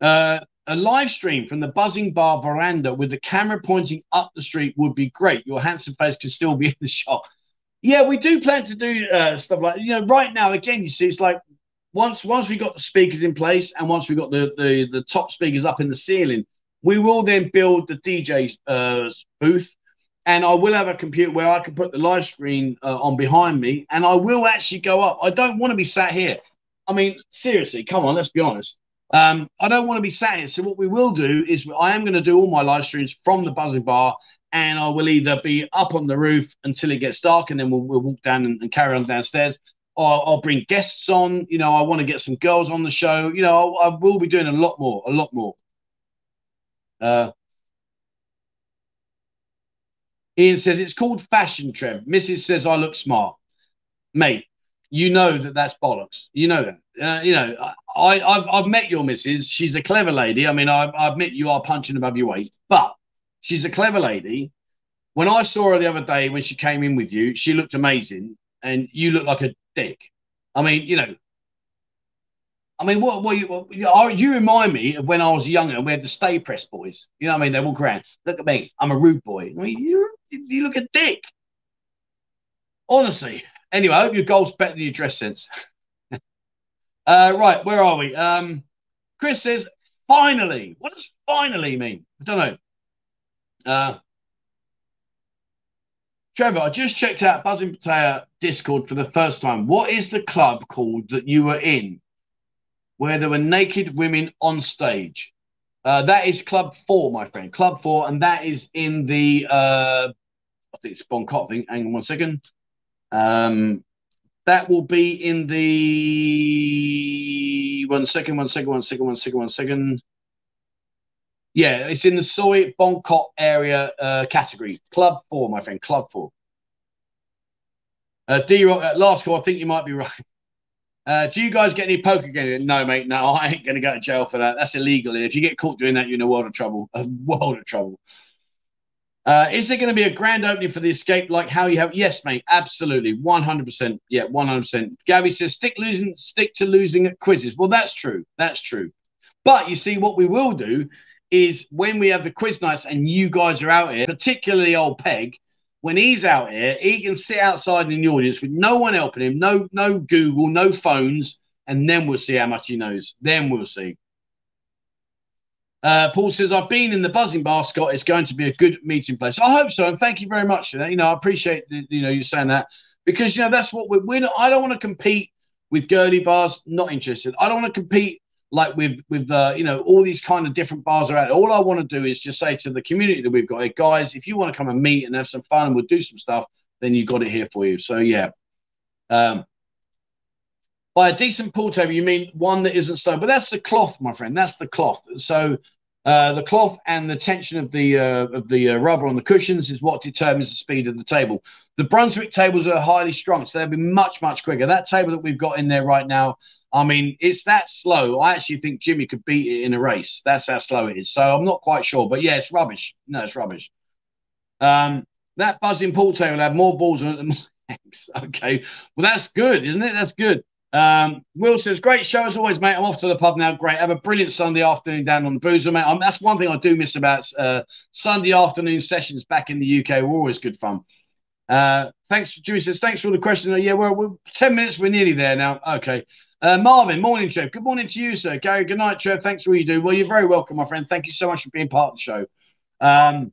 [SPEAKER 1] Uh, a live stream from the Buzzin Bar veranda with the camera pointing up the street would be great. Your handsome face can still be in the shot. Yeah, we do plan to do uh, stuff like you know. Right now, again, you see, it's like once once we got the speakers in place and once we got the the, the top speakers up in the ceiling, we will then build the DJ uh, booth and I will have a computer where I can put the live screen uh, on behind me, and I will actually go up. I don't want to be sat here. I mean, seriously, come on, let's be honest. Um, I don't want to be sat here. So what we will do is I am going to do all my live streams from the buzzing bar, and I will either be up on the roof until it gets dark, and then we'll, we'll walk down and, and, carry on downstairs. Or I'll bring guests on. You know, I want to get some girls on the show. You know, I, I will be doing a lot more, a lot more. Uh, Ian says it's called fashion, Trev. Mrs. says I look smart, mate. You know that that's bollocks. You know that. Uh, you know, I, I've, I've met your missus. She's a clever lady. I mean, I, I admit you are punching above your weight, but she's a clever lady. When I saw her the other day when she came in with you, she looked amazing, and you look like a dick. I mean, you know, I mean, what, what, you, what, you remind me of when I was younger and we had the Sta-Prest boys. You know what I mean? They all grand. Look at me. I'm a rude boy. I mean, you, you look a dick. Honestly. Anyway, I hope your goal's better than your dress sense. uh, right, where are we? Um, Chris says, finally. What does finally mean? I don't know. Uh, Trevor, I just checked out Buzzin Pattaya Discord for the first time. What is the club called that you were in? where there were naked women on stage. Uh, that is Club Four, my friend. Club Four, and that is in the uh, I think it's Boncott thing. Hang on one second. Um, that will be in the one second, one second, one second, one second, one second. Yeah, it's in the Soi Bongkot area uh, category. Club Four, my friend. Club Four. Uh, D Rock, uh, last call. I think you might be right. Uh, do you guys get any poker games? No, mate. No, I ain't going to go to jail for that. That's illegal. If you get caught doing that, you're in a world of trouble. A world of trouble. Uh, is there going to be a grand opening for the escape like how you have? Yes, mate. Absolutely. 100%. Yeah, 100%. Gabby says, stick losing, stick to losing at quizzes. Well, that's true. That's true. But you see, what we will do is when we have the quiz nights and you guys are out here, particularly old Peg, when he's out here, he can sit outside in the audience with no one helping him, no no Google, no phones, and then we'll see how much he knows. Then we'll see. Uh, Paul says, I've been in the buzzing bar, Scott. It's going to be a good meeting place. I hope so. And thank you very much. You know, I appreciate, you know, you saying that because, you know, that's what we're, we're not, I don't want to compete with girly bars. Not interested. I don't want to compete like with, with, uh, you know, all these kind of different bars are out. All I want to do is just say to the community that we've got, hey, guys, if you want to come and meet and have some fun and we'll do some stuff, then you got it here for you. So, yeah. Um, by a decent pool table, you mean one that isn't stone, but that's the cloth, my friend. That's the cloth. So uh, the cloth and the tension of the uh, of the uh, rubber on the cushions is what determines the speed of the table. The Brunswick tables are highly strung, so they'll be much much quicker. That table that we've got in there right now, I mean, it's that slow. I actually think Jimmy could beat it in a race. That's how slow it is. So I'm not quite sure, but yeah, it's rubbish. No, it's rubbish. Um, that buzzing pool table had more balls on it than. Okay, well that's good, isn't it? That's good. Um, Will says, great show as always, mate. I'm off to the pub now. Great. Have a brilliant Sunday afternoon down on the boozer, mate. Um, that's one thing I do miss about uh, Sunday afternoon sessions back in the UK. We're always good fun. Uh, thanks, Jimmy says, thanks for all the questions. Yeah, we're, we're 10 minutes. We're nearly there now. Okay. Uh, Marvin, morning, Trev. Good morning to you, sir. Gary, good night, Trev. Thanks for all you do. Well, you're very welcome, my friend. Thank you so much for being part of the show. Um,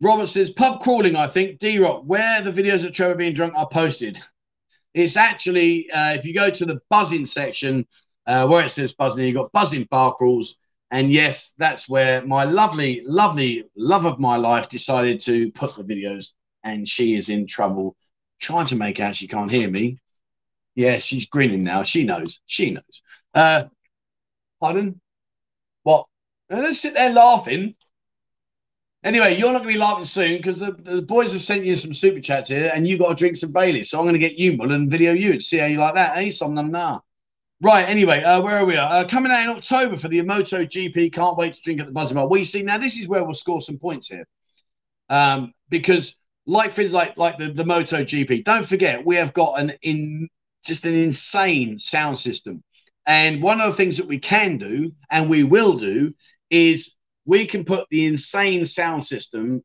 [SPEAKER 1] Robert says, pub crawling, I think. D Rock, where the videos of Trevor being drunk are posted. It's actually, uh, if you go to the buzzing section uh, where it says buzzing, you've got buzzing bar crawls. And yes, that's where my lovely, lovely love of my life decided to put the videos. And she is in trouble trying to make out she can't hear me. Yeah, she's grinning now. She knows. She knows. Uh, pardon? What? Let's sit there laughing. Anyway, you're not going to be laughing soon because the, the boys have sent you some super chats here and you got to drink some Bailey. So I'm going to get you, Mull, and video you and see how you like that, eh? Some them now. Right, anyway, uh, where are we? Uh, coming out in October for the Moto GP. Can't wait to drink at the Buzzin Bar. We see now this is where we'll score some points here. Um, because like like like the, the Moto GP, don't forget we have got an in just an insane sound system. And one of the things that we can do and we will do is we can put the insane sound system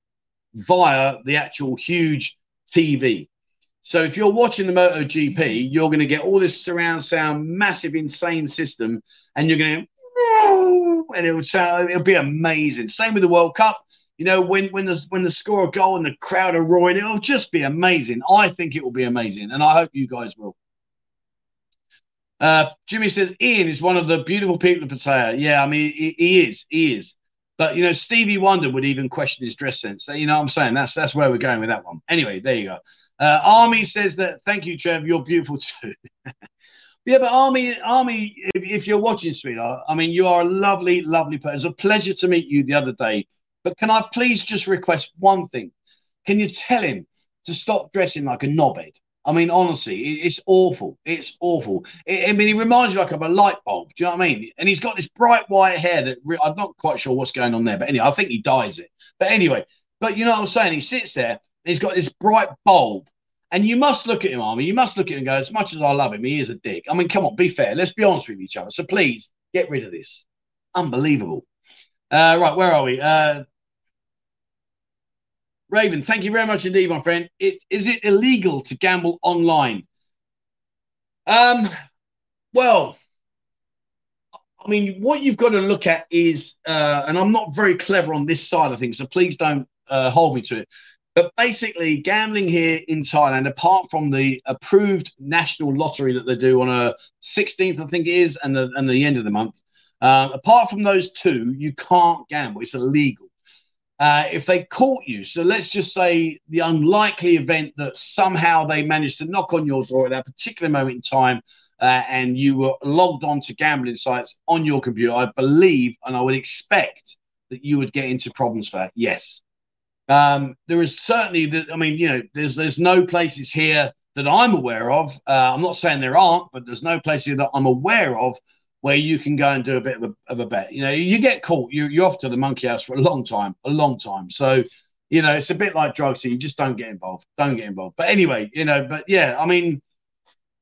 [SPEAKER 1] via the actual huge TV. So if you're watching the MotoGP, you're going to get all this surround sound, massive, insane system, and you're going to, and it would sound, it'll be amazing. Same with the World Cup. You know, when when the when the score a goal and the crowd are roaring, it'll just be amazing. I think it will be amazing, and I hope you guys will. Uh, Jimmy says Ian is one of the beautiful people of Pattaya. Yeah, I mean he, he is, he is. But you know, Stevie Wonder would even question his dress sense. So, You know what I'm saying? That's that's where we're going with that one. Anyway, there you go. Uh, Army says that thank you, Trev. You're beautiful too. yeah, but Army, Army, if, if, you're watching, sweetheart, I mean, you are a lovely, lovely person. It's a pleasure to meet you the other day. But can I please just request one thing? Can you tell him to stop dressing like a knobhead? I mean, honestly, it's awful. It's awful. I mean, he reminds me like of a light bulb. Do you know what I mean? And he's got this bright white hair that re- I'm not quite sure what's going on there. But anyway, I think he dyes it. But anyway, but you know what I'm saying? He sits there. He's got this bright bulb. And you must look at him, Army. You must look at him and go, as much as I love him, he is a dick. I mean, come on, be fair. Let's be honest with each other. So please get rid of this. Unbelievable. Uh, right, where are we? Uh, Raven, thank you very much indeed, my friend. It, is it illegal to gamble online? Um, well, I mean, what you've got to look at is, uh, and I'm not very clever on this side of things, so please don't uh, hold me to it. But basically, gambling here in Thailand, apart from the approved national lottery that they do on a 16th, I think it is, and the, and the end of the month, uh, apart from those two, you can't gamble. It's illegal. Uh, if they caught you, so let's just say the unlikely event that somehow they managed to knock on your door at that particular moment in time uh, and you were logged on to gambling sites on your computer, I believe and I would expect that you would get into problems for that. Yes. Um, there is certainly, that, I mean, you know, there's there's no places here that I'm aware of. Uh, I'm not saying there aren't, but there's no places that I'm aware of where you can go and do a bit of a, of a bet. You know, you get caught, you, you're off to the monkey house for a long time, a long time. So, you know, it's a bit like drugs. So you just don't get involved. Don't get involved. But anyway, you know, but yeah, I mean,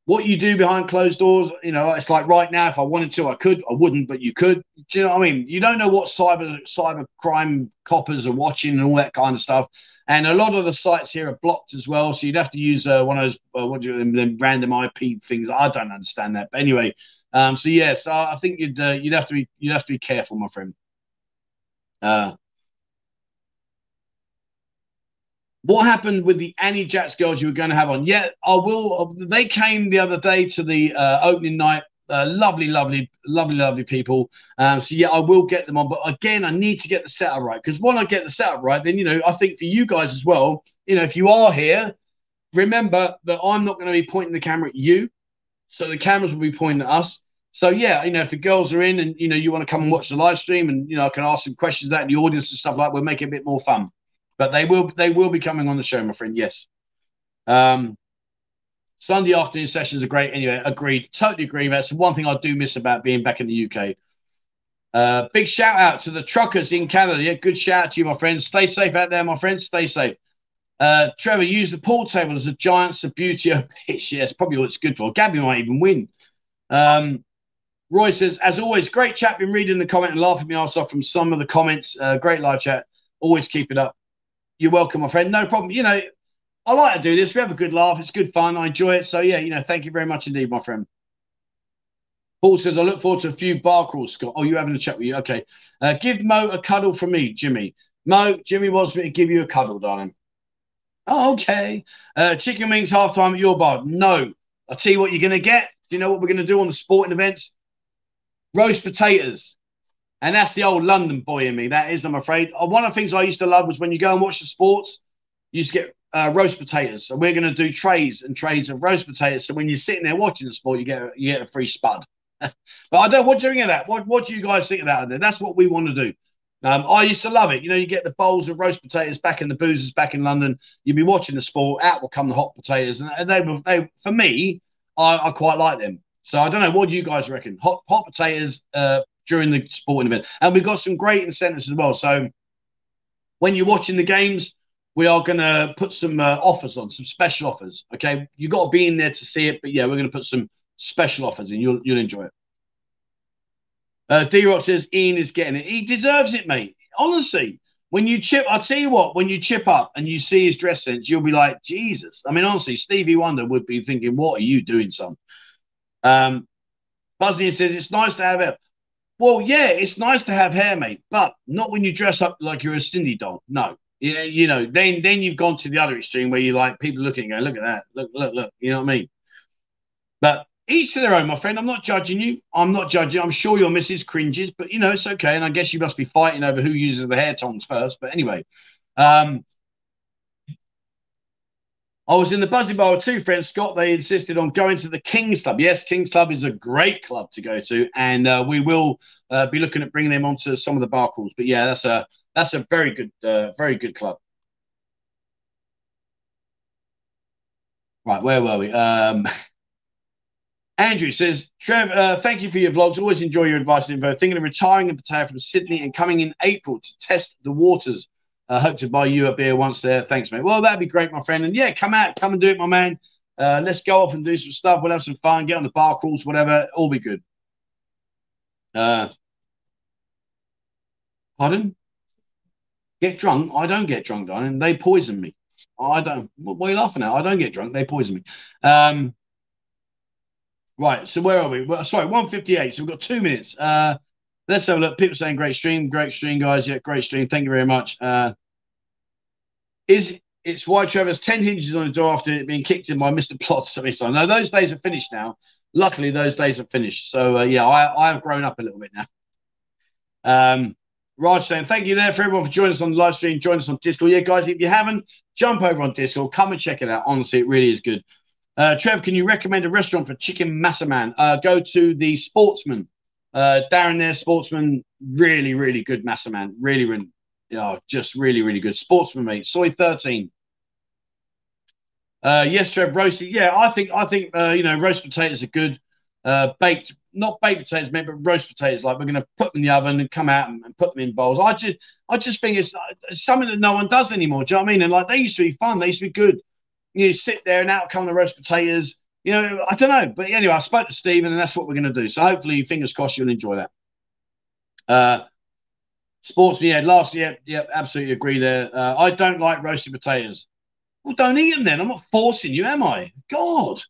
[SPEAKER 1] what you do behind closed doors, you know, it's like right now, if I wanted to, I could, I wouldn't, but you could. Do you know what I mean? You don't know what cyber cyber crime coppers are watching and all that kind of stuff. And a lot of the sites here are blocked as well, so you'd have to use uh, one of those uh, what do you them random IP things. I don't understand that, but anyway, Um, so yes, I, I think you'd uh, you'd have to be you'd have to be careful, my friend. Uh, what happened with the Annie Jacks girls you were going to have on? Yeah, I will. They came the other day to the uh, opening night. Uh, lovely, lovely, lovely, lovely people. Um, so yeah, I will get them on. But again, I need to get the setup right because when I get the setup right, then you know, I think for you guys as well. You know, if you are here, remember that I'm not going to be pointing the camera at you, so the cameras will be pointing at us. So yeah, you know, if the girls are in and you know you want to come and watch the live stream and you know I can ask some questions out in the audience and stuff like, that, we'll make it a bit more fun. But they will they will be coming on the show, my friend. Yes. Um, Sunday afternoon sessions are great. Anyway, agreed. Totally agree. That's one thing I do miss about being back in the UK. Uh, big shout out to the truckers in Canada. Yeah, good shout out to you, my friends. Stay safe out there, my friends. Stay safe. Uh, Trevor, use the pool table as a giant Subbuteo pitch. Yes, probably what it's good for. Gabby might even win. Um, Roy says, as always, great chat. Been reading the comment and laughing me ass off from some of the comments. Uh, great live chat. Always keep it up. You're welcome, my friend. No problem. You know, I like to do this. We have a good laugh. It's good fun. I enjoy it. So yeah, you know, thank you very much indeed, my friend. Paul says, I look forward to a few bar crawls, Scott. Oh, you having a chat with you? Okay. Uh, give Mo a cuddle from me, Jimmy. Mo, Jimmy wants me to give you a cuddle, darling. Oh, okay. Uh, chicken wings halftime at your bar. No. I'll tell you what you're going to get. Do you know what we're going to do on the sporting events? Roast potatoes. And that's the old London boy in me. That is, I'm afraid. Uh, one of the things I used to love was when you go and watch the sports, you used to get uh, roast potatoes. So we're going to do trays and trays of roast potatoes. So when you're sitting there watching the sport, you get a, you get a free spud. but I don't. What do you think of that? What What do you guys think of that? That's what we want to do. Um, I used to love it. You know, you get the bowls of roast potatoes back in the boozers back in London. You'd be watching the sport. Out will come the hot potatoes, and they were they for me. I, I quite like them. So I don't know. What do you guys reckon? Hot hot potatoes uh, during the sporting event, and we've got some great incentives as well. So when you're watching the games, we are going to put some uh, offers on, some special offers. Okay, you got to be in there to see it, but yeah, we're going to put some special offers, and you'll you'll enjoy it. Uh, D Rock says Ian is getting it. He deserves it, mate. Honestly, when you chip, I'll tell you what, when you chip up and you see his dress sense, you'll be like, Jesus. I mean, honestly, Stevie Wonder would be thinking, What are you doing, son? Um, Buzzy says it's nice to have hair. Well, yeah, it's nice to have hair, mate, but not when you dress up like you're a Sindy doll. No. Yeah, you know, then then you've gone to the other extreme where you like people looking and going, look at that, look, look, look. You know what I mean? But each to their own, my friend. I'm not judging you. I'm not judging. I'm sure your missus cringes, but you know it's okay. And I guess you must be fighting over who uses the hair tongs first. But anyway, um, I was in the Buzzy Bar with two friends, Scott. They insisted on going to the Kings Club. Yes, Kings Club is a great club to go to, and uh, we will uh, be looking at bringing them onto some of the bar calls. But yeah, that's a that's a very good, uh, very good club. Right, where were we? Um, Andrew says, Trev, uh, thank you for your vlogs. Always enjoy your advice and info. Thinking of retiring in Pattaya from Sydney and coming in April to test the waters. I hope to buy you a beer once there. Thanks, mate. Well, that'd be great, my friend. And yeah, come out, come and do it, my man. Uh, let's go off and do some stuff. We'll have some fun, get on the bar crawls, whatever. All be good. Uh, pardon? Get drunk? I don't get drunk, darling. They poison me. I don't. What are you laughing at? I don't get drunk. They poison me. Um, Right. So where are we? Well, sorry, 158. So we've got two minutes. Uh, let's have a look. People saying great stream, great stream, guys. Yeah, great stream. Thank you very much. Uh, is it's why Trevor's 10 hinges on the door after it being kicked in by Mr. Plot every time. No, those days are finished now. Luckily, those days are finished. So, uh, yeah, I, I have grown up a little bit now. Um, Raj saying, thank you there for everyone for joining us on the live stream. Join us on Discord. Yeah, guys, if you haven't, jump over on Discord. Come and check it out. Honestly, it really is good. Uh, Trev, can you recommend a restaurant for chicken massaman? Uh, go to the Sportsman. Uh, Darren there, Sportsman, really, really good massaman. Really, really, oh, just really, really good. Sportsman, mate. Soi 13. Uh, yes, Trev, roasted. Yeah, I think, I think, uh, you know, roast potatoes are good. Uh, baked, not baked potatoes, mate, but roast potatoes. Like we're going to put them in the oven and come out and, and, put them in bowls. I just, I just think it's, it's something that no one does anymore. Do you know what I mean? And like they used to be fun. They used to be good you sit there and out come the roast potatoes. You know, I don't know. But anyway, I spoke to Stephen and that's what we're going to do. So hopefully, fingers crossed, you'll enjoy that. Uh, sports, yeah, last year, yeah, absolutely agree there. Uh, I don't like roasted potatoes. Well, don't eat them then. I'm not forcing you, am I? God,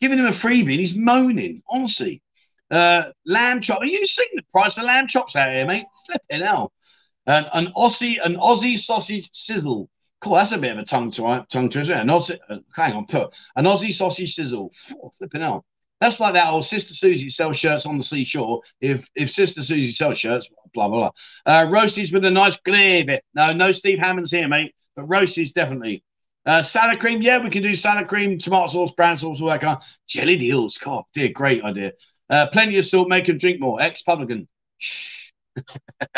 [SPEAKER 1] giving him a freebie and he's moaning, honestly. Uh, lamb chop. Are you seeing the price of lamb chops out here, mate? Flipping hell. And an Aussie, an Aussie sausage sizzle. Cool, that's a bit of a tongue to tongue twister. An Aussie, uh, hang on, put an Aussie sausage sizzle. Flipping hell. That's like that old Sister Susie sells shirts on the seashore. If if Sister Susie sells shirts, blah blah blah. Uh, roasties with a nice gravy. No, no Steve Hammond's here, mate. But roasties definitely. Uh, salad cream, yeah, we can do salad cream, tomato sauce, brown sauce, all that kind. Of. Jellied eels, God, dear, great idea. Uh, plenty of salt, make them drink more. Ex-publican. Shh.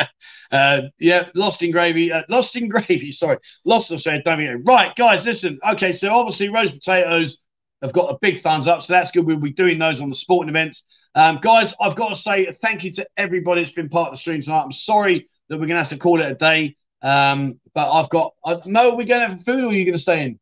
[SPEAKER 1] uh, yeah, lost in gravy. Uh, lost in gravy. Sorry, lost. I said, don't forget. Right, guys, listen. Okay, so obviously roast potatoes have got a big thumbs up, so that's good. We'll be doing those on the sporting events. Um, guys, I've got to say thank you to everybody that's been part of the stream tonight. I'm sorry that we're going to have to call it a day, um, but I've got. Uh, we're going to have food or are you going to stay in?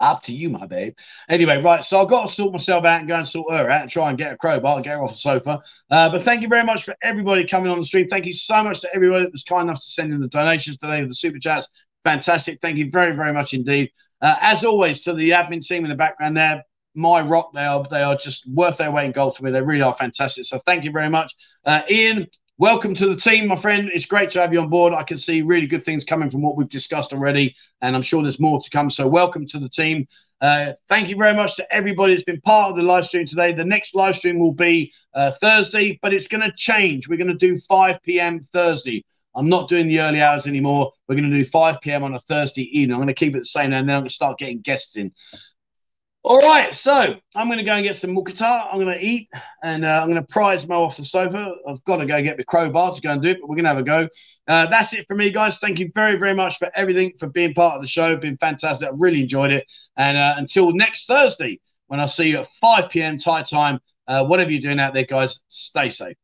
[SPEAKER 1] Up to you, my babe. Anyway, right. So I've got to sort myself out and go and sort her out and try and get a crowbar and get her off the sofa. Uh, but thank you very much for everybody coming on the stream. Thank you so much to everybody that was kind enough to send in the donations today with the super chats. Fantastic. Thank you very, very much indeed. Uh, as always, to the admin team in the background there, my rock, they are they are just worth their weight in gold for me. They really are fantastic. So thank you very much, uh, Ian. Welcome to the team, my friend. It's great to have you on board. I can see really good things coming from what we've discussed already, and I'm sure there's more to come. So welcome to the team. Uh, thank you very much to everybody that's been part of the live stream today. The next live stream will be uh, Thursday, but it's going to change. We're going to do 5 p.m. Thursday. I'm not doing the early hours anymore. We're going to do 5 p.m. on a Thursday evening. I'm going to keep it the same, and then I'm going to start getting guests in. All right, so I'm going to go and get some mukata. I'm going to eat, and uh, I'm going to prize Mo off the sofa. I've got to go get the crowbar to go and do it, but we're going to have a go. Uh, that's it for me, guys. Thank you very, very much for everything, for being part of the show. Been fantastic. I really enjoyed it. And uh, until next Thursday, when I see you at 5 p.m. Thai time, uh, whatever you're doing out there, guys, stay safe.